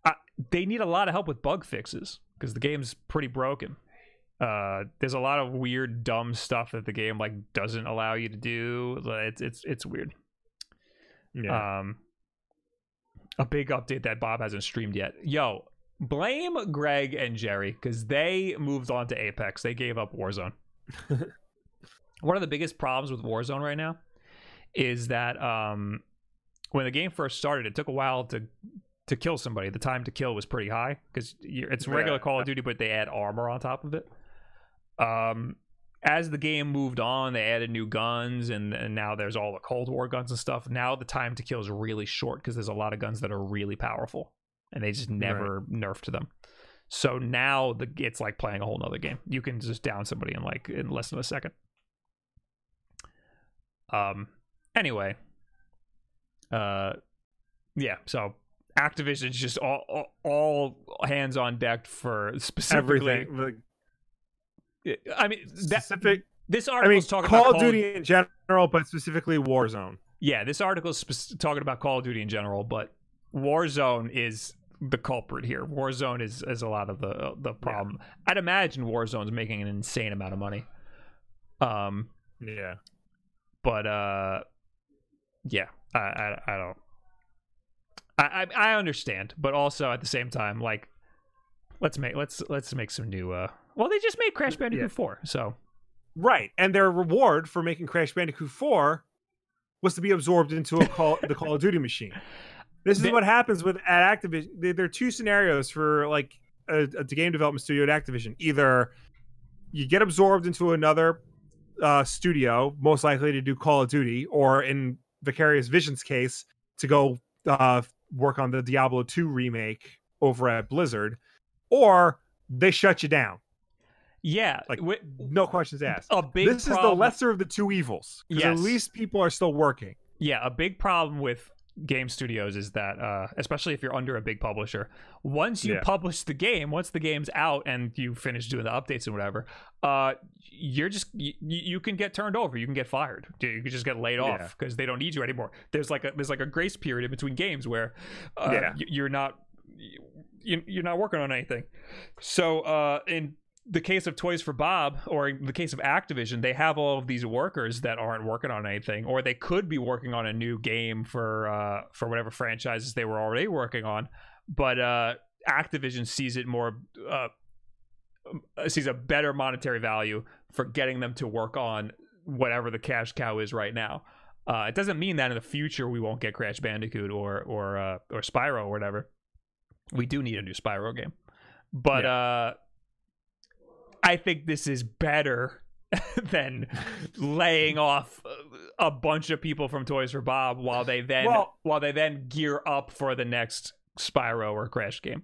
I, they need a lot of help with bug fixes because the game's pretty broken uh there's a lot of weird dumb stuff that the game like doesn't allow you to do it's it's it's weird Yeah. um a big update that bob hasn't streamed yet yo blame greg and jerry because they moved on to apex they gave up warzone one of the biggest problems with warzone right now is that um when the game first started it took a while to to kill somebody. The time to kill was pretty high because it's regular Yeah. call of duty but they add armor on top of it. Um as the game moved on they added new guns and, and now there's all the cold war guns and stuff. Now the time to kill is really short because there's a lot of guns that are really powerful and they just never nerfed them. So now the it's like playing a whole nother game. You can just down somebody in like in less than a second um anyway uh yeah so activision's just all all, all hands on deck for specifically Everything. I mean that specific. this article I mean, is talking Call about of Duty in general, but specifically Warzone. yeah this article is talking about call of duty in general but warzone is the culprit here warzone is is a lot of the the problem i'd imagine warzone's making an insane amount of money um Yeah. But uh, yeah, I I, I don't. I, I I understand, but also at the same time, like, let's make let's let's make some new. uh Well, they just made Crash Bandicoot Yeah. Four, so Right, and their reward for making Crash Bandicoot 4 was to be absorbed into a call, the Call of Duty machine. This is They- what happens with at Activision. There there are two scenarios for like a, a game development studio at Activision. Either you get absorbed into another uh, studio, most likely to do Call of Duty, or in Vicarious Vision's case, to go uh, work on the Diablo 2 remake over at Blizzard, or they shut you down. yeah, Like, No questions asked a big this is the lesser of the two evils. Yes. at least people are still working. Yeah, a big problem with game studios is that, uh, especially if you're under a big publisher, once you Yeah. publish the game, once the game's out and you finish doing the updates and whatever, uh, you're just you, you can get turned over, you can get fired, you can just get laid off because they don't need you anymore. There's like a there's like a grace period in between games where uh, Yeah. you're not you, you're not working on anything. So uh, in the case of Toys for Bob, or the case of Activision, they have all of these workers that aren't working on anything, or they could be working on a new game for uh, for whatever franchises they were already working on. But uh, Activision sees it more uh, sees a better monetary value for getting them to work on whatever the cash cow is right now. Uh, it doesn't mean that in the future we won't get Crash Bandicoot or or uh, or Spyro or whatever. We do need a new Spyro game, but uh, I think this is better than laying off a bunch of people from Toys for Bob while they then Well- while they then gear up for the next Spyro or Crash game.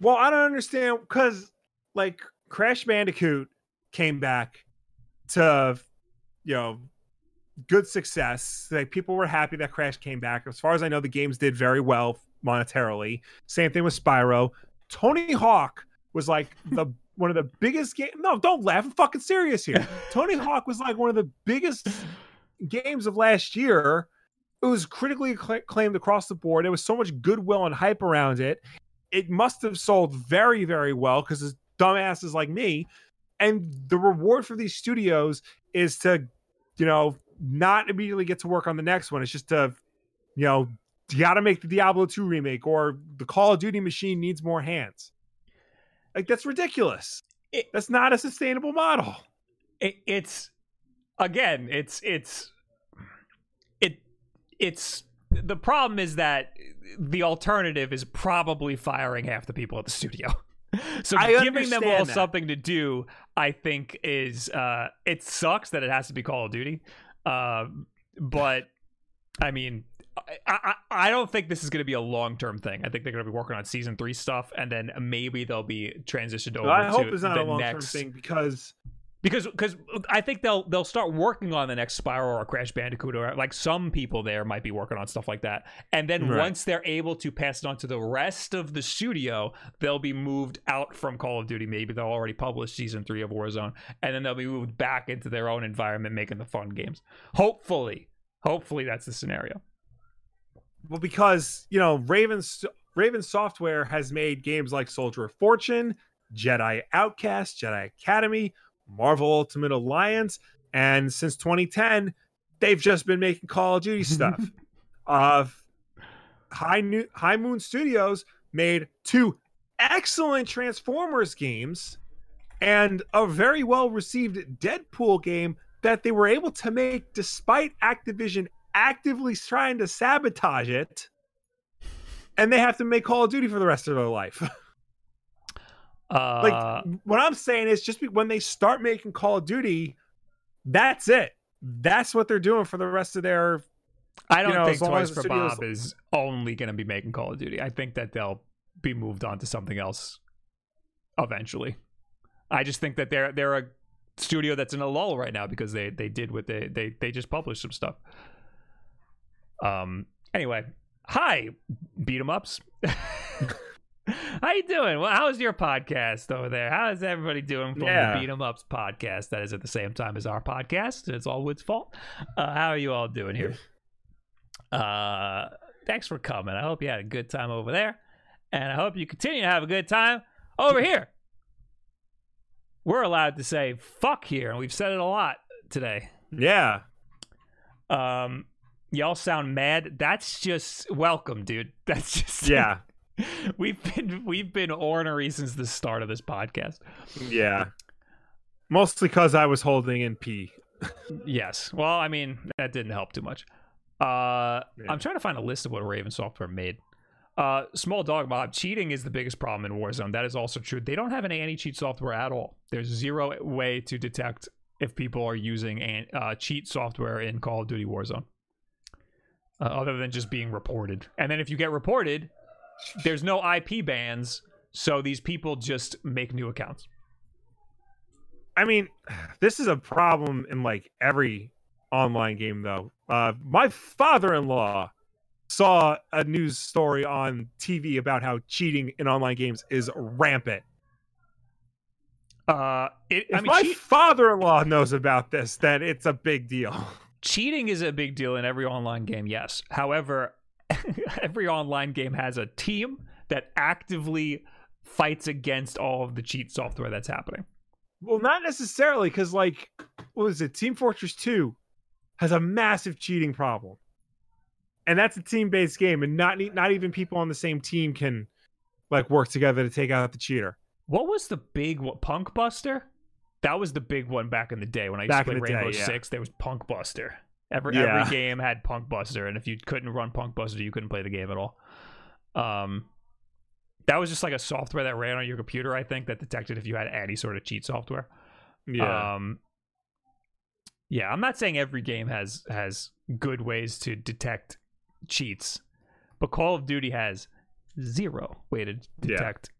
Well, I don't understand because like Crash Bandicoot came back to you know good success. Like people were happy that Crash came back. As far as I know, the games did very well monetarily. Same thing with Spyro. Tony Hawk was like the one of the biggest game. No, don't laugh. I'm fucking serious here. Tony Hawk was like one of the biggest games of last year. It was critically acclaimed across the board. There was so much goodwill and hype around it. It must have sold very, very well because it's dumbasses like me. And the reward for these studios is to, you know, not immediately get to work on the next one. It's just to, you know, you got to make the Diablo 2 remake or the Call of Duty machine needs more hands. Like, that's ridiculous. It- that's not a sustainable model. it, it's again it's it's it it's the problem is that the alternative is probably firing half the people at the studio so I giving them all that. something to do i think is uh it sucks that it has to be call of duty um but i mean I, I, I don't think this is going to be a long term thing. I think they're going to be working on season three stuff, and then maybe they'll be transitioned over. I hope it's not a long term next thing because because because I think they'll they'll start working on the next Spyro or Crash Bandicoot or like some people there might be working on stuff like that, and then Right. once they're able to pass it on to the rest of the studio, they'll be moved out from Call of Duty. Maybe they'll already publish season three of Warzone, and then they'll be moved back into their own environment, making the fun games. Hopefully, hopefully that's the scenario. Well, because you know, Raven Raven Software has made games like Soldier of Fortune, Jedi Outcast, Jedi Academy, Marvel Ultimate Alliance, and since 2010, they've just been making Call of Duty stuff. uh, High New- High Moon Studios made two excellent Transformers games and a very well received Deadpool game that they were able to make despite Activision actively trying to sabotage it. And they have to make Call of Duty for the rest of their life. Uh, like what I'm saying is just be, when they start making Call of Duty, that's it. That's what they're doing for the rest of their I don't you know, think Toys for studios- Bob is only going to be making Call of Duty. I think that they'll be moved on to something else eventually. I just think that they're they're a studio that's in a lull right now because they they did what they they they just published some stuff. Um. Anyway, hi, beat 'em ups. How you doing? Well, how's your podcast over there? How is everybody doing from Yeah. the Beat 'em Ups podcast? That is at the same time as our podcast. It's all Wood's fault. Uh, how are you all doing here? Uh, thanks for coming. I hope you had a good time over there, and I hope you continue to have a good time over here. We're allowed to say "fuck" here, and we've said it a lot today. yeah. Um, y'all sound mad. That's just welcome, dude. That's just Yeah. we've been we've been ornery since the start of this podcast. Yeah. Mostly because I was holding in P. Yes. Well, I mean that didn't help too much. Uh, Yeah. I'm trying to find a list of what Raven Software made. Uh, Small Dog Mob cheating is the biggest problem in Warzone. That is also true. They don't have any anti-cheat software at all. There's zero way to detect if people are using an, uh, cheat software in Call of Duty Warzone, uh, other than just being reported. And then if you get reported, there's no IP bans, so these people just make new accounts. I mean, this is a problem in like every online game, though. Uh, my father-in-law saw a news story on TV about how cheating in online games is rampant. Uh, it, If I mean, my father-in-law knows about this, then it's a big deal. cheating is a big deal in every online game yes however every online game has a team that actively fights against all of the cheat software that's happening Well, not necessarily, because like, what was it? Team Fortress Two has a massive cheating problem, and that's a team-based game, and not not even people on the same team can like work together to take out the cheater. what was the big what PunkBuster that was the big one back in the day when i used Back to play the day, rainbow yeah. six there was PunkBuster every, Yeah. every game had PunkBuster and if you couldn't run PunkBuster you couldn't play the game at all um that was just like a software that ran on your computer i think that detected if you had any sort of cheat software Um, yeah, I'm not saying every game has has good ways to detect cheats, but Call of Duty has zero way to Yeah. detect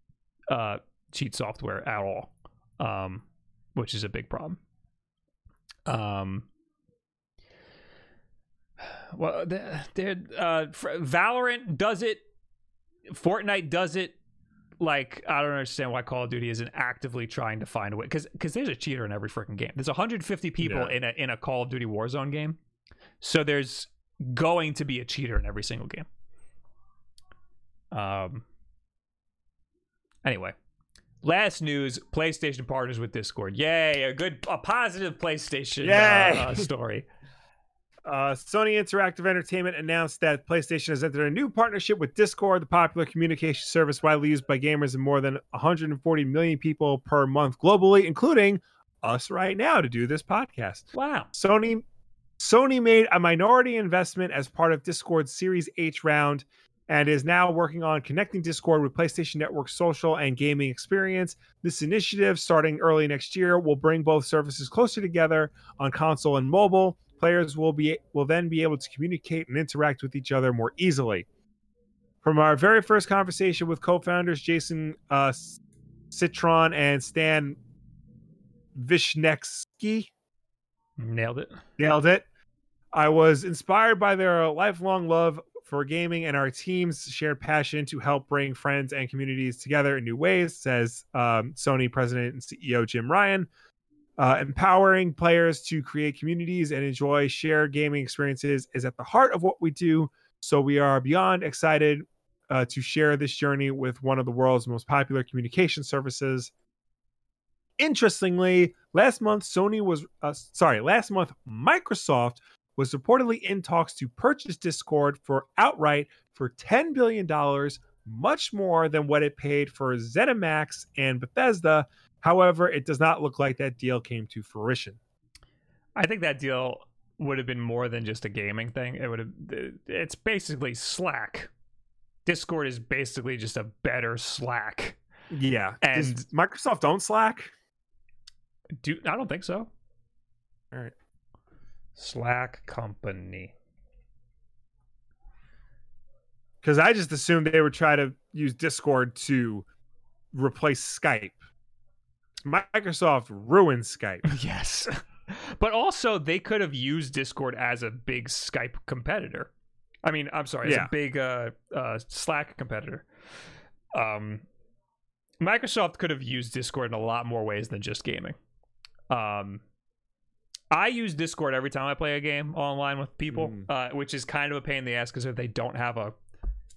uh, cheat software at all, um, which is a big problem. Um, well, the- they're, uh, Valorant does it. Fortnite does it like I don't understand why Call of Duty isn't actively trying to find a way because because there's a cheater in every freaking game. There's 150 people Yeah. in a in a Call of Duty Warzone game, so there's going to be a cheater in every single game. Um. Anyway, last news: PlayStation partners with Discord. Yay! A good, a positive PlayStation! Uh, uh, story. Uh, Sony Interactive Entertainment announced that PlayStation has entered a new partnership with Discord, the popular communication service widely used by gamers and more than 140 million people per month globally, including us right now to do this podcast. Wow. Sony Sony made a minority investment as part of Discord's Series H round and is now working on connecting Discord with PlayStation Network social and gaming experience. This initiative, starting early next year, will bring both services closer together on console and mobile. Players will be will then be able to communicate and interact with each other more easily. From our very first conversation with co-founders Jason uh, Citron and Stan Vishnevskiy, Nailed it. Nailed it. I was inspired by their lifelong love for gaming and our team's shared passion to help bring friends and communities together in new ways, says um, Sony president and CEO Jim Ryan. Uh, empowering players to create communities and enjoy shared gaming experiences is at the heart of what we do. So we are beyond excited uh, to share this journey with one of the world's most popular communication services. Interestingly, last month Sony was uh, sorry, last month Microsoft was reportedly in talks to purchase Discord for outright for 10 billion dollars, much more than what it paid for ZeniMax and Bethesda. However, it does not look like that deal came to fruition. I think that deal would have been more than just a gaming thing. It would have. It's basically Slack. Discord is basically just a better Slack. Yeah, And- Does Microsoft own Slack? Do I don't think so. All right. Slack company. Because I just assumed they would try to use Discord to replace Skype. Microsoft ruined Skype. Yes. But also, they could have used Discord as a big Skype competitor. I mean, I'm sorry, as Yeah. a big uh, uh, Slack competitor. Um, Microsoft could have used Discord in a lot more ways than just gaming. Um, I use Discord every time I play a game online with people, Mm. uh, which is kind of a pain in the ass because if they don't have a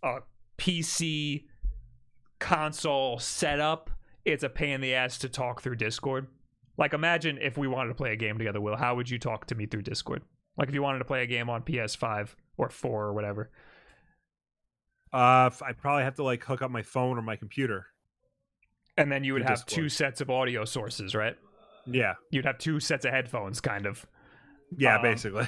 a PC console setup, it's a pain in the ass to talk through Discord. Like, imagine if we wanted to play a game together, Will. How would you talk to me through Discord? Like if you wanted to play a game on PS5 or 4 or whatever. Uh, I'd probably have to like hook up my phone or my computer. And then you would have two sets of audio sources, right? Yeah, You'd have two sets of headphones, kind of. yeah, Um, basically.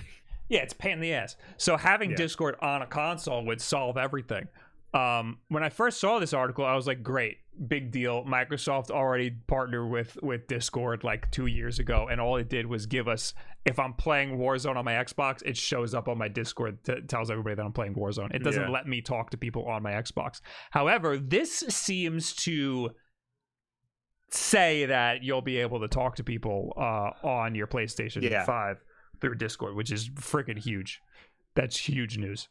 Yeah, it's a pain in the ass. So having Yeah. Discord on a console would solve everything. Um, when I first saw this article, I was like, "Great, big deal." Microsoft already partnered with with Discord like two years ago, and all it did was give us. If I'm playing Warzone on my Xbox, it shows up on my Discord. T- tells everybody that I'm playing Warzone. It doesn't Yeah. let me talk to people on my Xbox. However, this seems to say that you'll be able to talk to people uh, on your PlayStation Yeah. 5 through Discord, which is freaking huge. That's huge news.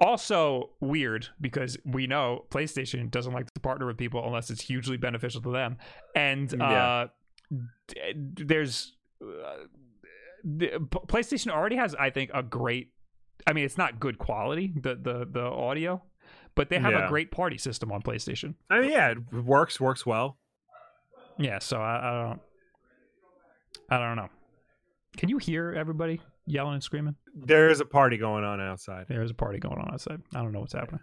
Also weird because we know PlayStation doesn't like to partner with people unless it's hugely beneficial to them, and uh, Yeah. d- there's uh, the, PlayStation already has, I think, a great. I mean, it's not good quality the the the audio, but they have a great party system on PlayStation. I mean, yeah, it works. Works well. Yeah, so I, I don't, I don't know. Can you hear everybody yelling and screaming? There is a party going on outside. There's a party going on outside. I don't know what's happening.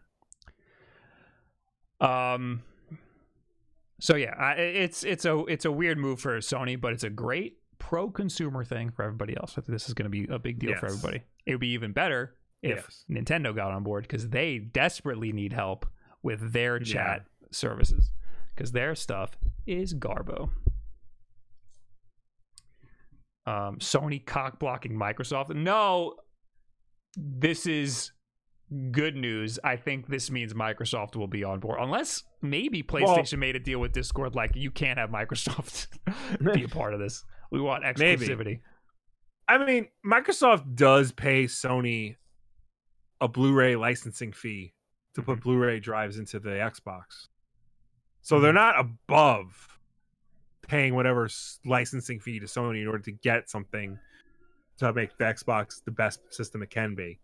Um. So yeah, I, it's it's a it's a weird move for Sony, but it's a great pro consumer thing for everybody else. I think this is going to be a big deal for everybody. It would be even better if Yes. Nintendo got on board because they desperately need help with their Yeah. chat services because their stuff is garbo. Um, Sony cock blocking Microsoft. No, this is good news. I think this means Microsoft will be on board, unless maybe PlayStation made a deal with Discord, like you can't have Microsoft be a part of this. We want Maybe. exclusivity. I mean, Microsoft does pay Sony a Blu-ray licensing fee to put Blu-ray drives into the Xbox. So they're mm-hmm. not above paying whatever licensing fee to Sony in order to get something to make the Xbox the best system it can be.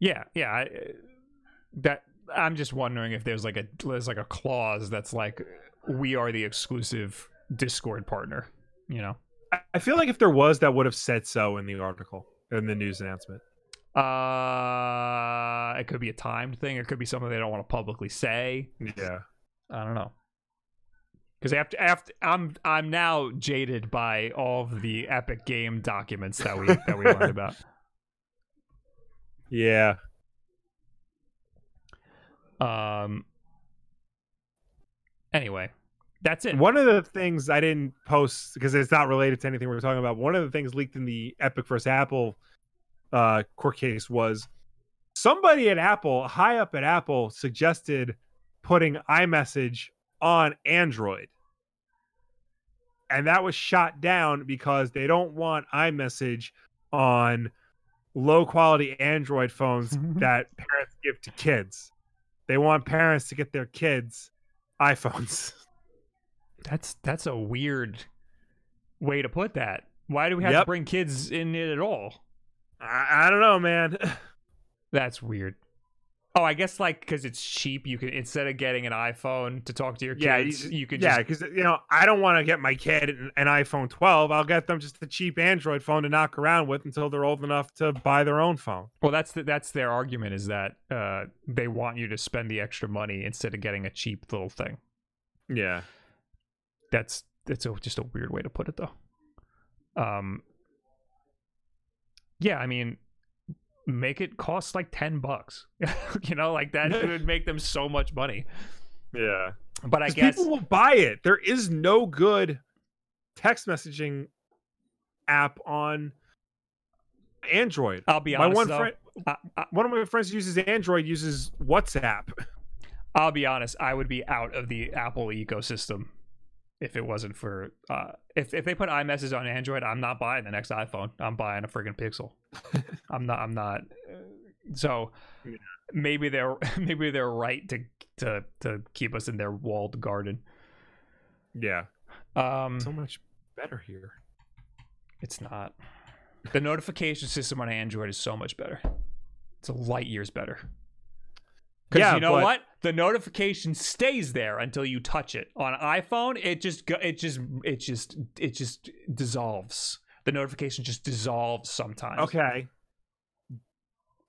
Yeah, yeah. I, uh, that I'm just wondering if there's like a there's like a clause that's like we are the exclusive Discord partner. You know. I- I feel like if there was, that would have said so in the article in the news announcement. Uh, it could be a timed thing. It could be something they don't want to publicly say. Yeah. I don't know. Because after after I'm I'm now jaded by all of the Epic Game documents that we that we learned about. Yeah. Um. Anyway, that's it. One of the things I didn't post because it's not related to anything we're talking about. One of the things leaked in the Epic versus Apple uh, court case was somebody at Apple, high up at Apple, suggested putting iMessage on Android. And that was shot down because they don't want iMessage on low quality Android phones that parents give to kids. They want parents to get their kids iPhones. That's that's a weird way to put that. Why do we have to bring kids in it at all? I, I don't know, man. That's weird. Oh, I guess like because it's cheap, you can instead of getting an iPhone to talk to your yeah, kids, you, could yeah, just because you know I don't want to get my kid an, an iPhone 12. I'll get them just a cheap Android phone to knock around with until they're old enough to buy their own phone. Well, that's the, that's their argument is that uh, they want you to spend the extra money instead of getting a cheap little thing. Yeah, That's that's a, just a weird way to put it, though. Um, yeah, I mean, make it cost like ten bucks. you know, like that would make them so much money. yeah. But I guess people will buy it. There is no good text messaging app on Android. I'll be my one though, friend, I, I, one of my friends uses Android, uses WhatsApp. I'll be honest. I would be out of the Apple ecosystem if it wasn't for uh, if if they put iMessage on Android. I'm not buying the next iPhone. I'm buying a friggin' Pixel. I'm not. I'm not. So maybe they're maybe they're right to to to keep us in their walled garden. Yeah, Um, so much better here. it's not. The notification system on Android is so much better. It's a light years better. Because Yeah, you know but- what? The notification stays there until you touch it. On iPhone, it just go, it just it just it just dissolves. the notification just dissolves sometimes. Okay.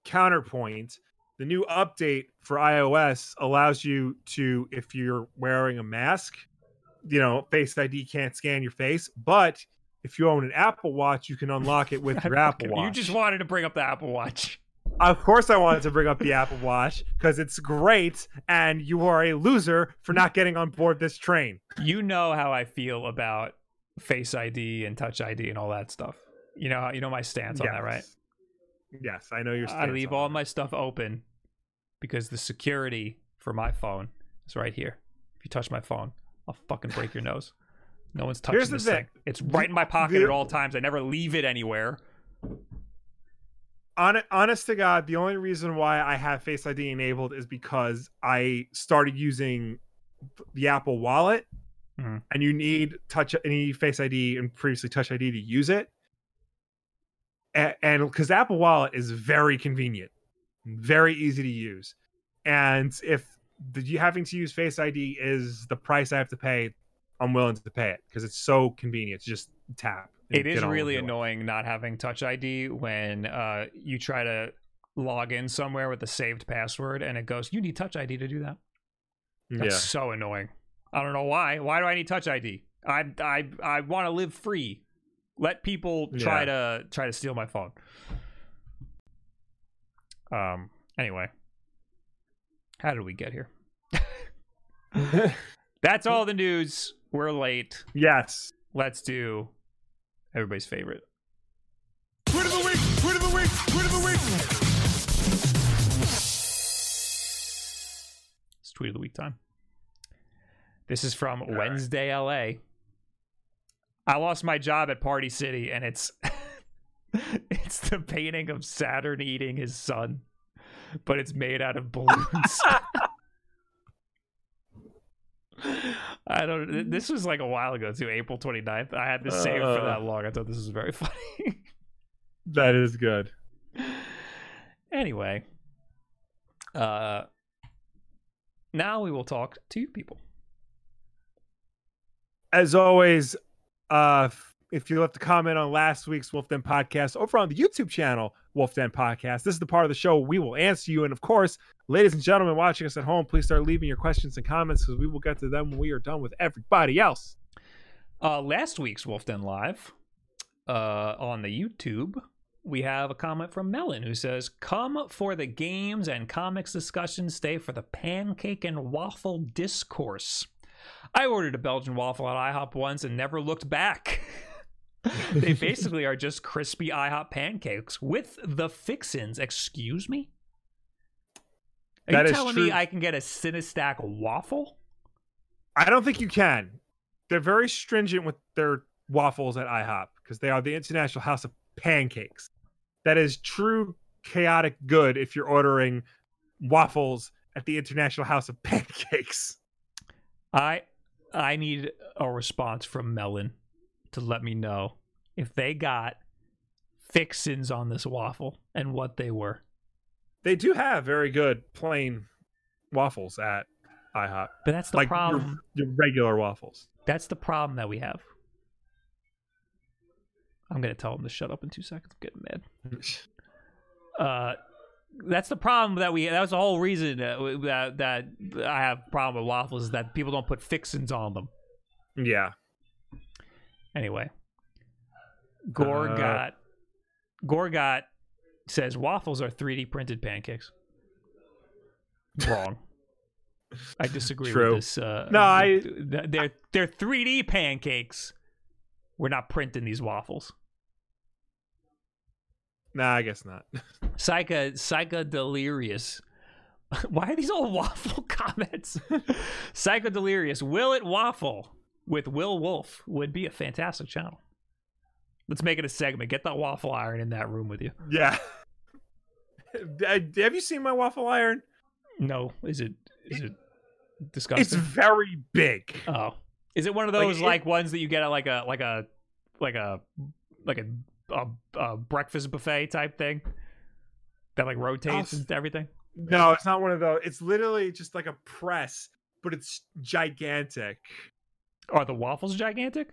Counterpoint: the new update for iOS allows you to, if you're wearing a mask, you know, Face ID can't scan your face, but if you own an Apple Watch, you can unlock it with your Apple Watch. You just wanted to bring up the Apple Watch. Of course, I wanted to bring up the Apple Watch because it's great, and you are a loser for not getting on board this train. You know how I feel about Face ID and Touch ID and all that stuff. You know, you know my stance on that, right? Yes, I know your. Stance. I leave all my stuff open because the security for my phone is right here. If you touch my phone, I'll fucking break your nose. No one's touching Here's the this thing. thing. It's right in my pocket The- at all times. I never leave it anywhere. Hon- honest to God, the only reason why I have Face ID enabled is because I started using the Apple Wallet, Mhm. and you need Touch any Face ID and previously Touch ID to use it. And because Apple Wallet is very convenient, very easy to use, and if the, you having to use Face ID is the price I have to pay, I'm willing to pay it because it's so convenient. Just tap. It is get on with really annoying not having Touch ID when uh, you try to log in somewhere with a saved password and it goes, "You need Touch ID to do that." That's Yeah. so annoying. I don't know why. Why do I need Touch ID? I I I want to live free. Let people try to try to steal my phone. Um. Anyway, how did we get here? That's all the news. We're late. yes. Let's do everybody's favorite. Tweet of the week! Tweet of the week! Tweet of the week! It's tweet of the week time. This is from Wednesday, LA. I lost my job at Party City, and it's it's the painting of Saturn eating his son, but it's made out of balloons. I don't. This was like a while ago too, April 29th. I had this saved for Uh. that long. I thought this was very funny. That is good. anyway, uh, now we will talk to you people. As always, uh, if you left a comment on last week's Wolf Den podcast over on the YouTube channel, Wolf Den Podcast, this is the part of the show we will answer you. And of course, ladies and gentlemen watching us at home, please start leaving your questions and comments because we will get to them when we are done with everybody else. Uh, last week's Wolf Den Live uh, on the YouTube, we have a comment from Melon who says, Come for the games and comics discussion, stay for the pancake and waffle discourse. I ordered a Belgian waffle at IHOP once and never looked back. they basically are just crispy IHOP pancakes with the fixins. Excuse me? Are That you is telling true. me I can get a Cinn-A-Stack waffle? I don't think you can. They're very stringent with their waffles at IHOP because they are the International House of Pancakes. That is true chaotic good if you're ordering waffles at the International House of Pancakes. I I need a response from Melon to let me know if they got fixins on this waffle and what they were. They do have very good plain waffles at IHOP. But that's the like problem. Your, your regular waffles. That's the problem that we have. I'm gonna tell them to shut up in two seconds. I'm getting mad. Uh, that's the problem that we. That was the whole reason that that, that I have problem with waffles is that people don't put fixins on them. yeah. Anyway, Uh, Gorgot Gorgot says waffles are 3D printed pancakes. Wrong. I disagree True. with this. Uh, No, I- they're they're 3D pancakes. We're not printing these waffles. Nah, I guess not. Psycha Psycha Delirious. Why are these all waffle comments? Psycho Delirious. Will it waffle with Will Wolf would be a fantastic channel. Let's make it a segment. Get that waffle iron in that room with you. Yeah. Uh, Have you seen my waffle iron? No, is it is it It's disgusting? very big. oh, is it one of Like, those it- like ones that you get at like a like a like a like a a, a breakfast buffet type thing that like rotates and everything? No, it's not one of those. It's literally just like a press, but it's gigantic. Are the waffles gigantic?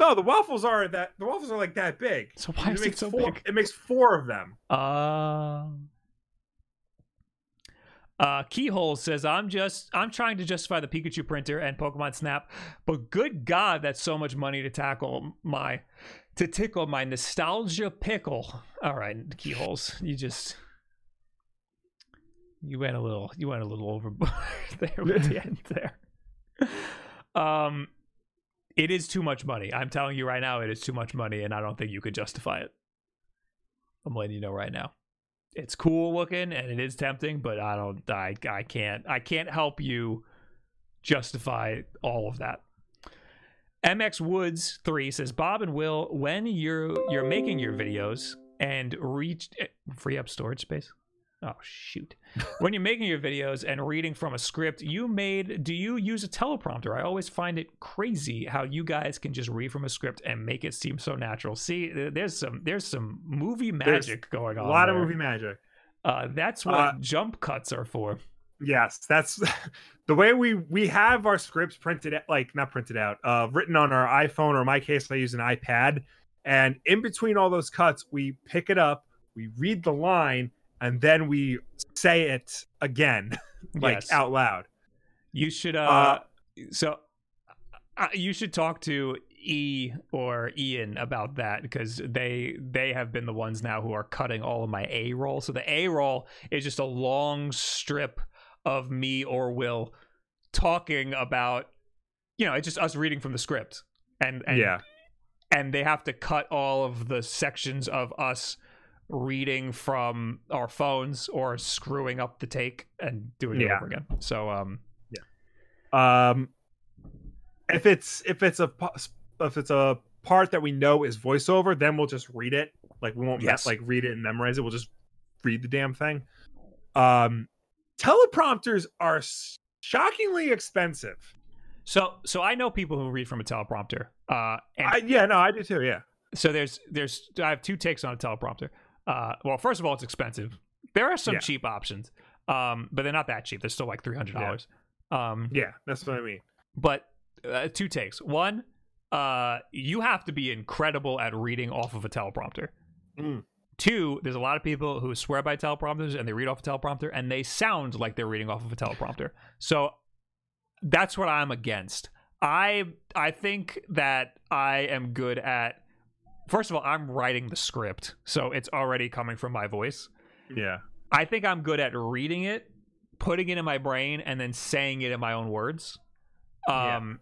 No, the waffles are that the waffles are like that big. So why is it so four, big? It makes four of them. Uh, uh, Keyhole says, "I'm just, I'm trying to justify the Pikachu printer and Pokemon Snap, but good God, that's so much money to tackle my, to tickle my nostalgia pickle." All right, Keyholes, you just, you went a little, you went a little overboard there with the end there. Um, it is too much money. I'm telling you right now, it is too much money, and I don't think you could justify it. I'm letting you know right now. It's cool looking and it is tempting, but I don't I I can't I can't help you justify all of that. MX Woods 3 says Bob and Will when you're you're making your videos and reach eh, free up storage space. Oh shoot. when you're making your videos and reading from a script you made, do you use a teleprompter? I always find it crazy how you guys can just read from a script and make it seem so natural. See, there's some there's some movie There's magic going on. A lot of movie magic. Uh, that's what Uh, jump cuts are for. Yes, that's the way we we have our scripts printed like not printed out, uh, written on our iPhone or in my case, I use an iPad. And in between all those cuts, we pick it up, we read the line, and then we say it again, like Yes. out loud. You should uh, Uh, so uh, you should talk to E or Ian about that because they they have been the ones now who are cutting all of my A roll. So the A roll is just a long strip of me or Will talking about you know, it's just us reading from the script. And, and yeah, and they have to cut all of the sections of us reading from our phones or screwing up the take and doing it over again. So um yeah. um, if it's if it's a if it's a part that we know is voiceover, then we'll just read it. Like we won't Yes. like read it and memorize it. We'll just read the damn thing. Um, teleprompters are shockingly expensive. So, so I know people who read from a teleprompter. Uh, and I, yeah, no, I do too. Yeah, so there's, there's, I have two takes on a teleprompter. Uh, well, first of all, it's expensive. There are some Yeah. cheap options, um, but they're not that cheap. They're still like three hundred dollars. Um, yeah, that's what I mean. but uh, two takes. One, uh, you have to be incredible at reading off of a teleprompter. Mm. Two, there's a lot of people who swear by teleprompters and they read off a teleprompter and they sound like they're reading off of a teleprompter. So that's what I'm against. I I think that I am good at first of all, I'm writing the script, so it's already coming from my voice. Yeah, I think I'm good at reading it, putting it in my brain, and then saying it in my own words. Yeah. Um,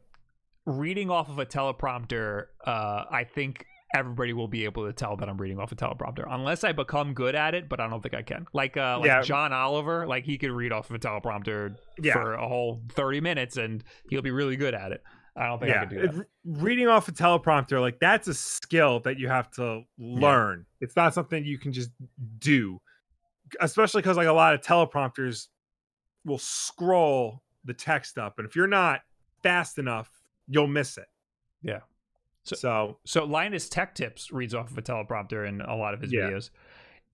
reading off of a teleprompter, uh, I think everybody will be able to tell that I'm reading off a teleprompter, unless I become good at it. But I don't think I can. Like, uh, like Yeah. John Oliver, like he could read off of a teleprompter Yeah. for a whole 30 minutes, and he'll be really good at it. I don't think I yeah. can do that. Reading off a teleprompter, like that's a skill that you have to learn. It's not something you can just do, especially because like a lot of teleprompters will scroll the text up, and if you're not fast enough, you'll miss it. Yeah. So- So, So Linus Tech Tips reads off of a teleprompter in a lot of his Yeah. videos,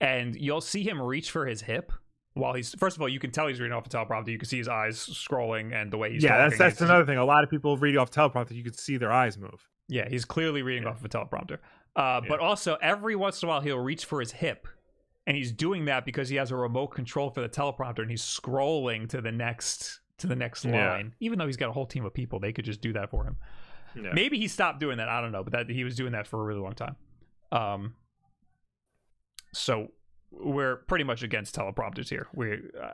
and you'll see him reach for his hip while he's. First of all, you can tell he's reading off a teleprompter. You can see his eyes scrolling and the way he's. yeah, that's that's another thing. A lot of people reading off teleprompter, you can see their eyes move. Yeah, he's clearly reading Yeah. off of a teleprompter. Uh, But also, every once in a while, he'll reach for his hip, and he's doing that because he has a remote control for the teleprompter, and he's scrolling to the next to the next Yeah. line. Even though he's got a whole team of people, they could just do that for him. Yeah. Maybe he stopped doing that. I don't know, but that he was doing that for a really long time. Um, so we're pretty much against teleprompters here. We, uh,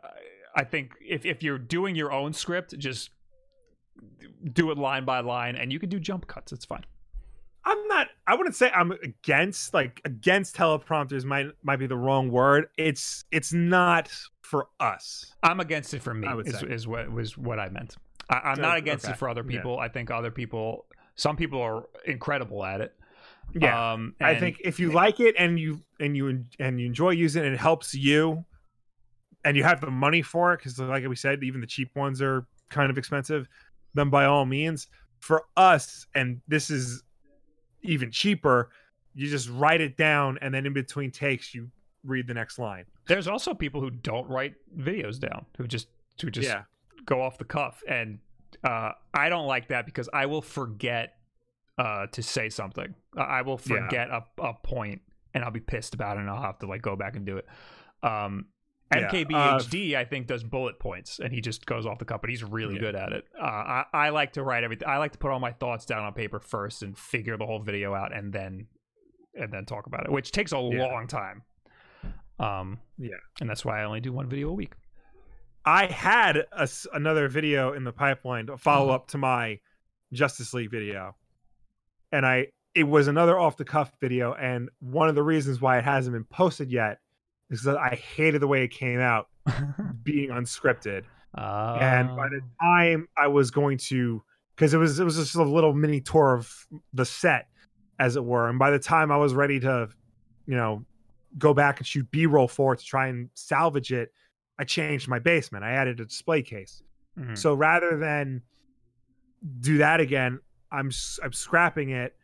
I think, if if you're doing your own script, just do it line by line, and you can do jump cuts. It's fine. I'm not. I wouldn't say I'm against like against teleprompters. Might might be the wrong word. It's it's not for us. I'm against it for me. Is, is what was what I meant. I, I'm not Okay, against it for other yeah. people. I think other people, some people are incredible at it. Yeah, Um, I think if you like it and you and you and you enjoy using it, and it helps you, and you have the money for it, because like we said, even the cheap ones are kind of expensive. Then by all means, for us, and this is even cheaper. You just write it down, and then in between takes, you read the next line. There's also people who don't write videos down, who just who just go off the cuff, and uh, I don't like that because I will forget uh, to say something. I will Yeah. forget a, a point and I'll be pissed about it and I'll have to like go back and do it. Um, Yeah, MKBHD, I think, does bullet points and he just goes off the cuff, but he's really Yeah. good at it. Uh, I, I like to write everything. I like to put all my thoughts down on paper first and figure the whole video out and then and then talk about it, which takes a Yeah. long time. Um, Yeah. and that's why I only do one video a week. I had a another video in the pipeline, a follow up to my Justice League video, and I it was another off the cuff video, and one of the reasons why it hasn't been posted yet is that I hated the way it came out, being unscripted. uh, and by the time I was going to, because it was it was just a little mini tour of the set, as it were, and by the time I was ready to, you know, go back and shoot B roll for it to try and salvage it, I changed my basement. I added a display case. mhm. So rather than do that again, I'm I'm scrapping it.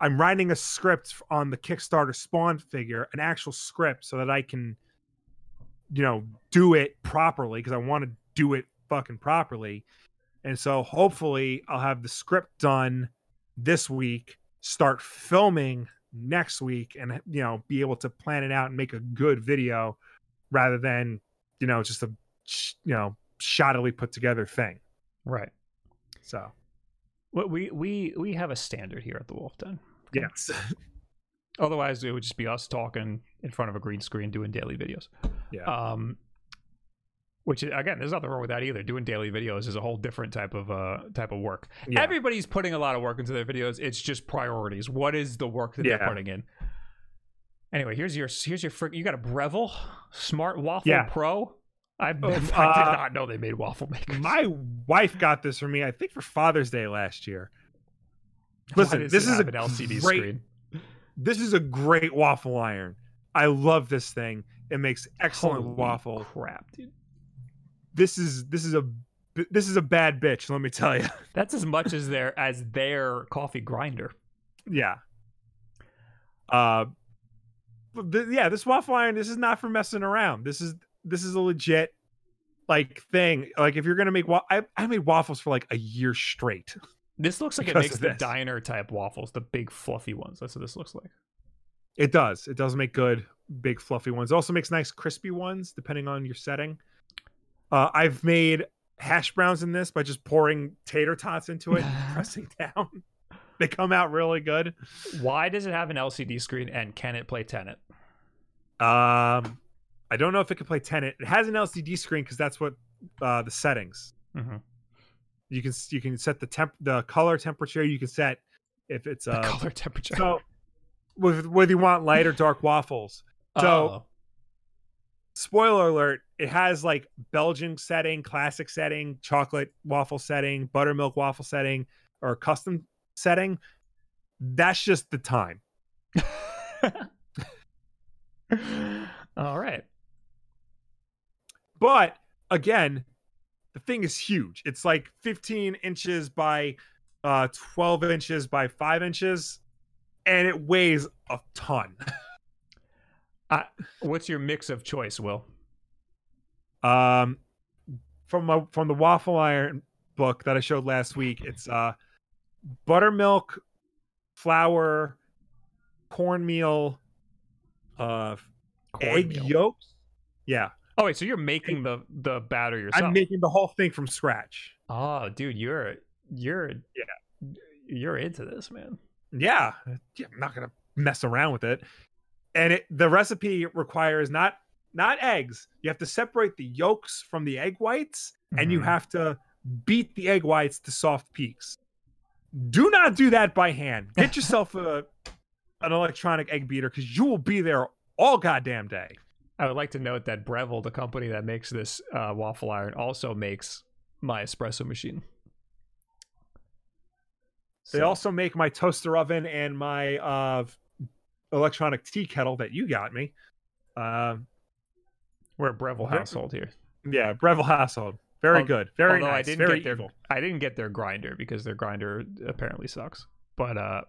I'm writing a script on the Kickstarter Spawn figure, an actual script, so that I can, you know, do it properly because I want to do it fucking properly. And so hopefully I'll have the script done this week, start filming next week, and you know, be able to plan it out and make a good video rather than, you know, just a you know shoddily put together thing. right. So Well, we we we have a standard here at the Wolf Den. yes, Otherwise, it would just be us talking in front of a green screen doing daily videos. yeah, Um, which again, there's nothing wrong with that either. Doing daily videos is a whole different type of uh type of work. yeah. Everybody's putting a lot of work into their videos. It's just priorities. What is the work that they're putting in? Anyway, here's your here's your frick. You got a Breville Smart Waffle Yeah. Pro. I, Oh, I did uh, not know they made waffle makers. My wife got this for me, I think, for Father's Day last year. Listen, this is a an LCD great, screen. This is a great waffle iron. I love this thing. It makes excellent Holy waffle. Crap, dude. This is this is a this is a bad bitch. Let me tell you. That's as much as their as their coffee grinder. yeah. Uh, but th- yeah. This waffle iron. This is not for messing around. This is this is a legit like thing. Like if you're gonna make wa- I I made waffles for like a year straight. This looks like it makes the diner type waffles, the big fluffy ones. That's what this looks like. It does. It does make good, big, fluffy ones. It also makes nice, crispy ones, depending on your setting. Uh, I've made hash browns in this by just pouring tater tots into it, and pressing down. They come out really good. Why does it have an LCD screen and can it play Tenet? Um, I don't know if it can play Tenet. It has an LCD screen because that's what uh, the settings. Mm-hmm. You can you can set the temp, the color temperature. You can set if it's The uh, color temperature. so with whether you want light or dark waffles. so- Oh. spoiler alert it has like belgian setting classic setting chocolate waffle setting buttermilk waffle setting or custom setting that's just the time All right. But again the thing is huge. It's like 15 inches by uh 12 inches by 5 inches and it weighs a ton. Uh, what's your mix of choice, Will? um from my from the waffle iron book that i showed last week it's uh buttermilk flour cornmeal uh egg yolks. Yeah Oh wait, so you're making the the batter yourself? i'm making the whole thing from scratch oh, dude, you're you're yeah, you're into this, man. yeah, yeah i'm not gonna mess around with it and it the recipe requires not not eggs you have to separate the yolks from the egg whites and you Mhm. have to beat the egg whites to soft peaks. Do not do that by hand. Get yourself a an electronic egg beater because you will be there all goddamn day. I would like to note that Breville, the company that makes this uh, waffle iron, also makes my espresso machine. They So- also make my toaster oven and my uh, electronic tea kettle that you got me. Um, we're a Breville household here. yeah, Breville household. Very good. Very nice. I didn't very get their evil. I didn't get their grinder because their grinder apparently sucks. But uh,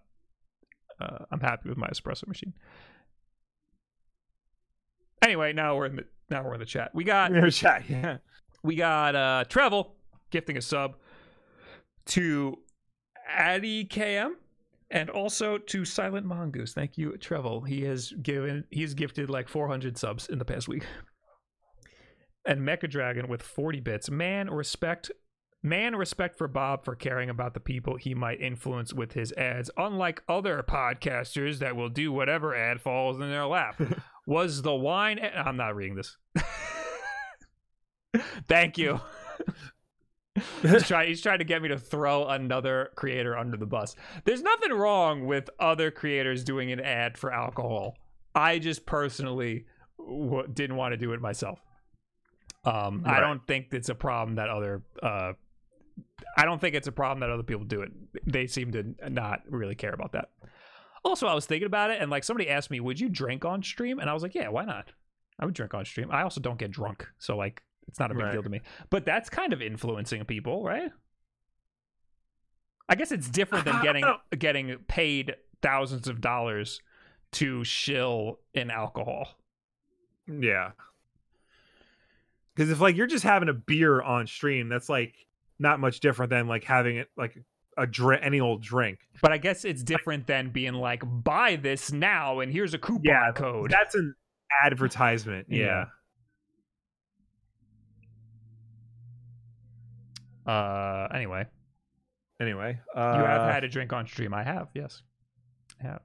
uh, I'm happy with my espresso machine. Anyway, now we're in the now we're in the chat. We got Never chat. Yeah. we got uh Trevel gifting a sub to Addy KM. And also to Silent Mongoose, thank you, Trevel. He has given he's gifted like 400 subs in the past week. And Mecha Dragon with 40 bits. Man, respect man respect for Bob for caring about the people he might influence with his ads, unlike other podcasters that will do whatever ad falls in their lap. Was the wine a- I'm not reading this. Thank you. he's, trying, he's trying to get me to throw another creator under the bus. There's nothing wrong with other creators doing an ad for alcohol. I just personally w- didn't want to do it myself. Um, I don't think it's a problem that other. Uh, I don't think it's a problem that other people do it. They seem to not really care about that. Also, I was thinking about it, and like somebody asked me, "Would you drink on stream?" And I was like, "Yeah, why not? I would drink on stream. I also don't get drunk, so like it's not a big Right. deal to me." But that's kind of influencing people, right? I guess it's different than getting getting paid thousands of dollars to shill in alcohol. Yeah. Because if like you're just having a beer on stream, that's like not much different than like having it like a drink, any old drink. But I guess it's different than being like, "Buy this now, and here's a coupon Yeah, code." That's an advertisement. Yeah. Uh, anyway, Anyway, uh, you have had a drink on stream. I have, yes, I have.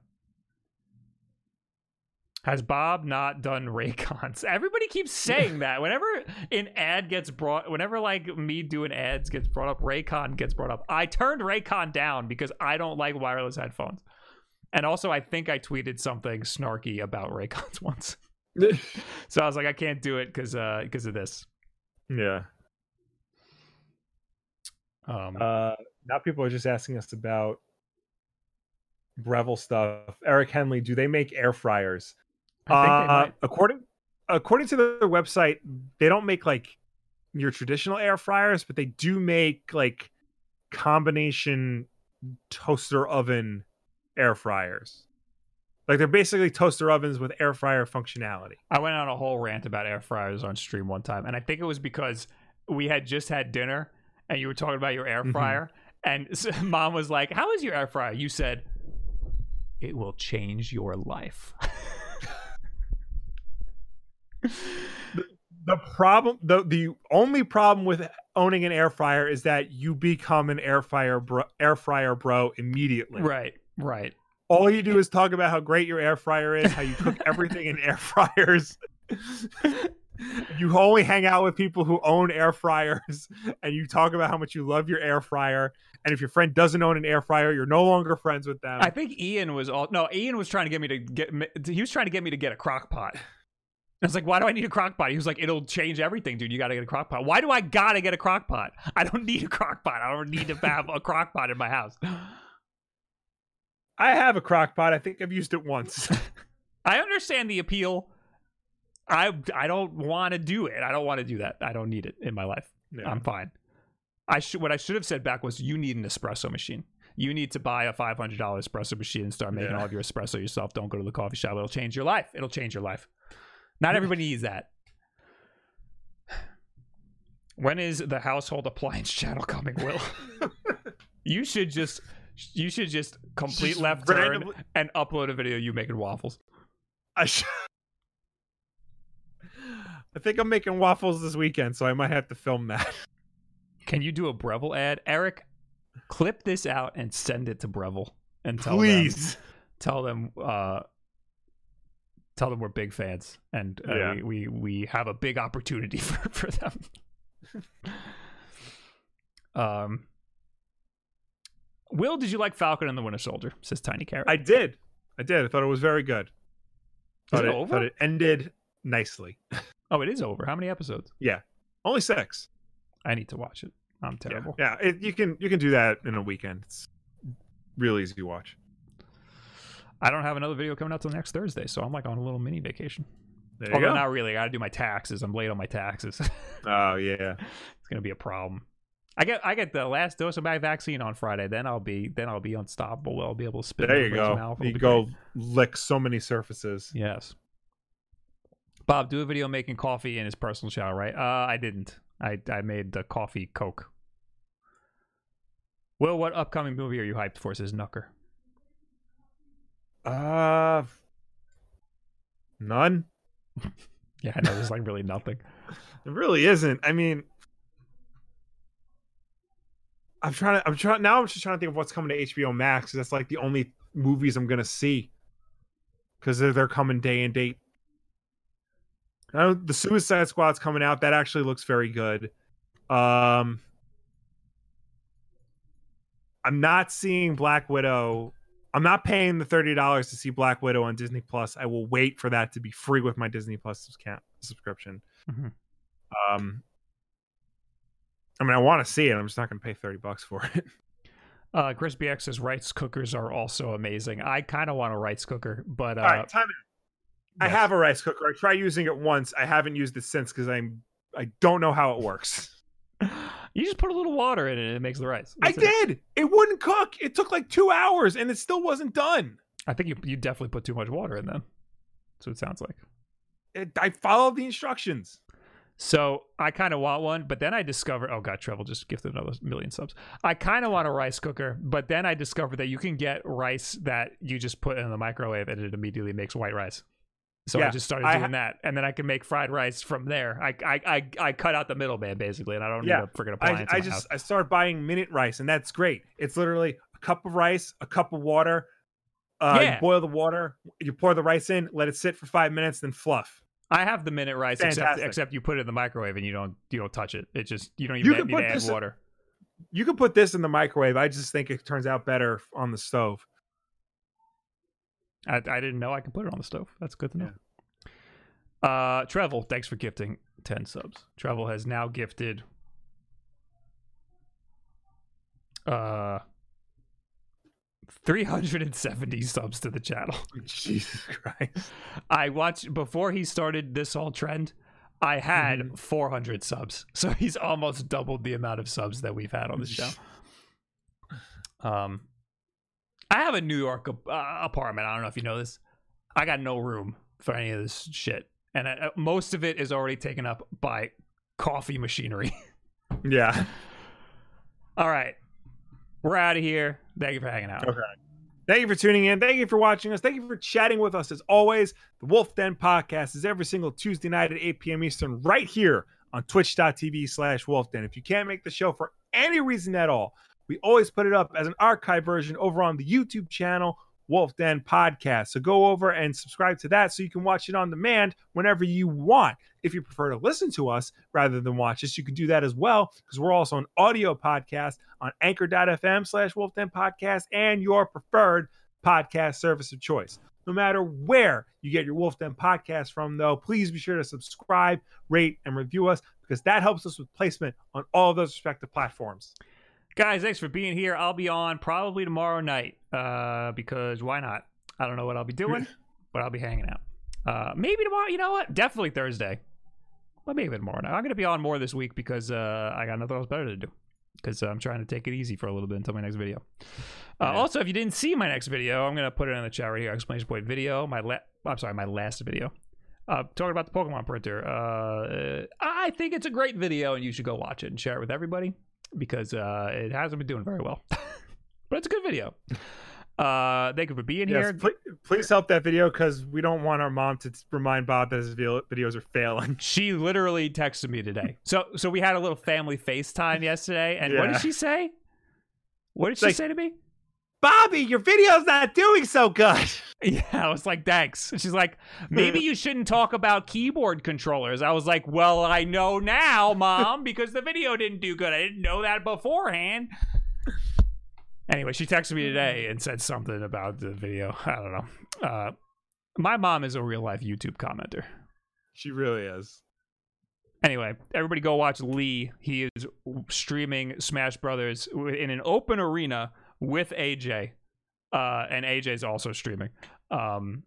Has Bob not done Raycons? Everybody keeps saying that. Whenever an ad gets brought, whenever like me doing ads gets brought up, Raycon gets brought up. I turned Raycon down because I don't like wireless headphones. And also, I think I tweeted something snarky about Raycons once. So I was like, I can't do it because uh because of this. yeah. Um, Uh, now people are just asking us about Breville stuff. Eric Henley, do they make air fryers? I think Uh, according according to their website, they don't make like your traditional air fryers, but they do make like combination toaster oven air fryers. Like they're basically toaster ovens with air fryer functionality. I went on a whole rant about air fryers on stream one time, and I think it was because we had just had dinner, and you were talking about your air Mhm. fryer, and s mom was like, "How is your air fryer?" You said, "It will change your life." The problem, the the only problem with owning an air fryer is that you become an air fryer bro, air fryer bro immediately. right, right. All you do is talk about how great your air fryer is, how you cook everything in air fryers. you only hang out with people who own air fryers, and you talk about how much you love your air fryer. And if your friend doesn't own an air fryer, you're no longer friends with them. I think Ian was all no. Ian was trying to get me to get. He was trying to get me to get a crock pot. I was like, "Why do I need a crock pot?" He was like, "It'll change everything, dude. You got to get a crock pot." Why do I gotta get a crock pot? I don't need a crock pot. I don't need to have a crock pot in my house. I have a crock pot. I think I've used it once. I understand the appeal. I I don't want to do it. I don't want to do that. I don't need it in my life. I'm fine. I should what I should have said back was you need an espresso machine. You need to buy a five hundred dollar espresso machine and start making Yeah. all of your espresso yourself. Don't go to the coffee shop. It'll change your life. It'll change your life. Not everybody needs that. When is the household appliance channel coming, Will? you should just you should just complete Just left turn and upload a video of you making waffles. I sh- I think I'm making waffles this weekend, so I might have to film that. Can you do a Breville ad? Eric, clip this out and send it to Breville and tell them Please. tell them uh tell them we're big fans and uh, Yeah. we, we we have a big opportunity for, for them. um Will, did you like Falcon and the Winter Soldier? Says Tiny Carrot. I did. I did. I thought it was very good. Is Thought it it, over? thought it ended nicely. oh, it is over. How many episodes? Yeah, only six. I need to watch it. I'm Yeah, terrible. yeah. It, you can you can do that in a weekend. It's real easy to watch. I don't have another video coming out till next Thursday, so I'm like on a little mini vacation. There you Although go. not really. I gotta do my taxes. I'm late on my taxes. oh yeah. it's gonna be a problem. I get I get the last dose of my vaccine on Friday. Then I'll be then I'll be unstoppable. I'll be able to spit. There you go. You go great. lick so many surfaces. Yes. Bob, do a video making coffee in his personal shower, right? Uh, I didn't. I I made the coffee Coke. Will, what upcoming movie are you hyped for? Says Nucker. Uh, none. Yeah, I know there's like really nothing. It really isn't. I mean, I'm trying to. I'm trying now. I'm just trying to think of what's coming to HBO Max. that's like the only movies I'm gonna see because they're they're coming day and date. I know the Suicide Squad's coming out. That actually looks very good. Um, I'm not seeing Black Widow. I'm not paying the thirty dollars to see Black Widow on Disney Plus. I will wait for that to be free with my Disney Plus subscription. Mhm. Um, I mean, I want to see it. I'm just not going to pay thirty bucks for it. Uh, Chris BX says rice cookers are also amazing. I kind of want a rice cooker, but uh, All right, time out. I have a rice cooker. I tried using it once. I haven't used it since because I'm I don't know how it works. you just put a little water in it and it makes the rice. I That's it. did. It wouldn't cook. It took like two hours and it still wasn't done. I think you you definitely put too much water in them. That's what it sounds like. It, I followed the instructions. So I kind of want one, but then I discovered. Oh god, Treble just gifted another million subs. I kind of want a rice cooker, but then I discovered that you can get rice that you just put in the microwave and it immediately makes white rice. So I just started doing ha- that, and then I can make fried rice from there. I I I, I cut out the middleman basically, and I don't Yeah, need a freaking appliance. I my just house. I started buying minute rice and that's great. It's literally a cup of rice, a cup of water. Uh, Yeah. You boil the water, you pour the rice in, let it sit for five minutes, then fluff. I have the minute rice, except Fantastic. except you put it in the microwave and you don't you don't touch it. It just you don't You even can need to add this in- water. You can put this in the microwave. I just think it turns out better on the stove. I, I didn't know I could put it on the stove. That's good to know. Uh, Trevel, thanks for gifting ten subs. Trevel has now gifted uh 370 subs to the channel. Jesus Christ. I watched before he started this whole trend. I had Mm-hmm. 400 subs, so he's almost doubled the amount of subs that we've had on the show. Um, I have a New York uh, apartment. I don't know if you know this. I got no room for any of this shit, and uh, most of it is already taken up by coffee machinery. Yeah. All right, we're out of here. Thank you for hanging out. Okay. Thank you for tuning in. Thank you for watching us. Thank you for chatting with us. As always, the Wolf Den podcast is every single Tuesday night at 8 p.m. Eastern, right here on twitch.tv slash Wolf Den. If you can't make the show for any reason at all, we always put it up as an archive version over on the YouTube channel, Wolf Den Podcast. So go over and subscribe to that so you can watch it on demand whenever you want. If you prefer to listen to us rather than watch us, you can do that as well because we're also an audio podcast on anchor.fm slash Wolf Den Podcast and your preferred podcast service of choice. No matter where you get your Wolf Den podcast from, though, please be sure to subscribe, rate, and review us because that helps us with placement on all of those respective platforms. Guys, thanks for being here. I'll be on probably tomorrow night uh, because why not? I don't know what I'll be doing, but I'll be hanging out. Uh, maybe tomorrow. You know what? Definitely Thursday. Well, maybe tomorrow night. I'm going to be on more this week because uh, I got nothing else better to do. Because I'm trying to take it easy for a little bit until my next video. Uh, Also, if you didn't see my next video, I'm going to put it in the chat right here. Explanation point video. My la- I'm sorry, my last video. Uh, talking about the Pokemon printer. Uh, I think it's a great video, and you should go watch it and share it with everybody because uh, it hasn't been doing very well. but it's a good video. Uh, thank you for being Yes, here. pl- please help that video because we don't want our mom to remind Bob that his videos are failing. She literally texted me today. So so we had a little family FaceTime yesterday, and what Yeah. did she say? What did she like- say to me? Bobby, your video's not doing so good. Yeah, I was like, thanks. And She's like, maybe you shouldn't talk about keyboard controllers. I was like, well, I know now, mom, because the video didn't do good. I didn't know that beforehand. Anyway, she texted me today and said something about the video. I don't know. Uh, my mom is a real life YouTube commenter. She really is. Anyway, everybody go watch Lee. He is streaming Smash Brothers in an open arena with AJ. Uh, and AJ is also streaming. Um,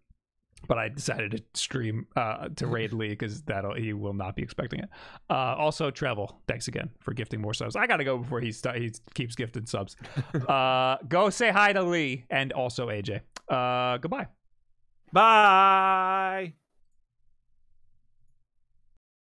but I decided to stream uh, to raid Lee because that'll he will not be expecting it. Uh, also, Travel, thanks again for gifting more subs. I gotta go before he st- he keeps gifting subs. uh, go say hi to Lee and also AJ. Uh, goodbye. Bye.